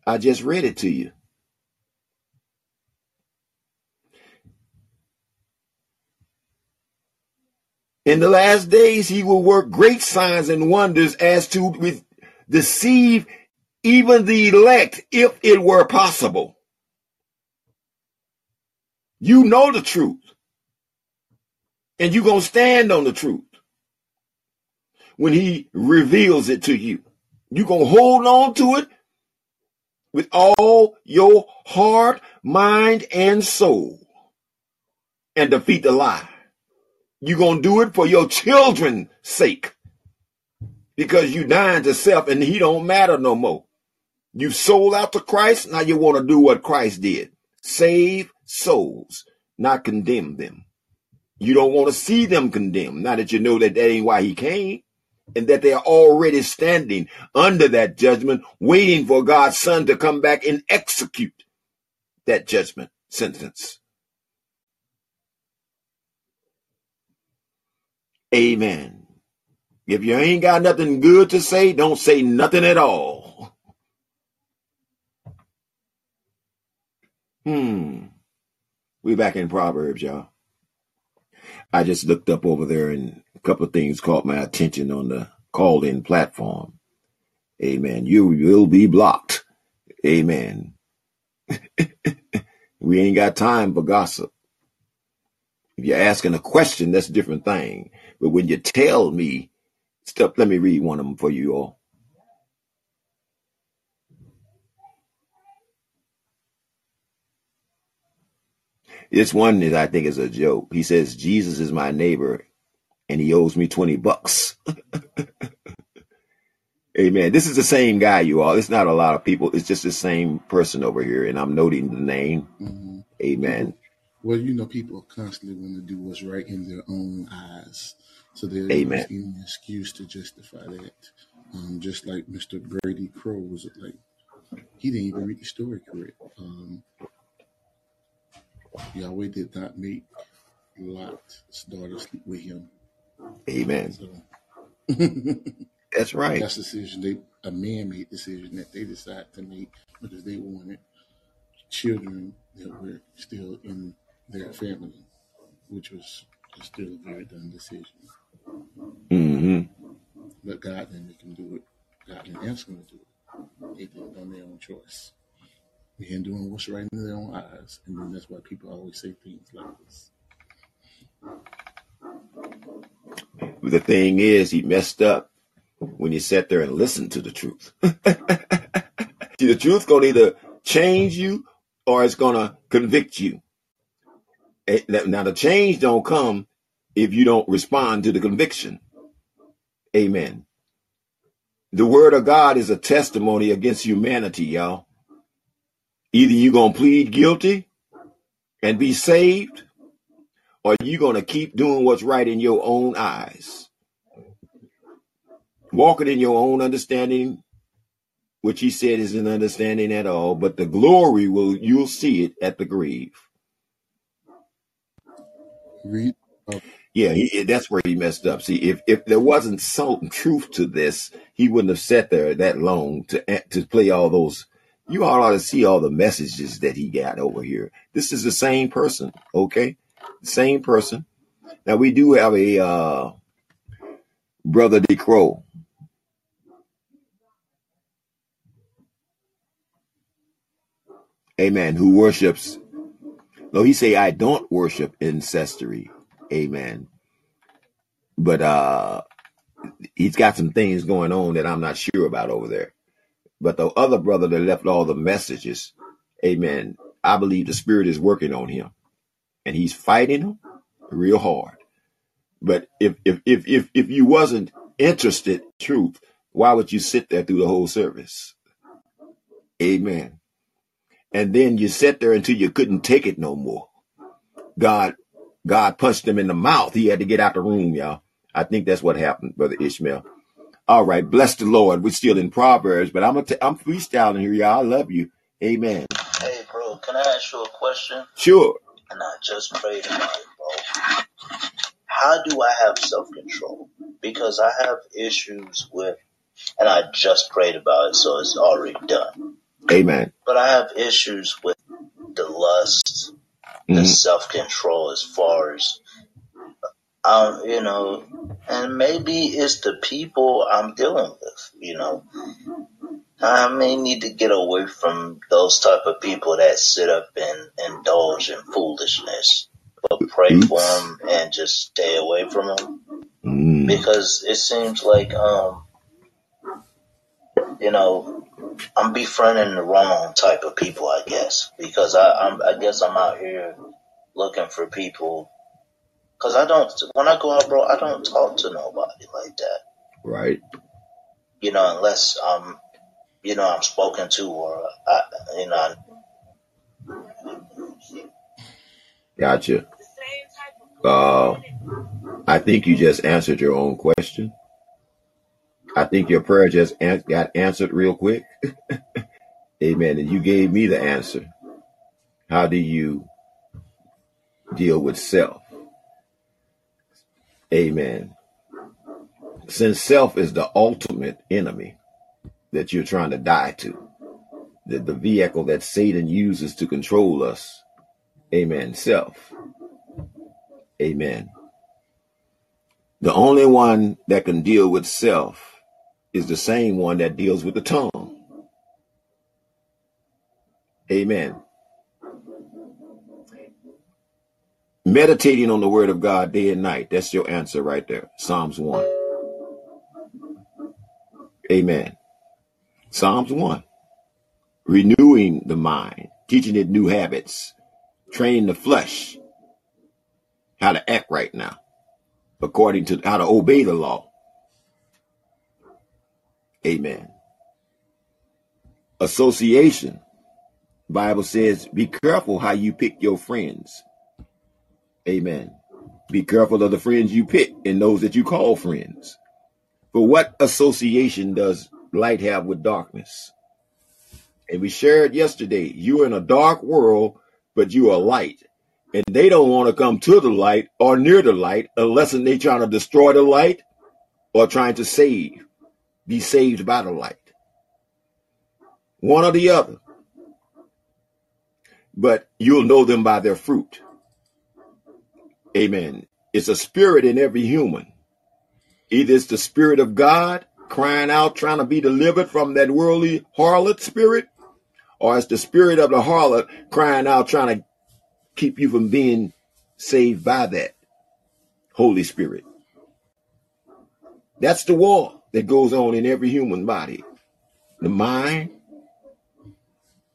I just read it to you. In the last days, he will work great signs and wonders as to deceive even the elect if it were possible. You know the truth. And you're going to stand on the truth when he reveals it to you. You're going to hold on to it with all your heart, mind, and soul and defeat the lie. You're going to do it for your children's sake because you dying to self and he don't matter no more. You sold out to Christ. Now you want to do what Christ did. Save souls, not condemn them. You don't want to see them condemned. Now that you know that that ain't why he came and that they are already standing under that judgment, waiting for God's son to come back and execute that judgment sentence. Amen. If you ain't got nothing good to say, don't say nothing at all. Hmm. We back in Proverbs, y'all. I just looked up over there and a couple of things caught my attention on the Callin platform. Amen. You will be blocked. Amen. we ain't got time for gossip. If you're asking a question, that's a different thing. But when you tell me stuff, let me read one of them for you all. This one is, I think, is a joke. He says, Jesus is my neighbor and he owes me 20 bucks. Amen. This is the same guy, you all. It's not a lot of people. It's just the same person over here. And I'm noting the name. Mm-hmm. Amen. Well, you know, people constantly want to do what's right in their own eyes. So there's Amen. any excuse to justify that. Um, just like Mr. Brady Crow was like, he didn't even read the story correct. Um, Yahweh did not make Lot's daughter sleep with him. Amen. So That's right. that's a decision they a man made decision that they decided to make because they wanted children that were still in their family, which was still a very dumb decision. Hmm But God didn't can do it. God didn't ask them to do it. They did it on their own choice. And doing what's right in their own eyes. And then that's why people always say things like this. But the thing is, he messed up when you sat there and listened to the truth. See, the truth gonna either change you or it's gonna convict you. Eh, Now the change don't come if you don't respond to the conviction. Amen. The word of God is a testimony against humanity, y'all. Either you're gonna plead guilty and be saved, or you're gonna keep doing what's right in your own eyes. Walking in your own understanding, which he said isn't understanding at all, but the glory will you'll see it at the grave. Read. Uh, Yeah, he, that's where he messed up. See, if if there wasn't some truth to this, he wouldn't have sat there that long to to play all those. You all ought to see all the messages that he got over here. This is the same person, okay? Same person. Now we do have a uh, brother DeCrow. Amen. Who worships? No, he say I don't worship ancestry. Amen. But uh, he's got some things going on that I'm not sure about over there. But the other brother that left all the messages, amen. I believe the spirit is working on him, and he's fighting him real hard. But if if if if if you wasn't interested in truth, why would you sit there through the whole service? Amen. And then you sat there until you couldn't take it no more. God God punched him in the mouth. He had to get out the room, y'all. I think that's what happened, brother Ishmael. All right, bless the Lord. We're still in Proverbs, but I'm gonna t- I'm freestyling here, y'all. I love you. Amen. Hey, bro, can I ask you a question? Sure. And I just prayed about it, bro. How do I have self control? Because I have issues with, and I just prayed about it, so it's already done. Amen. But I have issues with the lust, the Mhm. self control as far as, um, you know, and maybe it's the people I'm dealing with, you know. I may need to get away from those type of people that sit up and indulge in foolishness, but pray for them and just stay away from them Mm. because it seems like, um, you know, I'm befriending the wrong type of people, I guess, because I, I'm, I guess I'm out here looking for people. Cause I don't, when I go out, bro, I don't talk to nobody like that, Right. you know, unless I'm, you know, I'm spoken to or, I, you know, Gotcha. Uh, I think you just answered your own question. I think your prayer just an- got answered real quick. Amen. And you gave me the answer. How do you deal with self? Amen. Since self is the ultimate enemy that you're trying to die to, the, the vehicle that Satan uses to control us. Amen. Self. Amen. The only one that can deal with self is the same one that deals with the tongue. Amen. Meditating on the word of God day and night. That's your answer right there. Psalms 1. Amen. Psalms 1. Renewing the mind, teaching it new habits, training the flesh how to act right now, according to how to obey the law. Amen. Association. Bible says, be careful how you pick your friends. Amen. Be careful of the friends you pick and those that you call friends. For what association does light have with darkness? And we shared yesterday, you're in a dark world, but you are light. And they don't want to come to the light or near the light unless they're trying to destroy the light or trying to save, be saved by the light. One or the other. But you'll know them by their fruit. Amen. It's a spirit in every human. Either it's the spirit of God crying out, trying to be delivered from that worldly harlot spirit, or it's the spirit of the harlot crying out, trying to keep you from being saved by that Holy Spirit. That's the war that goes on in every human body the mind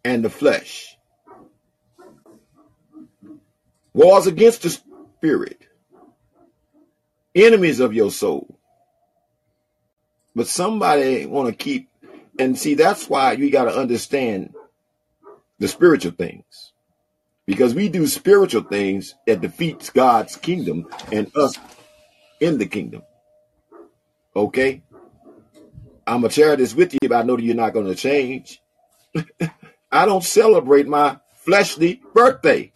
and the flesh. Wars against the spirit, enemies of your soul. But somebody want to keep, and see, that's why you got to understand the spiritual things. Because we do spiritual things that defeats God's kingdom and us in the kingdom. Okay? I'm gonna share this with you, but I know that you're not gonna change. I don't celebrate my fleshly birthday.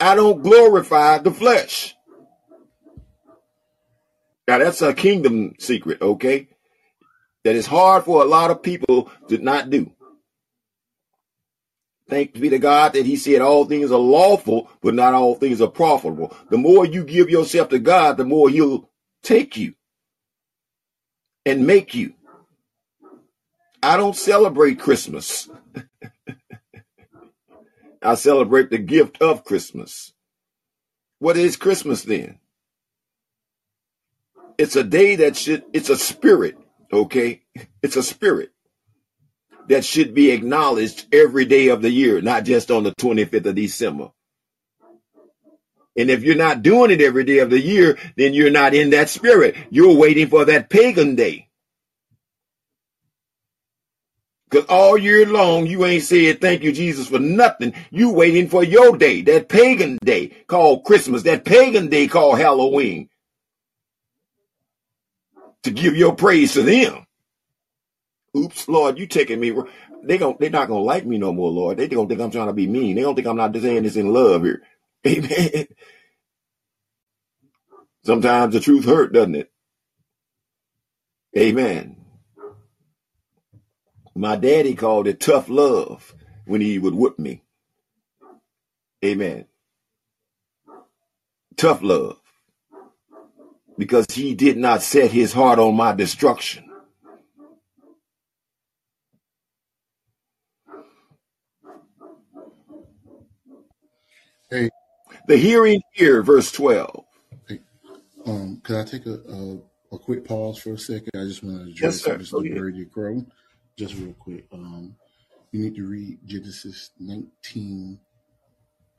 I don't glorify the flesh. Now that's a kingdom secret, okay? That is hard for a lot of people to not do. Thanks be to God that He said all things are lawful, but not all things are profitable. The more you give yourself to God, the more He'll take you and make you. I don't celebrate Christmas. I celebrate the gift of Christmas. What is Christmas then? It's a day that should, it's a spirit, okay? It's a spirit that should be acknowledged every day of the year, not just on the 25th of December. And if you're not doing it every day of the year, then you're not in that spirit. You're waiting for that pagan day. Because all year long, you ain't said thank you, Jesus, for nothing. You waiting for your day, that pagan day called Christmas, that pagan day called Halloween, to give your praise to them. Oops, Lord, you taking me. They gon' they're not gonna like me no more, Lord. They gonna think I'm trying to be mean. They don't think I'm not saying this in love here. Amen. Sometimes the truth hurt, doesn't it? Amen. My daddy called it tough love when he would whip me. Amen. Tough love. Because he did not set his heart on my destruction. Hey, The hearing ear, verse 12. hey, um, could I take a, a a quick pause for a second? I just want to address sir. Mr. Birdie Crow, just real quick. Um, you need to read Genesis 19,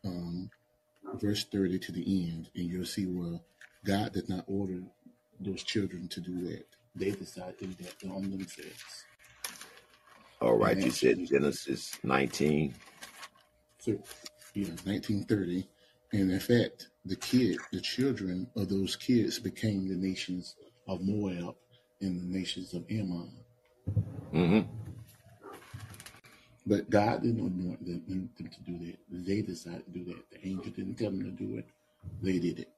um, verse 30 to the end, and you'll see where God did not order those children to do that. They decided to do that on themselves. All right, And you said Genesis 19. so, yeah, 1930. And in fact, the kid, the children of those kids became the nations of Moab and the nations of Ammon. hmm But God didn't anoint them, them to do that. They decided to do that. The angel didn't tell them to do it. They did it.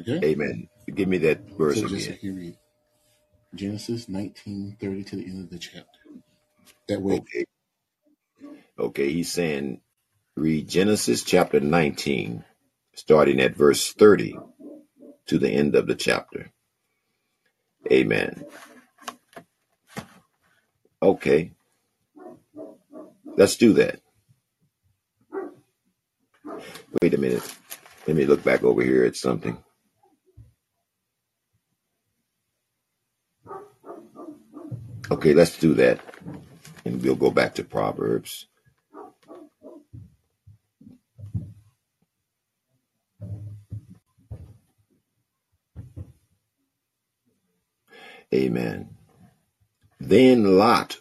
Okay? Amen. Give me that verse So just again. read Genesis 19, 30 to the end of the chapter. That way, Okay. Okay, he's saying read Genesis chapter 19, starting at verse 30 to the end of the chapter. Amen. Okay, let's do that. Wait a minute. Let me look back over here at something. Okay, let's do that. And we'll go back to Proverbs. Amen. Then Lot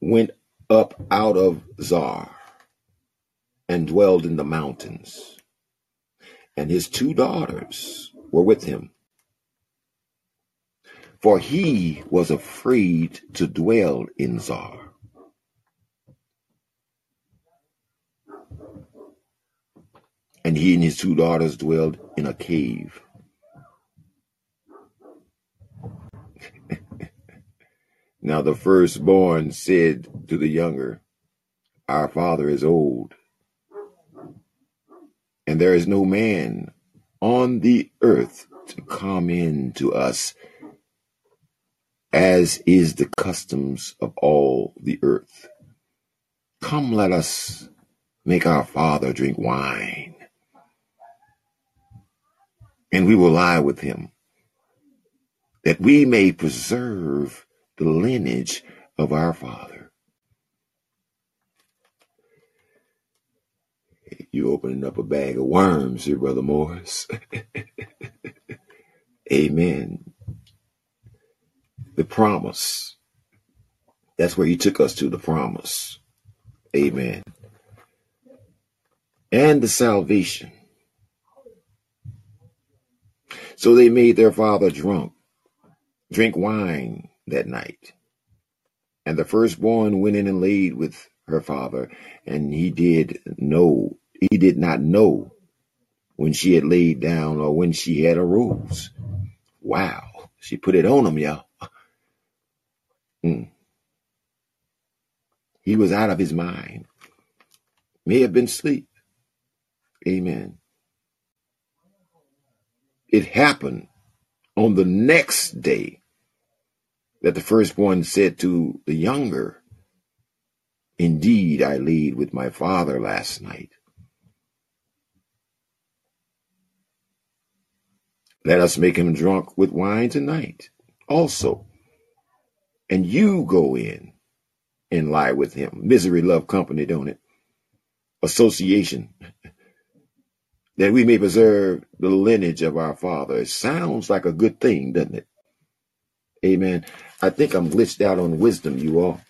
went up out of Zoar and dwelled in the mountains, and his two daughters were with him. For he was afraid to dwell in Zoar. And he and his two daughters dwelled in a cave. Now the firstborn said to the younger, Our father is old, and there is no man on the earth to come in to us as is the customs of all the earth. Come, let us make our father drink wine, and we will lie with him, that we may preserve the lineage of our father. You opening up a bag of worms here, Brother Morris. Amen. The promise. That's where he took us to the promise. Amen. And the salvation. So they made their father drunk, drink wine that night. And the firstborn went in and laid with her father, and he did know, he did not know when she had laid down or when she had arose. Wow. She put it on him, y'all. Mm. He was out of his mind. May have been sleep. Amen. It happened on the next day that the firstborn said to the younger, Indeed, I laid with my father last night. Let us make him drunk with wine tonight also. And you go in and lie with him. Misery love company, don't it? Association. that we may preserve the lineage of our father. It sounds like a good thing, doesn't it? Amen. I think I'm glitched out on wisdom, you all.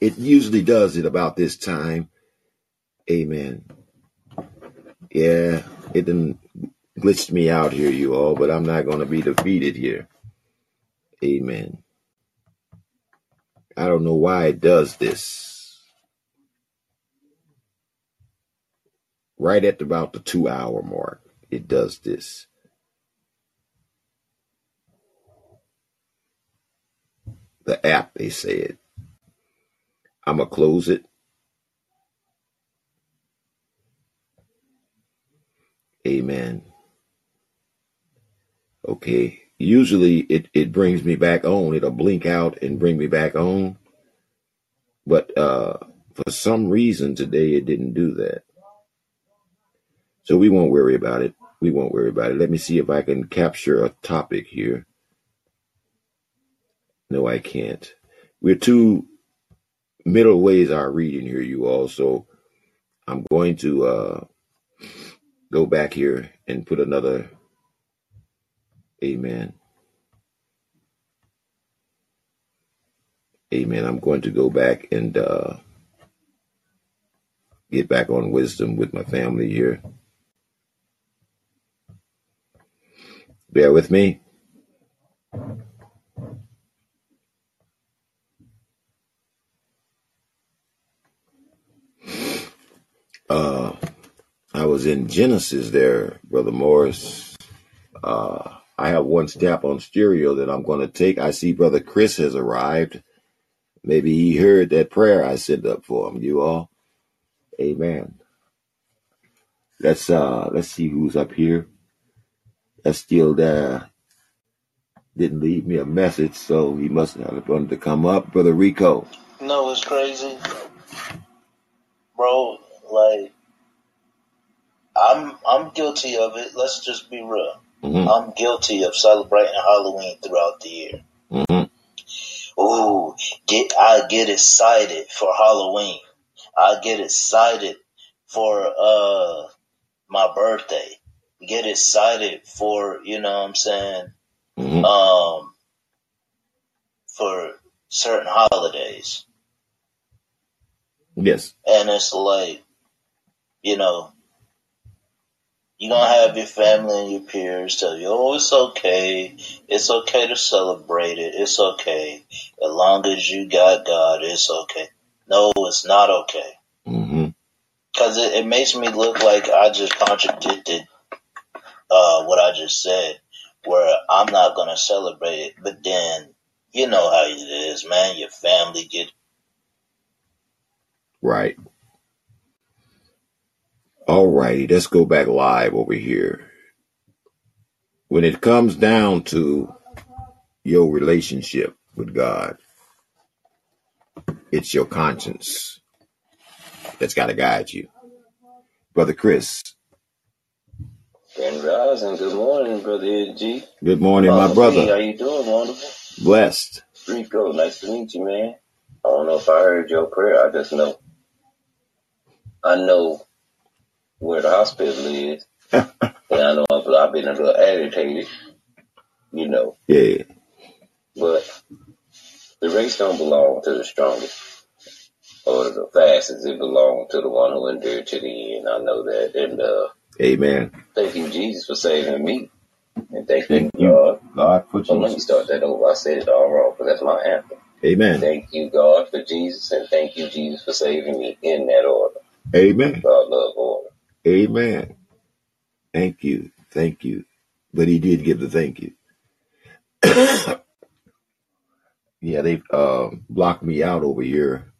It usually does it about this time. Amen. Yeah, it didn't glitched me out here, you all, but I'm not going to be defeated here. Amen. I don't know why it does this. Right at about the two hour mark, it does this. The app, they said. I'm going to close it. Amen. Okay. Usually it, it brings me back on. It'll blink out and bring me back on. But uh, for some reason today it didn't do that. So we won't worry about it. We won't worry about it. Let me see if I can capture a topic here. No, I can't. We're two middle ways our reading here, you all. So I'm going to uh, go back here and put another Amen. Amen. I'm going to go back and uh, get back on wisdom with my family here. Bear with me. Uh, I was in Genesis there, Brother Morris. Uh, I have one step on stereo that I'm going to take. I see Brother Chris has arrived. Maybe he heard that prayer I sent up for him. You all, Amen. Let's uh let's see who's up here. That's still there. Didn't leave me a message, so he must have wanted to come up, Brother Rico. No, it's crazy, bro. Like I'm I'm guilty of it. Let's just be real. Mm-hmm. I'm guilty of celebrating Halloween throughout the year. Mm-hmm. Ooh, get I get excited for Halloween. I get excited for uh my birthday. Get excited for you know what I'm saying. Mm-hmm. Um, for certain holidays. Yes. And it's like, you know, you're gonna have your family and your peers tell you, oh, it's okay. It's okay to celebrate it. It's okay. As long as you got God, it's okay. No, it's not okay. Mm-hmm. Cause it, it makes me look like I just contradicted, uh, what I just said, where I'm not gonna celebrate it, but then, you know how it is, man. Your family get. Right. All righty, let's go back live over here. when it comes down to your relationship with God, it's your conscience that's got to guide you. Brother Chris. Grand Rising. Good morning, Brother G. Good morning, my brother. How you doing? Wonderful. Blessed. Rico, nice to meet you, man. I don't know if I heard your prayer. I just know. I know where the hospital is. and I know I've, I've been a little agitated, you know. Yeah. But the race don't belong to the strongest or the fastest. It belongs to the one who endured to the end. I know that. And uh, Amen. thank you, Jesus, for saving me. And thank, Thank you, God. God, for Oh, let me start that over. I said it all wrong, but that's my anthem. Amen. Thank you, God, for Jesus, and thank you, Jesus, for saving me in that order. Amen. God love order. Amen. Thank you. Thank you. But he did give the thank you. yeah, they uh, blocked me out over here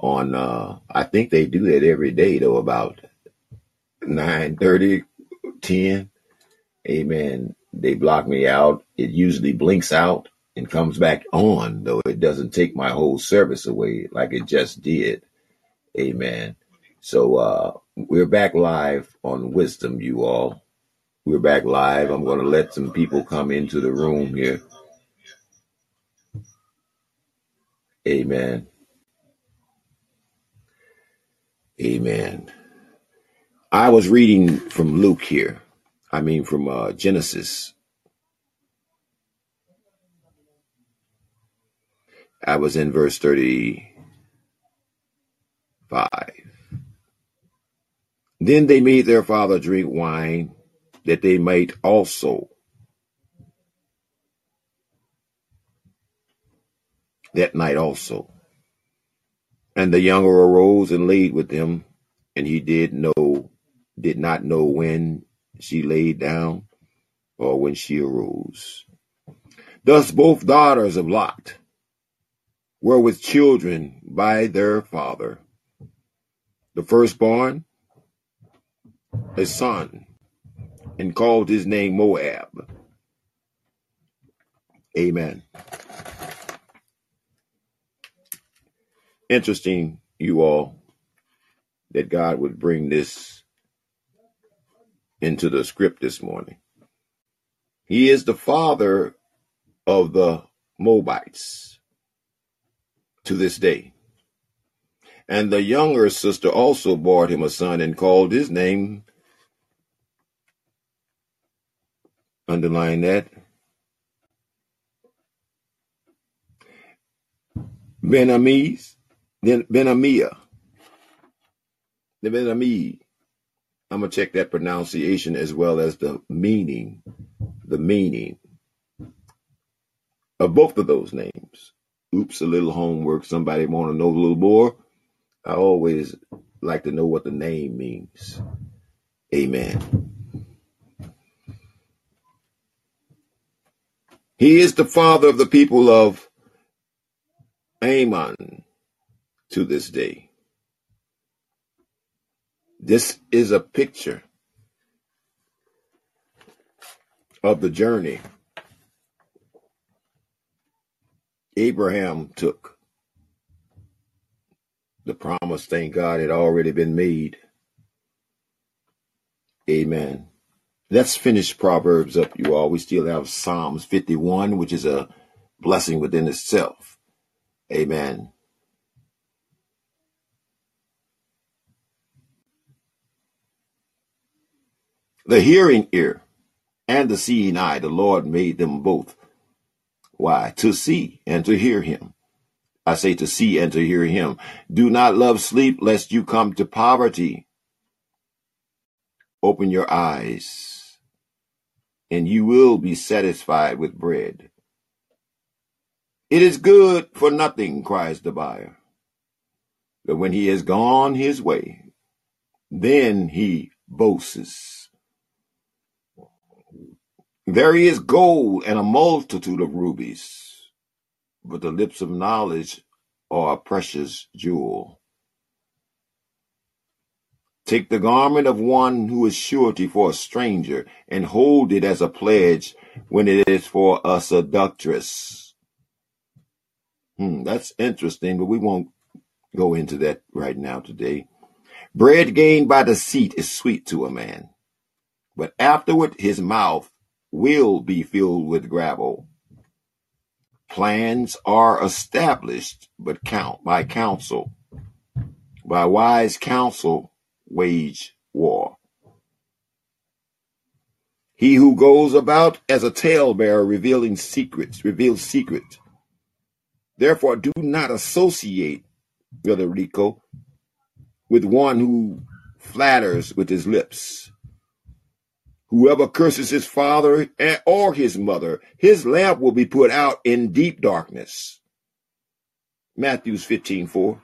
on uh I think they do that every day though about 9 10. Amen. They block me out. It usually blinks out and comes back on, though it doesn't take my whole service away like it just did. Amen. So uh we're back live on Wisdom, you all. We're back live. I'm gonna let some people come into the room here. Amen. Amen. I was reading from Luke here. I mean from uh Genesis. I was in verse 35. Then they made their father drink wine that they might also that night also. And the younger arose and laid with them, and he did know did not know when she laid down or when she arose. Thus both daughters of Lot were with children by their father. The firstborn a son, and called his name Moab. Amen. Interesting, you all, that God would bring this into the script this morning. He is the father of the Moabites to this day. And the younger sister also bore him a son and called his name, underline that, Benamis, then Benamiah, the Benami. I'm gonna check that pronunciation as well as the meaning, the meaning of both of those names. Oops, a little homework. Somebody want to know a little more? I always like to know what the name means. Amen. He is the father of the people of Ammon to this day. This is a picture of the journey Abraham took. The promise, thank God, had already been made. Amen. Let's finish Proverbs up, you all. We still have Psalms 51, which is a blessing within itself. Amen. The hearing ear and the seeing eye, the Lord made them both. Why? To see and to hear him. I say to see and to hear him. Do not love sleep lest you come to poverty. Open your eyes and you will be satisfied with bread. It is good for nothing, cries the buyer. But when he has gone his way, then he boasts. There is gold and a multitude of rubies, but the lips of knowledge are a precious jewel. Take the garment of one who is surety for a stranger, and hold it as a pledge when it is for a seductress. Hmm, that's interesting, but we won't go into that right now today. Bread gained by deceit is sweet to a man, but afterward his mouth will be filled with gravel. Plans are established but count by counsel. By wise counsel wage war. He who goes about as a talebearer revealing secrets, reveals secret. Therefore, do not associate, Brother Rico, with one who flatters with his lips. Whoever curses his father or his mother, his lamp will be put out in deep darkness. Matthews 15 4.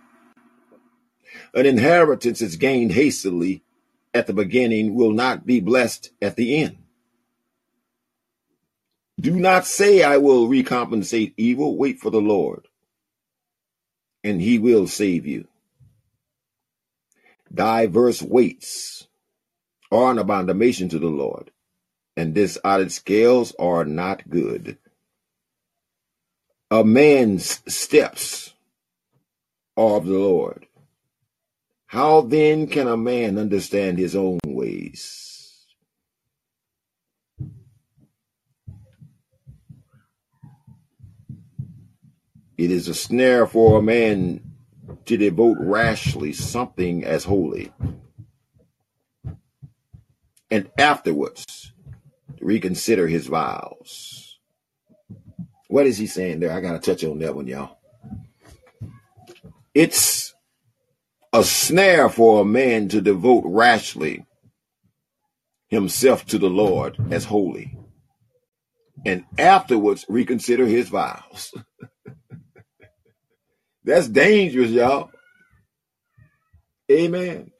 An inheritance is gained hastily at the beginning will not be blessed at the end. Do not say, I will recompensate evil. Wait for the Lord, and he will save you. Diverse weights are an abomination to the Lord, and dishonoured scales are not good. A man's steps are of the Lord. How then can a man understand his own ways? It is a snare for a man to devote rashly something as holy, and afterwards to reconsider his vows. What is he saying there? I got to touch on that one, y'all. It's a snare for a man to devote rashly himself to the Lord as holy, and afterwards reconsider his vows. That's dangerous, y'all. Amen.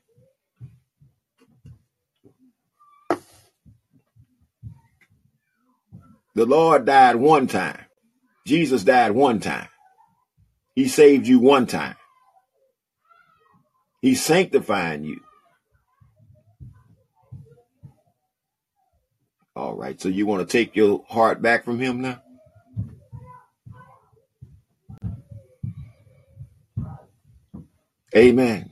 The Lord died one time. Jesus died one time. He saved you one time. He's sanctifying you. All right. So you want to take your heart back from him now? Amen.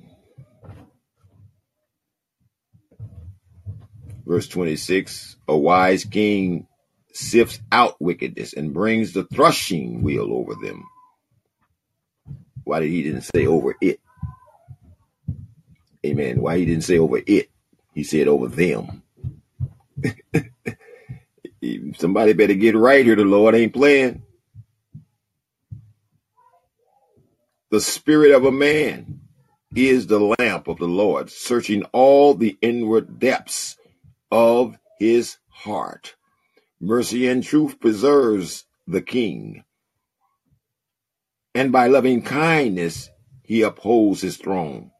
Verse 26 A wise king sifts out wickedness and brings the threshing wheel over them. Why did he didn't say over it? Amen. Why he didn't say over it? He said over them. Somebody better get right here. The Lord ain't playing. The spirit of a man is the lamp of the Lord, searching all the inward depths of his heart. Mercy and truth preserves the king. And by loving kindness, he upholds his throne.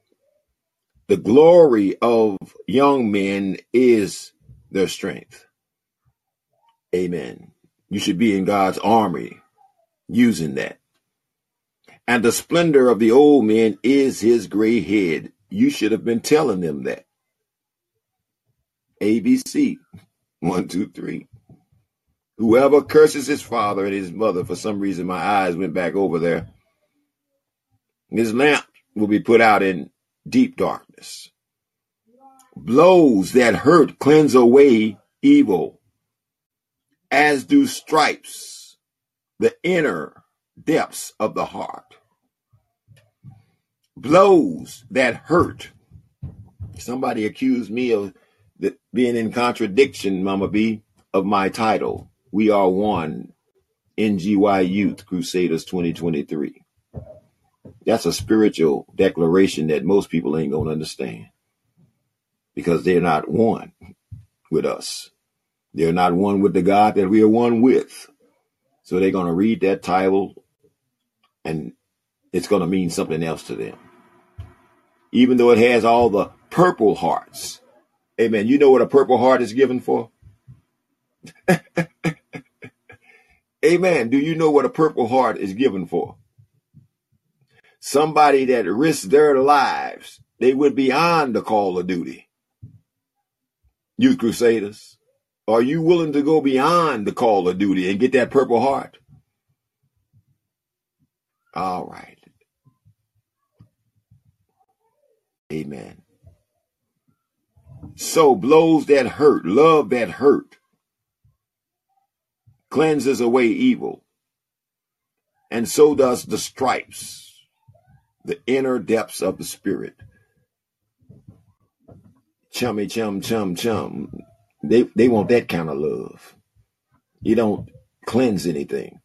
The glory of young men is their strength. Amen. You should be in God's army using that. And the splendor of the old man is his gray head. You should have been telling them that. ABC. One, two, three. Whoever curses his father and his mother, for some reason my eyes went back over there. His lamp will be put out in deep darkness. Blows that hurt cleanse away evil, as do stripes, the inner depths of the heart. Blows that hurt. Somebody accused me of being in contradiction, Mama B, of my title. We are one. NGY Youth Crusaders 2023. That's a spiritual declaration that most people ain't going to understand because they're not one with us. They're not one with the God that we are one with. So they're going to read that title and it's going to mean something else to them. Even though it has all the purple hearts. Amen. You know what a purple heart is given for? Amen. Do you know what a purple heart is given for? Somebody that risks their lives They went beyond the call of duty. Youth Crusaders, are you willing to go beyond the call of duty and get that purple heart? All right. Amen. So blows that hurt, love that hurt, cleanses away evil. And so does the stripes, the inner depths of the spirit. Chummy chum chum chum. They they want that kind of love. You don't cleanse anything.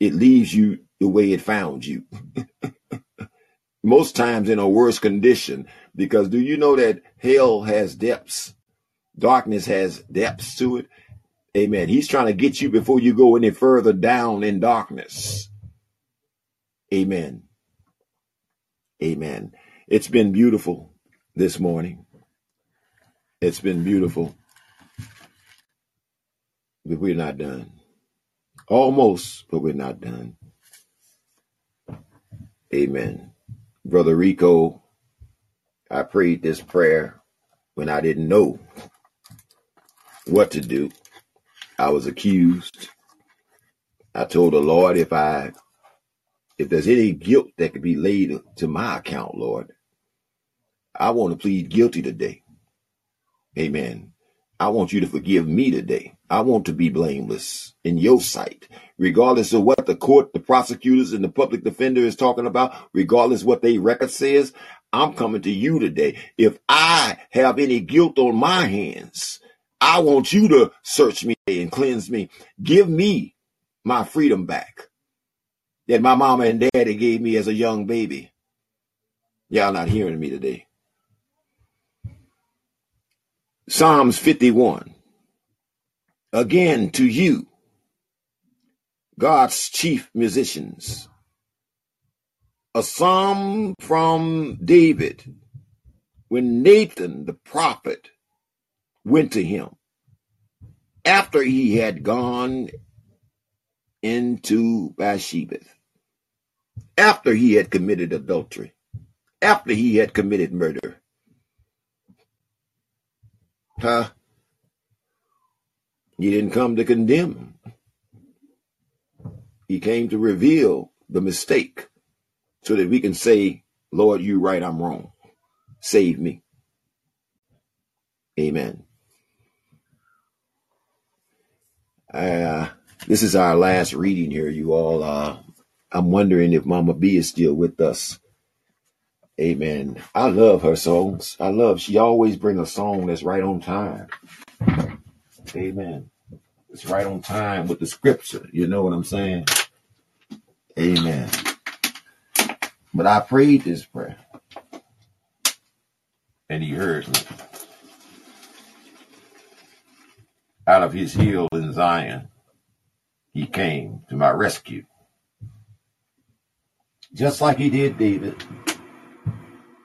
It leaves you the way it found you. Most times in a worse condition. Because do you know that hell has depths? Darkness has depths to it. Amen. He's trying to get you before you go any further down in darkness. Amen. Amen. It's been beautiful this morning. It's been beautiful. But we're not done. Almost, but we're not done. Amen. Brother Rico, I prayed this prayer when I didn't know what to do. I was accused. I told the Lord if I if there's any guilt that could be laid to my account, Lord, I want to plead guilty today. Amen. I want you to forgive me today. I want to be blameless in your sight, regardless of what the court, the prosecutors, and the public defender is talking about, regardless what their record says. I'm coming to you today. If I have any guilt on my hands, I want you to search me and cleanse me. Give me my freedom back that my mama and daddy gave me as a young baby. Y'all not hearing me today. Psalms 51. Again to you, God's chief musicians. A psalm from David when Nathan the prophet went to him after he had gone into Bathsheba, after he had committed adultery, after he had committed murder. Huh? He didn't come to condemn. He came to reveal the mistake so that we can say, Lord, you're right, I'm wrong. Save me. Amen. Uh, this is our last reading here, you all. Uh, I'm wondering if Mama B is still with us. Amen. I love her songs. I love, she always bring a song that's right on time. Amen. It's right on time with the scripture. You know what I'm saying? Amen. But I prayed this prayer and he heard me. Out of his hill in Zion, he came to my rescue. Just like he did David,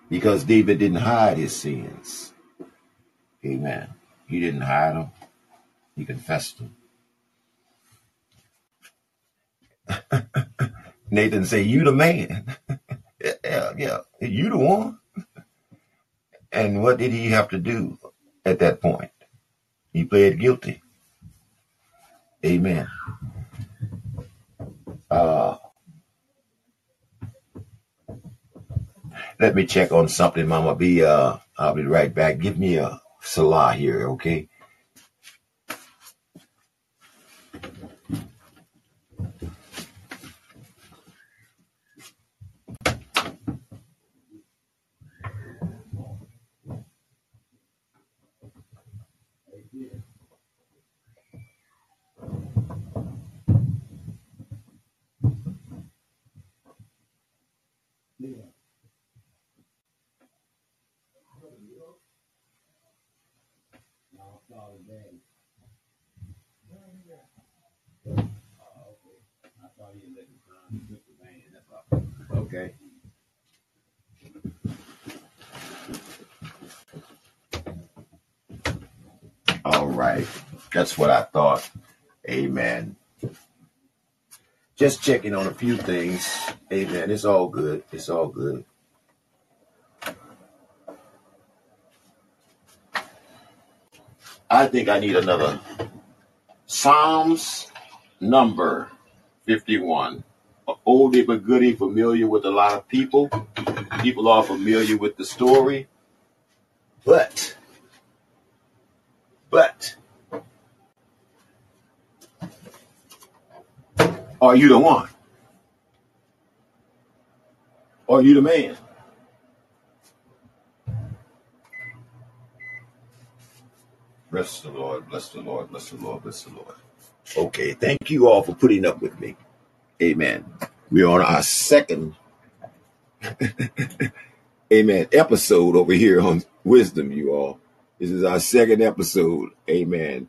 because David didn't hide his sins. Amen. He didn't hide them, he confessed them. Nathan said, "You the man." yeah, yeah, you the one. And what did he have to do at that point? He pled guilty. Amen. Uh, let me check on something, Mama B. Uh, I'll be right back. Give me a Selah here, okay? okay. All right. That's what I thought. Amen. Just checking on a few things. Amen. It's all good. It's all good. I think I need another Psalms number 51. Oldie but goodie, familiar with a lot of people. People are familiar with the story. But, but, are you the one? Are you the man? Bless the Lord, bless the Lord, bless the Lord, bless the Lord. Okay, thank you all for putting up with me. Amen. We're on our second, amen, episode over here on Wisdom, you all. This is our second episode. Amen.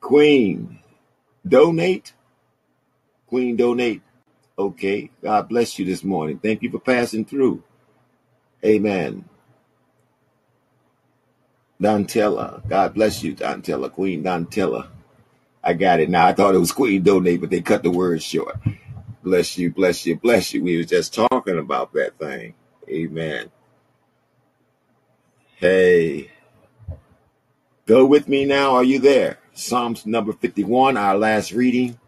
Queen, donate. Queen, donate. Okay. God bless you this morning. Thank you for passing through. Amen. Dontella. God bless you, Dontella. Queen Dontella. I got it now. I thought it was Queen Donate, but they cut the word short. Bless you, bless you, bless you. We was just talking about that thing. Amen. Hey. Go with me now. Are you there? Psalms number 51, our last reading.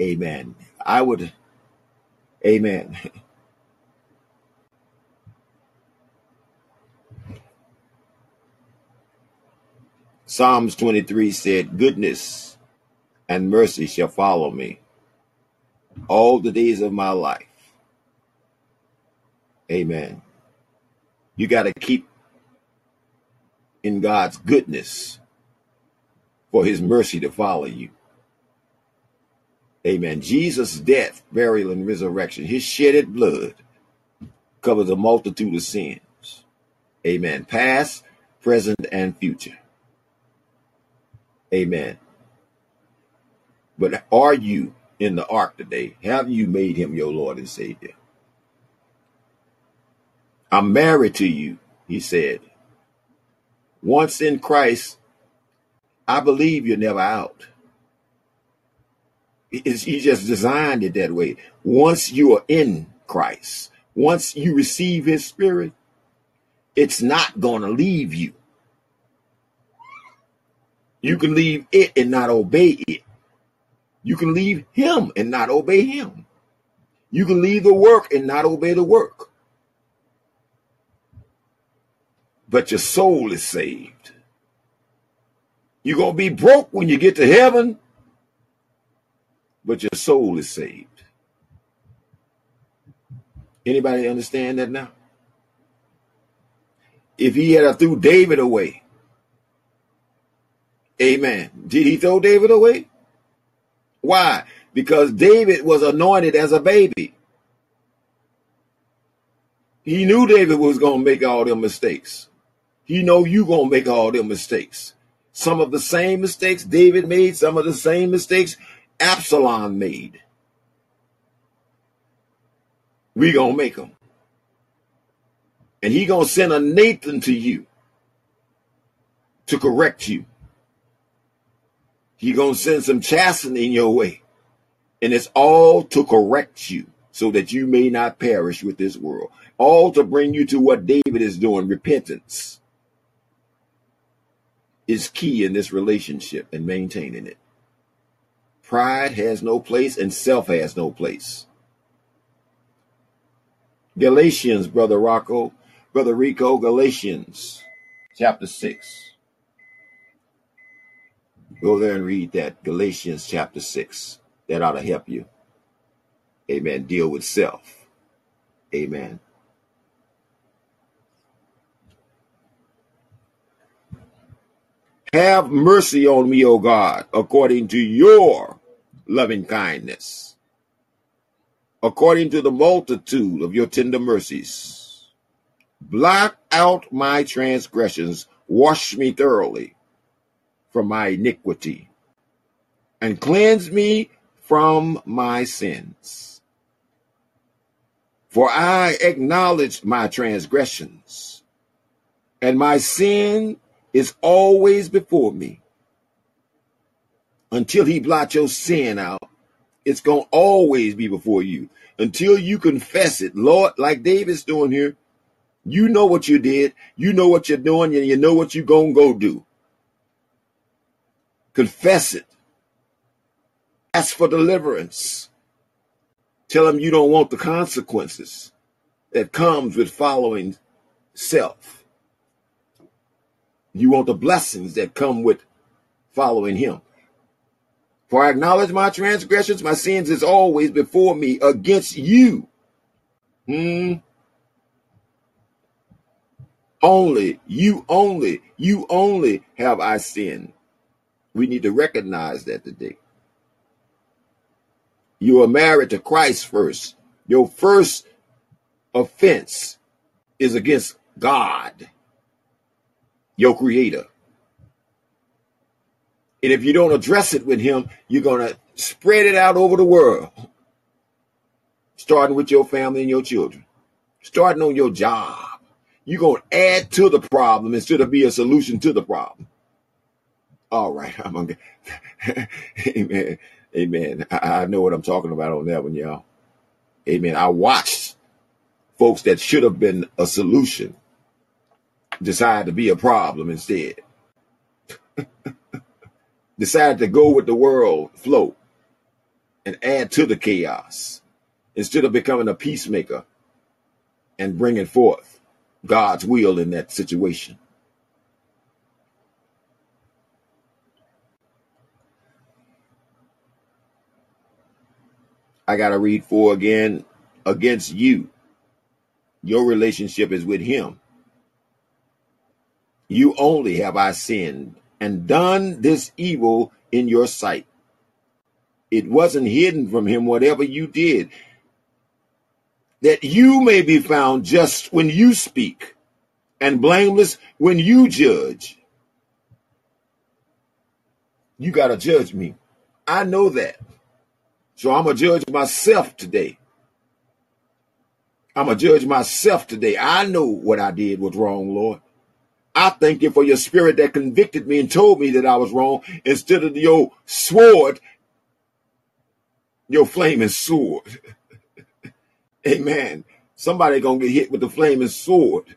Amen. I would, amen. Psalms 23 said, Goodness and mercy shall follow me all the days of my life. Amen. You got to keep in God's goodness for his mercy to follow you. Amen. Jesus' death, burial, and resurrection, his shedded blood covers a multitude of sins. Amen. Past, present, and future. Amen. But are you in the ark today? Have you made him your Lord and Savior? I'm married to you, he said. Once in Christ, I believe you're never out. he just designed it that way. Once you are in Christ, once you receive his spirit, it's not going to leave you. You can leave it and not obey it. You can leave him and not obey him. You can leave the work and not obey the work. But your soul is saved. You're going to be broke when you get to heaven, but your soul is saved. Anybody understand that now? If he had threw David away, Amen. Did he throw David away? Why? Because David was anointed as a baby. He knew David was going to make all them mistakes. He know you going to make all them mistakes. Some of the same mistakes David made, some of the same mistakes Absalom made. We going to make them. And he going to send a Nathan to you to correct you. He gonna send some chastening your way. And it's all to correct you so that you may not perish with this world. All to bring you to what David is doing, repentance is key in this relationship and maintaining it. Pride has no place and self has no place. Galatians, Brother Rocco, Brother Rico, Galatians chapter 6. Go there and read that Galatians chapter 6. That ought to help you. Amen. Deal with self. Amen. Have mercy on me, O God, according to your loving kindness, according to the multitude of your tender mercies. Blot out my transgressions, wash me thoroughly from my iniquity and cleanse me from my sins. For I acknowledged my transgressions, and my sin is always before me. Until he blot your sin out, it's going to always be before you. Until you confess it, Lord, like David's doing here, you know what you did. You know what you're doing, and you know what you're going to go do. Confess it. Ask for deliverance. Tell him you don't want the consequences that comes with following self. You want the blessings that come with following him. For I acknowledge my transgressions, my sins is always before me against you. Hmm. Only, you only, you only have I sinned. We need to recognize that today. You are married to Christ first. Your first offense is against God, your creator. And if you don't address it with him, you're going to spread it out over the world, starting with your family and your children, starting on your job. You're going to add to the problem instead of be a solution to the problem. All right. I'm to, amen. Amen. I, I know what I'm talking about on that one, y'all. Amen. I watched folks that should have been a solution decide to be a problem instead. decided to go with the world flow and add to the chaos instead of becoming a peacemaker and bringing forth God's will in that situation. I got to read four again against you. Your relationship is with him. You only have I sinned and done this evil in your sight. It wasn't hidden from him, whatever you did, that you may be found just when you speak and blameless when you judge. You got to judge me. I know that. So I'm going to judge myself today. I'm going to judge myself today. I know what I did was wrong, Lord. I thank you for your spirit that convicted me and told me that I was wrong instead of your sword, your flaming sword. Amen. Somebody gonna get hit with the flaming sword.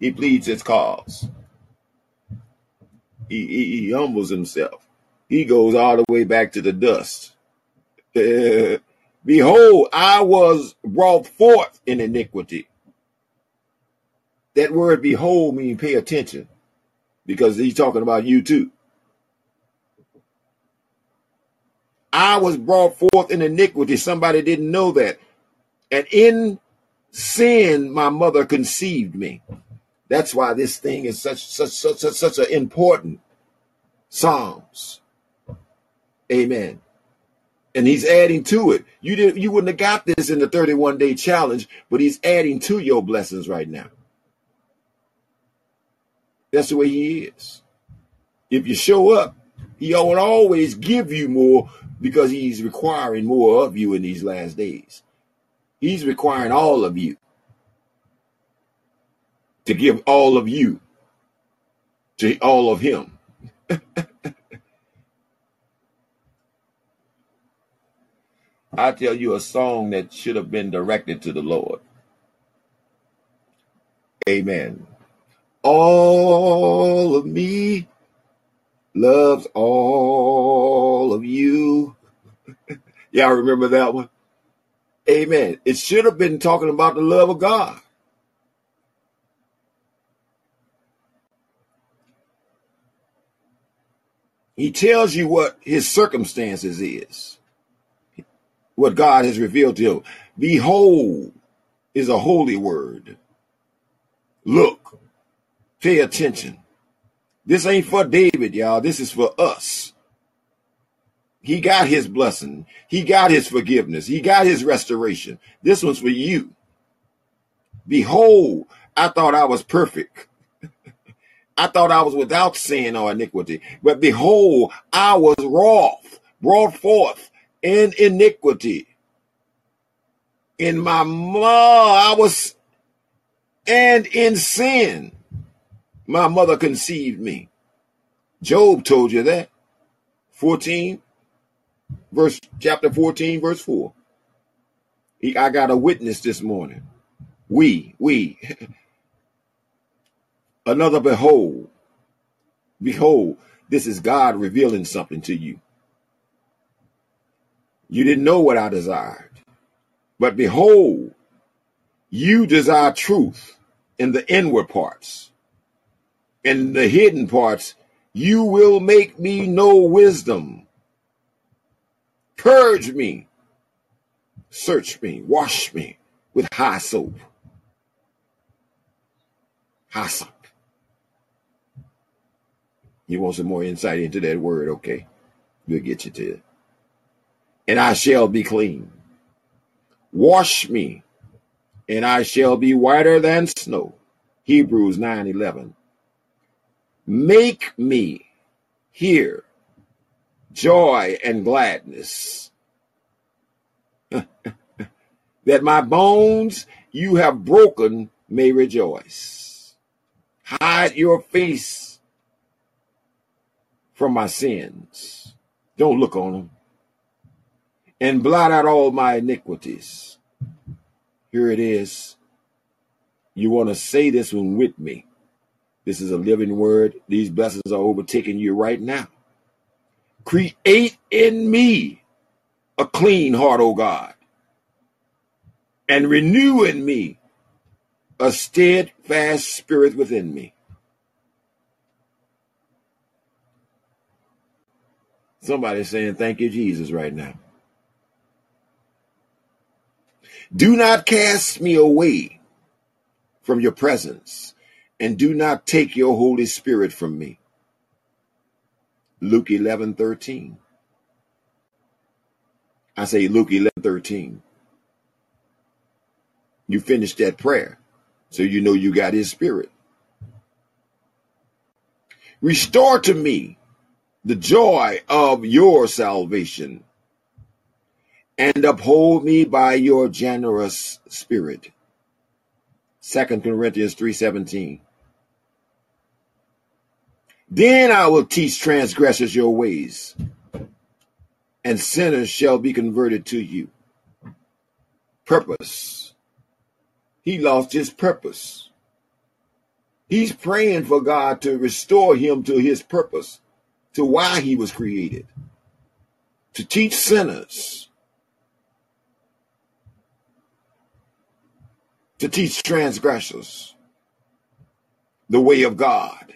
He pleads his cause. He, he, he humbles himself. He goes all the way back to the dust. Behold, I was brought forth in iniquity. That word behold means pay attention because he's talking about you too. I was brought forth in iniquity. Somebody didn't know that. And in sin, my mother conceived me. That's why this thing is such such such such, such an important Psalms. Amen. And he's adding to it. You didn't you wouldn't have got this in the 31 day challenge, but he's adding to your blessings right now. That's the way he is. If you show up, he will always give you more because he's requiring more of you in these last days. He's requiring all of you to give all of you to all of him. I tell you a song that should have been directed to the Lord. Amen. All of me loves all of you. Y'all remember that one? Amen. It should have been talking about the love of God. He tells you what his circumstances is, what God has revealed to him. Behold is a holy word. Look, pay attention. This ain't for David, y'all. This is for us. He got his blessing. He got his forgiveness. He got his restoration. This one's for you. Behold, I thought I was perfect. I thought I was without sin or iniquity. But behold, I was wroth, brought forth in iniquity. In my mother, I was, and in sin, my mother conceived me. Job told you that. 14, verse, chapter 14, verse 4. He, I got a witness this morning. We, we. Another behold. Behold, this is God revealing something to you. You didn't know what I desired. But behold, you desire truth in the inward parts. In the hidden parts, you will make me know wisdom. Purge me, search me, wash me with high soap. High Hyssop. You want some more insight into that word? Okay. We'll get you to it. And I shall be clean. Wash me, and I shall be whiter than snow. Hebrews 9 11. Make me hear joy and gladness. that my bones you have broken may rejoice. Hide your face from my sins. Don't look on them. And blot out all my iniquities. Here it is. You want to say this one with me. This is a living word. These blessings are overtaking you right now. Create in me a clean heart, O God, and renew in me a steadfast spirit within me. Somebody's saying, Thank you, Jesus, right now. Do not cast me away from your presence, and do not take your Holy Spirit from me. Luke 11 13. I say Luke 11 13. You finished that prayer, so you know you got his spirit. Restore to me the joy of your salvation and uphold me by your generous spirit. 2 Corinthians 3:17. Then I will teach transgressors your ways, and sinners shall be converted to you. Purpose. He lost his purpose. He's praying for God to restore him to his purpose, to why he was created, to teach sinners. To teach transgressors the way of God,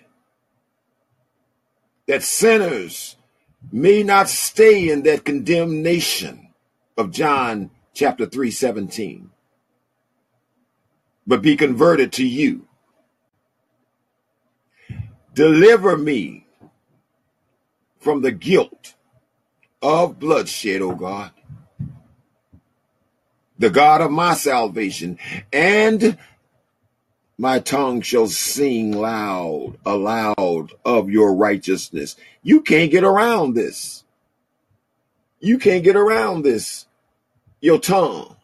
that sinners may not stay in that condemnation of John chapter 3 17, but be converted to you. Deliver me from the guilt of bloodshed, O God the God of my salvation, and my tongue shall sing loud, aloud of your righteousness. You can't get around this. You can't get around this. Your tongue.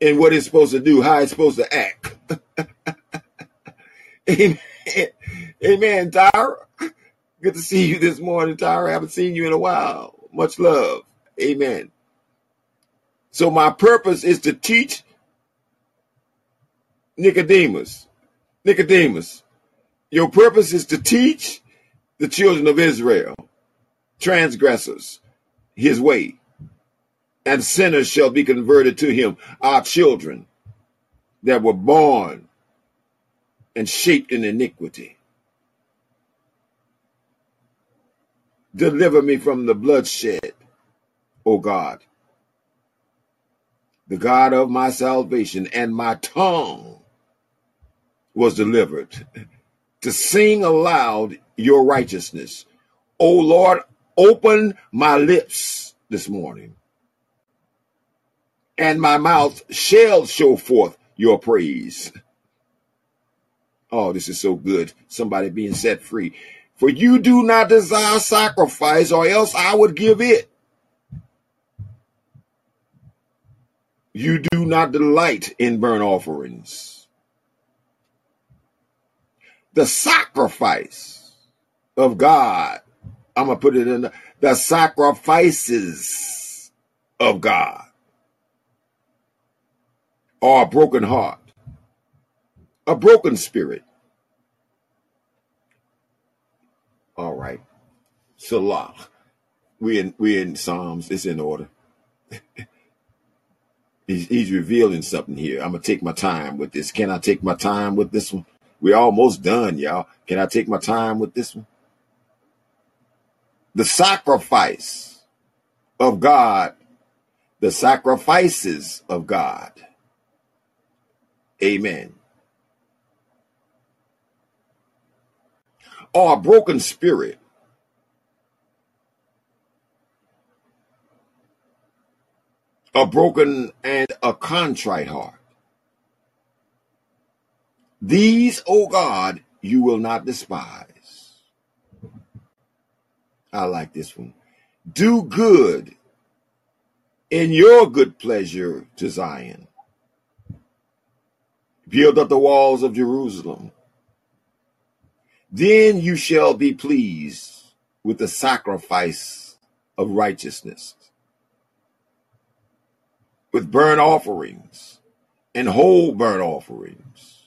And what it's supposed to do, how it's supposed to act. Amen. Amen, Tyra. Good to see you this morning, Tyra. I haven't seen you in a while. Much love. Amen. So my purpose is to teach Nicodemus. Nicodemus, your purpose is to teach the children of Israel, transgressors, his way, and sinners shall be converted to him, our children that were born and shaped in iniquity. Deliver me from the bloodshed, O God, the God of my salvation, and my tongue was delivered to sing aloud your righteousness. O Lord, open my lips this morning, and my mouth shall show forth your praise. Oh, this is so good. Somebody being set free. For you do not desire sacrifice, or else I would give it. You do not delight in burnt offerings. The sacrifice of God, I'm going to put it in the, the sacrifices of God or a broken heart, a broken spirit. All right. Selah. We in we in Psalms. It's in order. he's, he's revealing something here. I'm gonna take my time with this. Can I take my time with this one? We're almost done, y'all. Can I take my time with this one? The sacrifice of God, the sacrifices of God. Amen. Or a broken spirit. A broken and a contrite heart. These, O God, you will not despise. I like this one. Do good in your good pleasure to Zion. Build up the walls of Jerusalem. Then you shall be pleased with the sacrifice of righteousness, with burnt offerings and whole burnt offerings.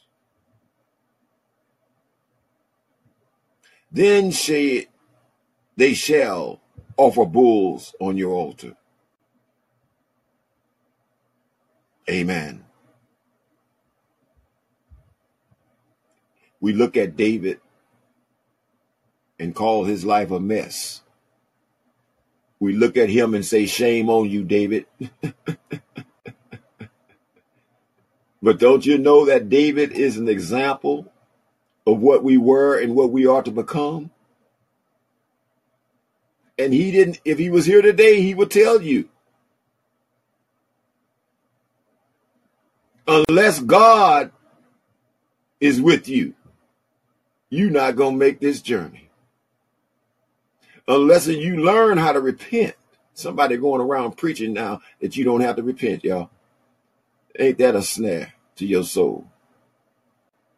Then she, they shall offer bulls on your altar. Amen. We look at David and call his life a mess. We look at him and say, Shame on you, David. but don't you know that David is an example of what we were and what we are to become. And he didn't, if he was here today, he would tell you. Unless God is with you, you're not going to make this journey. Unless you learn how to repent. Somebody going around preaching now that you don't have to repent, y'all. Ain't that a snare to your soul?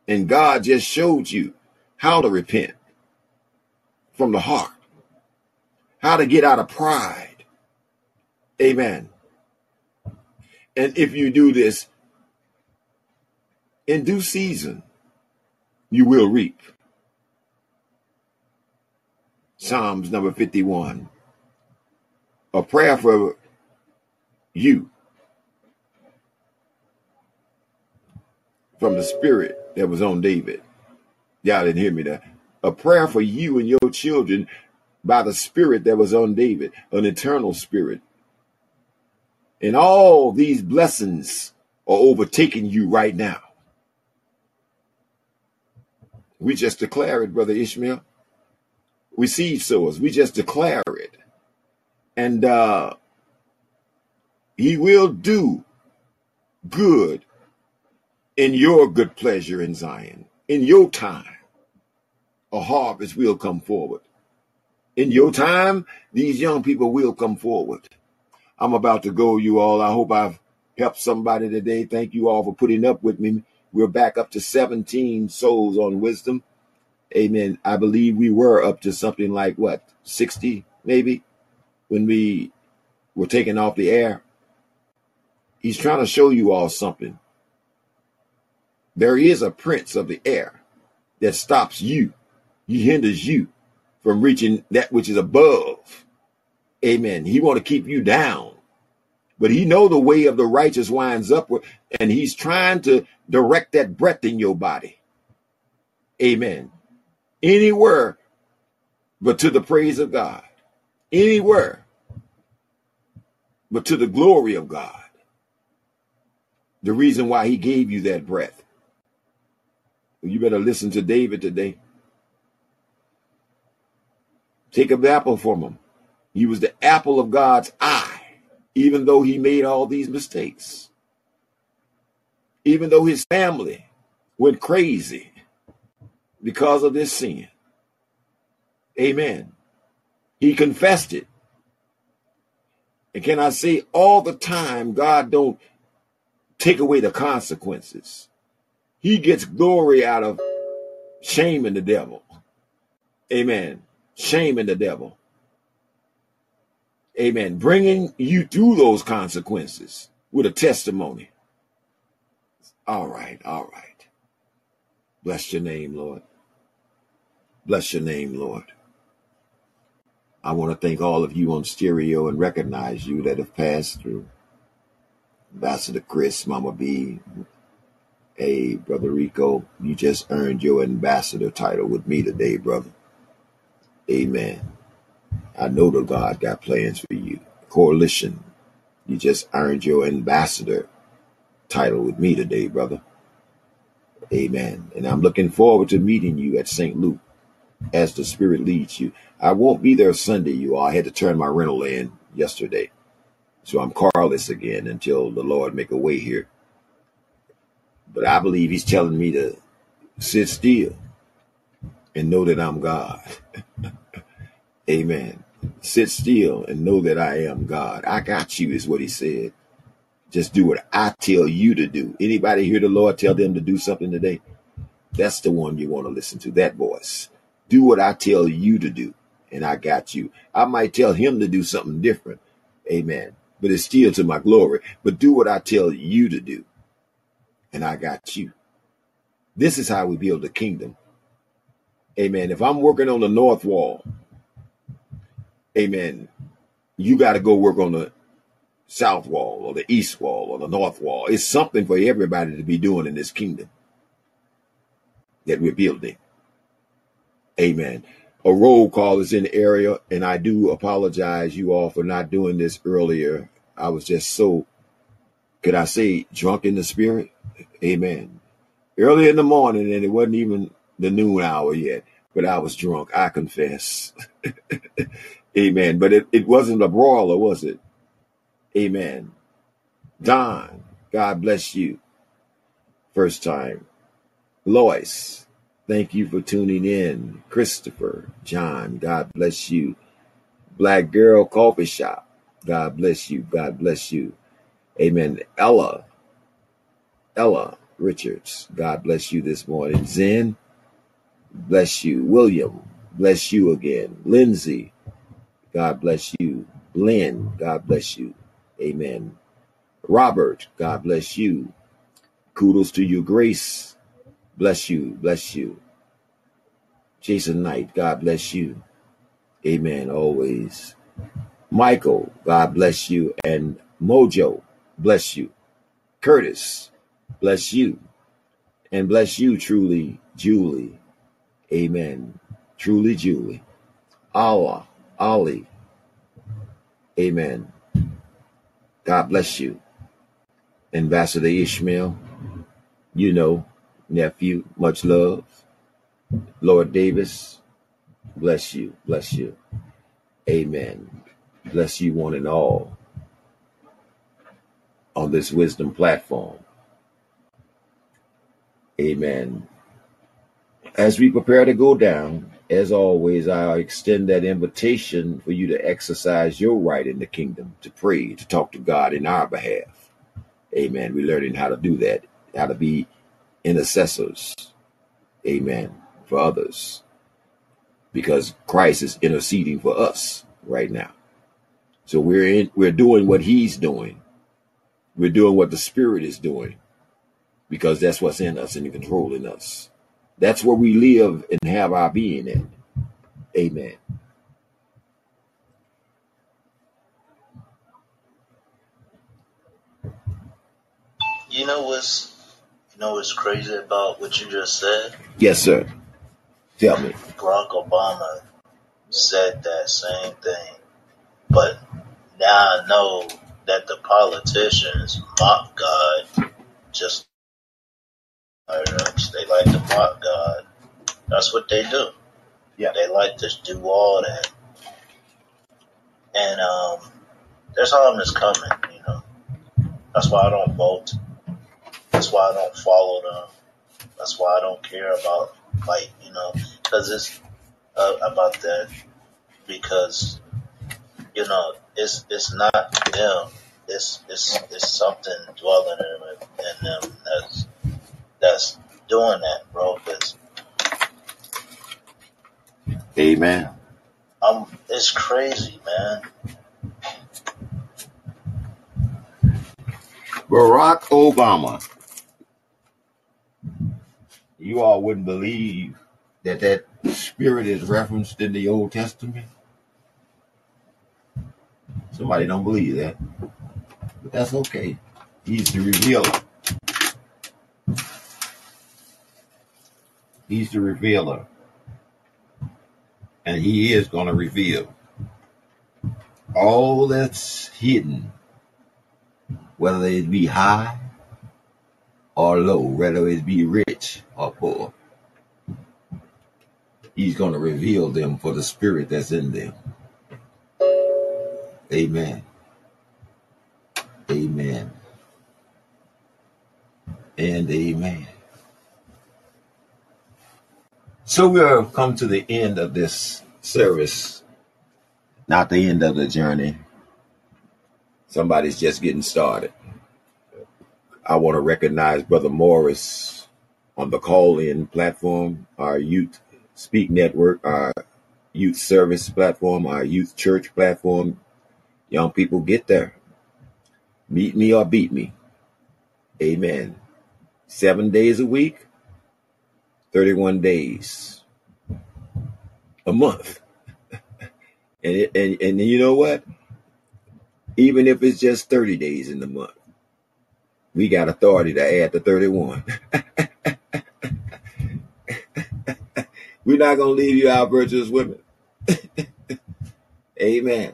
And God just showed you how to repent from the heart, how to get out of pride. Amen. And if you do this in due season, you will reap. Psalms number 51. A prayer for you from the Spirit that was on David. Y'all didn't hear me there. A prayer for you and your children by the Spirit that was on David, an eternal Spirit. And all these blessings are overtaking you right now. We just declare it, Brother Ishmael. We seed sowers. We just declare it. And uh, he will do good in your good pleasure in Zion, in your time, a harvest will come forward. In your time, these young people will come forward. I'm about to go, you all. I hope I've helped somebody today. Thank you all for putting up with me. We're back up to 17 souls on wisdom. Amen. I believe we were up to something like what, 60 maybe, when we were taken off the air. He's trying to show you all something. There is a prince of the air that stops you. He hinders you from reaching that which is above. Amen. He want to keep you down. But he know the way of the righteous winds upward, and he's trying to direct that breath in your body. Amen. Anywhere but to the praise of God. Anywhere but to the glory of God. The reason why he gave you that breath. You better listen to David today. Take a apple from him. He was the apple of God's eye, even though he made all these mistakes. Even though his family went crazy because of this sin. Amen. He confessed it. And can I say all the time, God don't take away the consequences. He gets glory out of shaming the devil. Amen. Shaming the devil. Amen. Bringing you through those consequences with a testimony. All right, all right. Bless your name, Lord. Bless your name, Lord. I want to thank all of you on stereo and recognize you that have passed through. Ambassador Chris, Mama B, hey, Brother Rico, you just earned your ambassador title with me today, brother. Amen. I know the God got plans for you. Coalition, you just earned your ambassador title with me today, brother. Amen. And I'm looking forward to meeting you at St. Luke as the Spirit leads you. I won't be there Sunday, you all. I had to turn my rental in yesterday. So I'm carless again until the Lord make a way here. But I believe he's telling me to sit still and know that I'm God. Amen. Sit still and know that I am God. I got you is what he said. Just do what I tell you to do. Anybody hear the Lord tell them to do something today? That's the one you want to listen to, that voice. Do what I tell you to do, and I got you. I might tell him to do something different. Amen. But it's still to my glory. But do what I tell you to do, and I got you. This is how we build the kingdom. Amen. If I'm working on the north wall, amen, you got to go work on the south wall or the east wall or the north wall. It's something for everybody to be doing in this kingdom that we're building. Amen. A roll call is in the area, and I do apologize you all for not doing this earlier. I was just so, could I say, drunk in the spirit? Amen. Early in the morning, and it wasn't even the noon hour yet, but I was drunk. I confess. Amen. But it, it wasn't a brawler, was it? Amen. Don, God bless you. First time. Lois, thank you for tuning in. Christopher, John, God bless you. Black Girl Coffee Shop, God bless you. God bless you. Amen. Ella, Ella Richards, God bless you this morning. Zen, bless you. William, bless you again. Lindsay, God bless you. Lynn, God bless you. Amen. Robert, God bless you. Kudos to you, Grace. Bless you, bless you. Jason Knight, God bless you. Amen, always. Michael, God bless you. And Mojo, bless you. Curtis, bless you. And bless you truly, Julie. Amen. Truly, Julie. Allah, Ali. Amen. God bless you. Ambassador Ishmael, you know, nephew, much love. Lord Davis, bless you, bless you. Amen. Bless you one and all on this wisdom platform. Amen. As we prepare to go down, as always, I extend that invitation for you to exercise your right in the kingdom, to pray, to talk to God in our behalf. Amen. We're learning how to do that, how to be intercessors. Amen. For others. Because Christ is interceding for us right now. So we're in, we're doing what he's doing. We're doing what the Spirit is doing because that's what's in us and controlling us. That's where we live and have our being in. Amen. You know what's know what's crazy about what you just said? Yes, sir. Tell me. Barack Obama said that same thing, but now I know that the politicians mock God just they like to mock God. That's what they do. Yeah. They like to do all that. And um, there's harm that's coming, you know. That's why I don't vote. That's why I don't follow them. That's why I don't care about, like, you know, because it's uh, about that. Because, you know, it's it's not them. It's it's it's something dwelling in them, in them that's that's doing that, bro. Cause Amen. I'm, it's crazy, man. Barack Obama You all wouldn't believe that that spirit is referenced in the Old Testament. Somebody don't believe that, but that's okay. He's the revealer. He's the revealer. And he is going to reveal all that's hidden, whether it be high or low, whether it be rich or poor. He's going to reveal them for the spirit that's in them. Amen. Amen. And amen. So we have come to the end of this service, not the end of the journey. Somebody's just getting started. I want to recognize Brother Morris on the Callin platform, our youth speak network, our youth service platform, our youth church platform. Young people, get there. Meet me or beat me. Amen. Seven days a week, 31 days a month. and, and and you know what? Even if it's just 30 days in the month, we got authority to add the 31. We're not going to leave you out, virtuous women. Amen.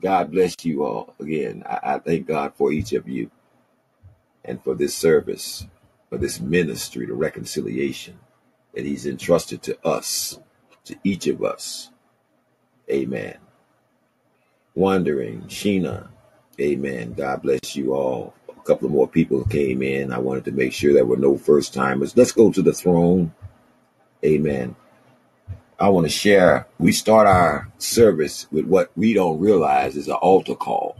God bless you all. Again, I, I thank God for each of you and for this service, for this ministry, the reconciliation that He's entrusted to us, to each of us. Amen. Wandering, Sheena, amen. God bless you all. Couple more people came in. I wanted to make sure there were no first timers. Let's go to the throne. Amen. I want to share. We start our service with what we don't realize is an altar call.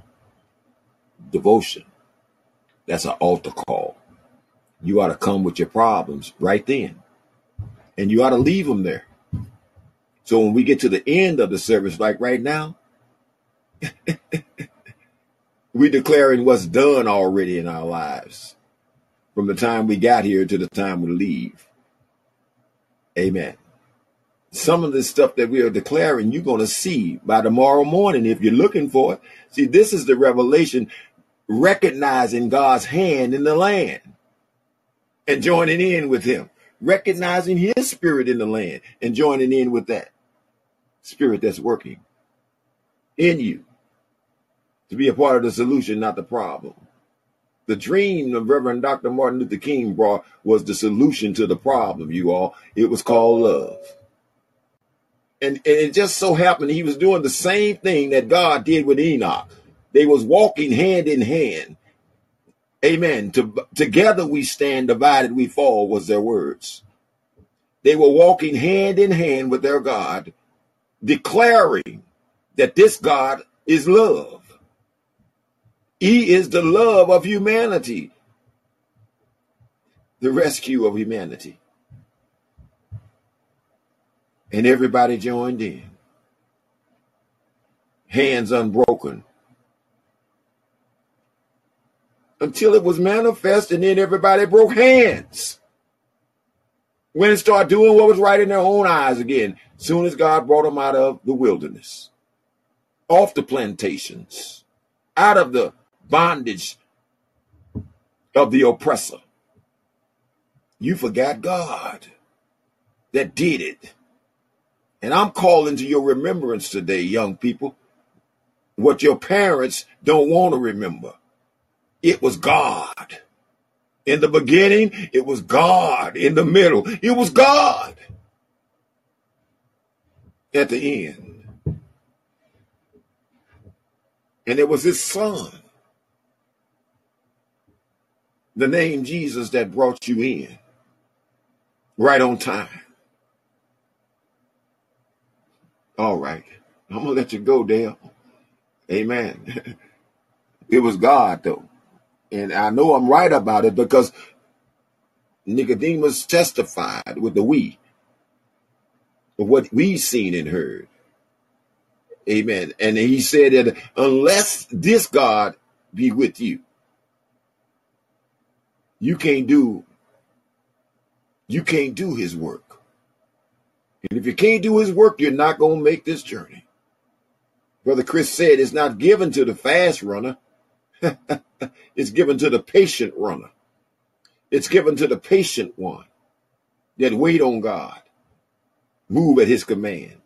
Devotion. That's an altar call. You ought to come with your problems right then. And you ought to leave them there. So when we get to the end of the service, like right now, we're declaring what's done already in our lives from the time we got here to the time we leave. Amen some of the stuff that we are declaring, you're going to see by tomorrow morning if you're looking for it. See, this is the revelation recognizing God's hand in the land and joining in with Him, recognizing His spirit in the land and joining in with that spirit that's working in you to be a part of the solution, not the problem. The dream of Reverend Dr. Martin Luther King brought was the solution to the problem, you all. It was called love. And, and it just so happened he was doing the same thing that God did with Enoch. They was walking hand in hand. Amen. To, together we stand, divided we fall was their words. They were walking hand in hand with their God, declaring that this God is love. He is the love of humanity, the rescue of humanity. And everybody joined in. Hands unbroken. Until it was manifest, and then everybody broke hands. When it started doing what was right in their own eyes again, soon as God brought them out of the wilderness, off the plantations, out of the bondage of the oppressor. You forgot God that did it. And I'm calling to your remembrance today, young people, what your parents don't want to remember. It was God. In the beginning, it was God. In the middle, it was God. At the end. And it was his son, the name Jesus, that brought you in right on time. All right. I'm gonna let you go, Dale. Amen. it was God though. And I know I'm right about it because Nicodemus testified with the we what we seen and heard. Amen. And he said that unless this God be with you, you can't do you can't do his work. And if you can't do his work, you're not going to make this journey. Brother Chris said it's not given to the fast runner. it's given to the patient runner. It's given to the patient one that wait on God, move at his command.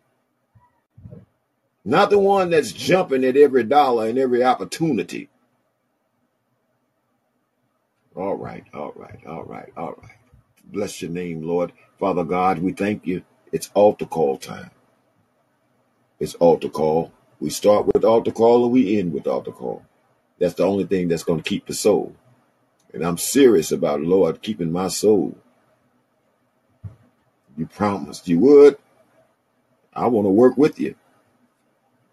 Not the one that's jumping at every dollar and every opportunity. All right, all right, all right, all right. Bless your name, Lord. Father God, we thank you. It's altar call time. It's altar call. We start with altar call and we end with altar call. That's the only thing that's going to keep the soul. And I'm serious about, Lord, keeping my soul. You promised you would. I want to work with you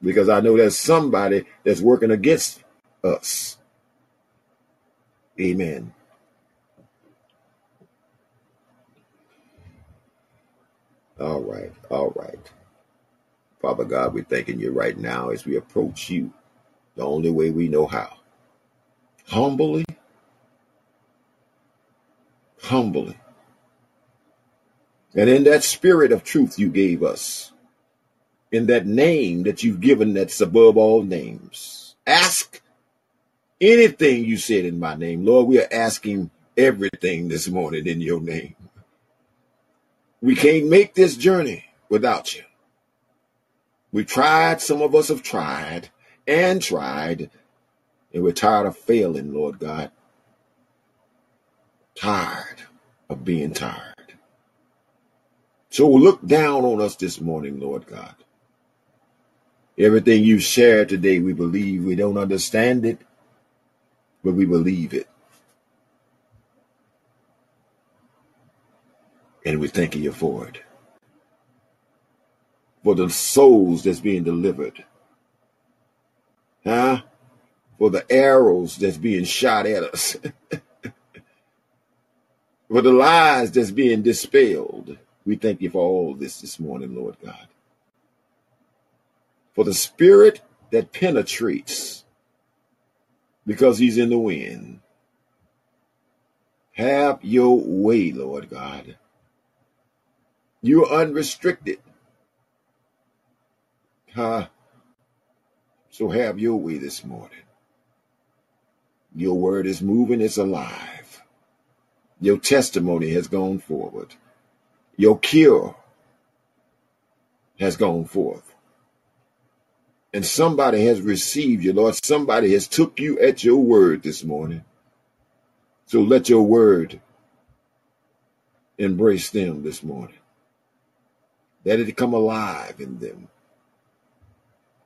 because I know there's somebody that's working against us. Amen. All right, all right. Father God, we're thanking you right now as we approach you the only way we know how. Humbly, humbly. And in that spirit of truth you gave us, in that name that you've given that's above all names, ask anything you said in my name. Lord, we are asking everything this morning in your name. We can't make this journey without you. We tried, some of us have tried and tried, and we're tired of failing, Lord God. Tired of being tired. So look down on us this morning, Lord God. Everything you've shared today, we believe. We don't understand it, but we believe it. And we thank you for it. For the souls that's being delivered. Huh? For the arrows that's being shot at us. for the lies that's being dispelled. We thank you for all this this morning, Lord God. For the spirit that penetrates because he's in the wind. Have your way, Lord God. You're unrestricted. Huh? So have your way this morning. Your word is moving, it's alive. Your testimony has gone forward. Your cure has gone forth. And somebody has received you, Lord. Somebody has took you at your word this morning. So let your word embrace them this morning. Let it come alive in them.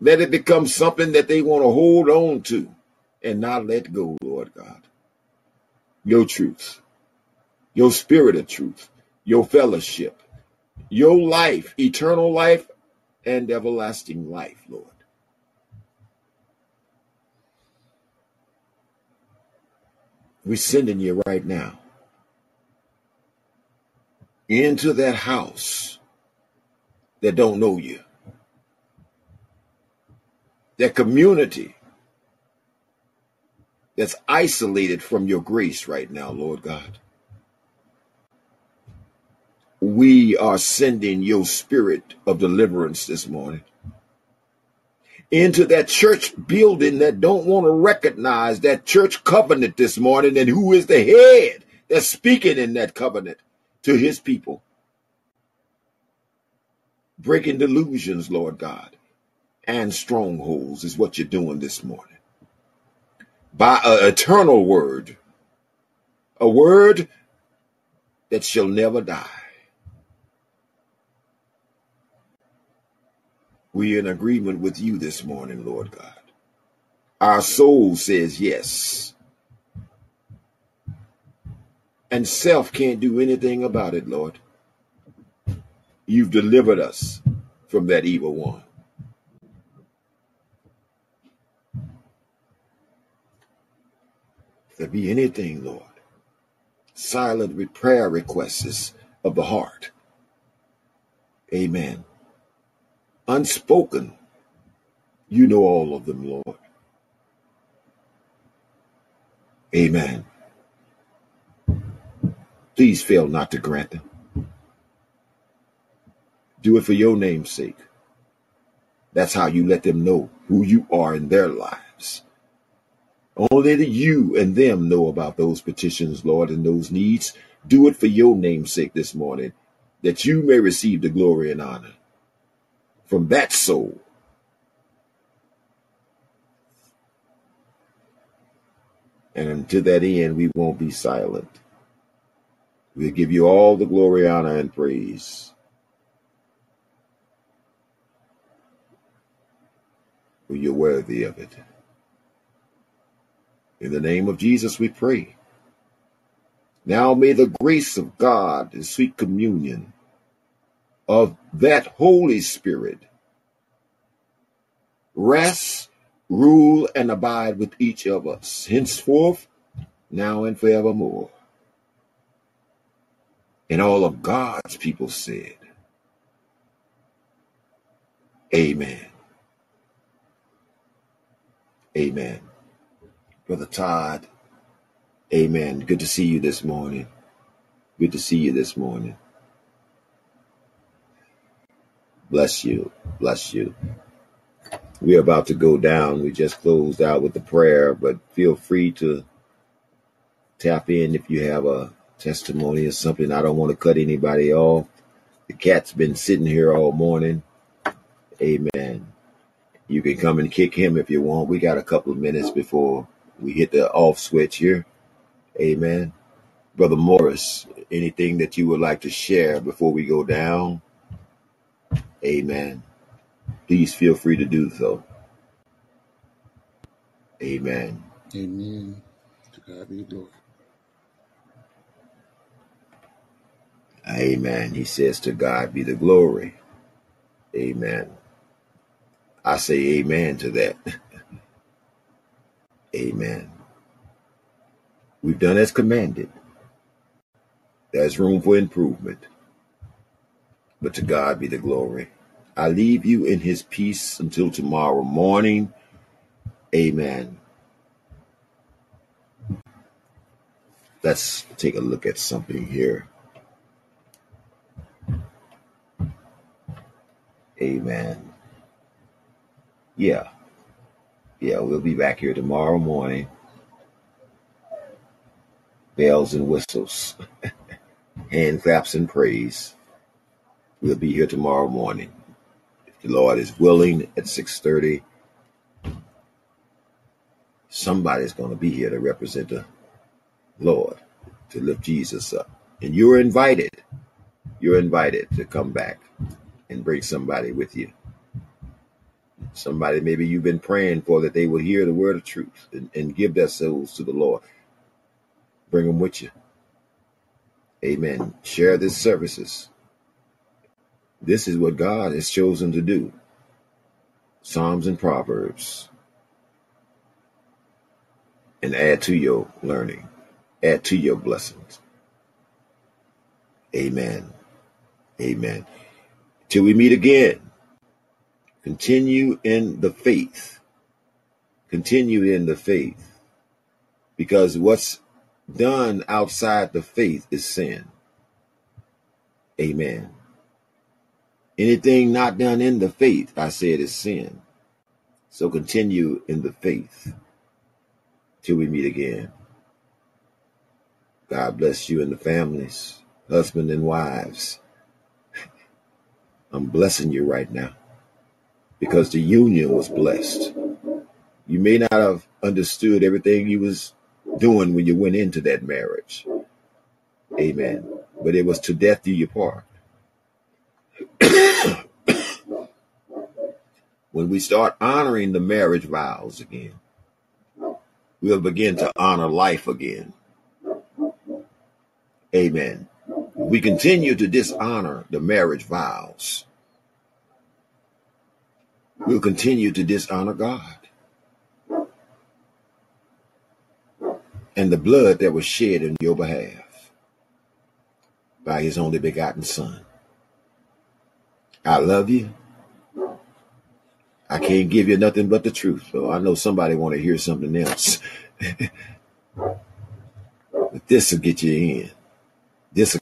Let it become something that they want to hold on to and not let go, Lord God. Your truth, your spirit of truth, your fellowship, your life, eternal life, and everlasting life, Lord. We're sending you right now into that house that don't know you. That community that's isolated from your grace right now, Lord God. We are sending your spirit of deliverance this morning into that church building that don't want to recognize that church covenant this morning and who is the head that's speaking in that covenant to his people breaking delusions, Lord God, and strongholds is what you're doing this morning. By an eternal word, a word that shall never die. We're in agreement with you this morning, Lord God. Our soul says yes. And self can't do anything about it, Lord. You've delivered us from that evil one. If there be anything, Lord, silent with prayer requests of the heart. Amen. Unspoken, you know all of them, Lord. Amen. Please fail not to grant them. Do it for your name's sake. That's how you let them know who you are in their lives. Only that you and them know about those petitions, Lord, and those needs. Do it for your name's sake this morning, that you may receive the glory and honor from that soul. And to that end, we won't be silent. We'll give you all the glory, honor, and praise. For you're worthy of it. In the name of Jesus, we pray. Now may the grace of God and sweet communion of that Holy Spirit rest, rule, and abide with each of us, henceforth, now and forevermore. And all of God's people said, Amen. Amen. Brother Todd, amen. Good to see you this morning. Good to see you this morning. Bless you. Bless you. We're about to go down. We just closed out with the prayer, but feel free to tap in if you have a testimony or something. I don't want to cut anybody off. The cat's been sitting here all morning. Amen. You can come and kick him if you want. We got a couple of minutes before we hit the off switch here. Amen. Brother Morris, anything that you would like to share before we go down? Amen. Please feel free to do so. Amen. Amen. To God be the glory. Amen. He says, To God be the glory. Amen. I say amen to that. amen. We've done as commanded. There's room for improvement. But to God be the glory. I leave you in his peace until tomorrow morning. Amen. Let's take a look at something here. Amen. Yeah. Yeah, we'll be back here tomorrow morning. Bells and whistles, hand claps and praise. We'll be here tomorrow morning. If the Lord is willing at 6:30, somebody's going to be here to represent the Lord, to lift Jesus up. And you're invited. You're invited to come back and bring somebody with you. Somebody maybe you've been praying for that they will hear the word of truth and, and give their souls to the Lord. Bring them with you. Amen. Share these services. This is what God has chosen to do. Psalms and Proverbs. And add to your learning, add to your blessings. Amen. Amen. Till we meet again, continue in the faith. Continue in the faith. Because what's done outside the faith is sin. Amen. Anything not done in the faith, I said, is sin. So continue in the faith till we meet again. God bless you and the families, husband and wives. I'm blessing you right now because the union was blessed. You may not have understood everything you was doing when you went into that marriage. Amen. But it was to death do you part. When we start honoring the marriage vows again, we'll begin to honor life again. Amen. We continue to dishonor the marriage vows. We'll continue to dishonor God. And the blood that was shed in your behalf by his only begotten son. I love you. I can't give you nothing but the truth, though. I know somebody want to hear something else. but this will get you in. This will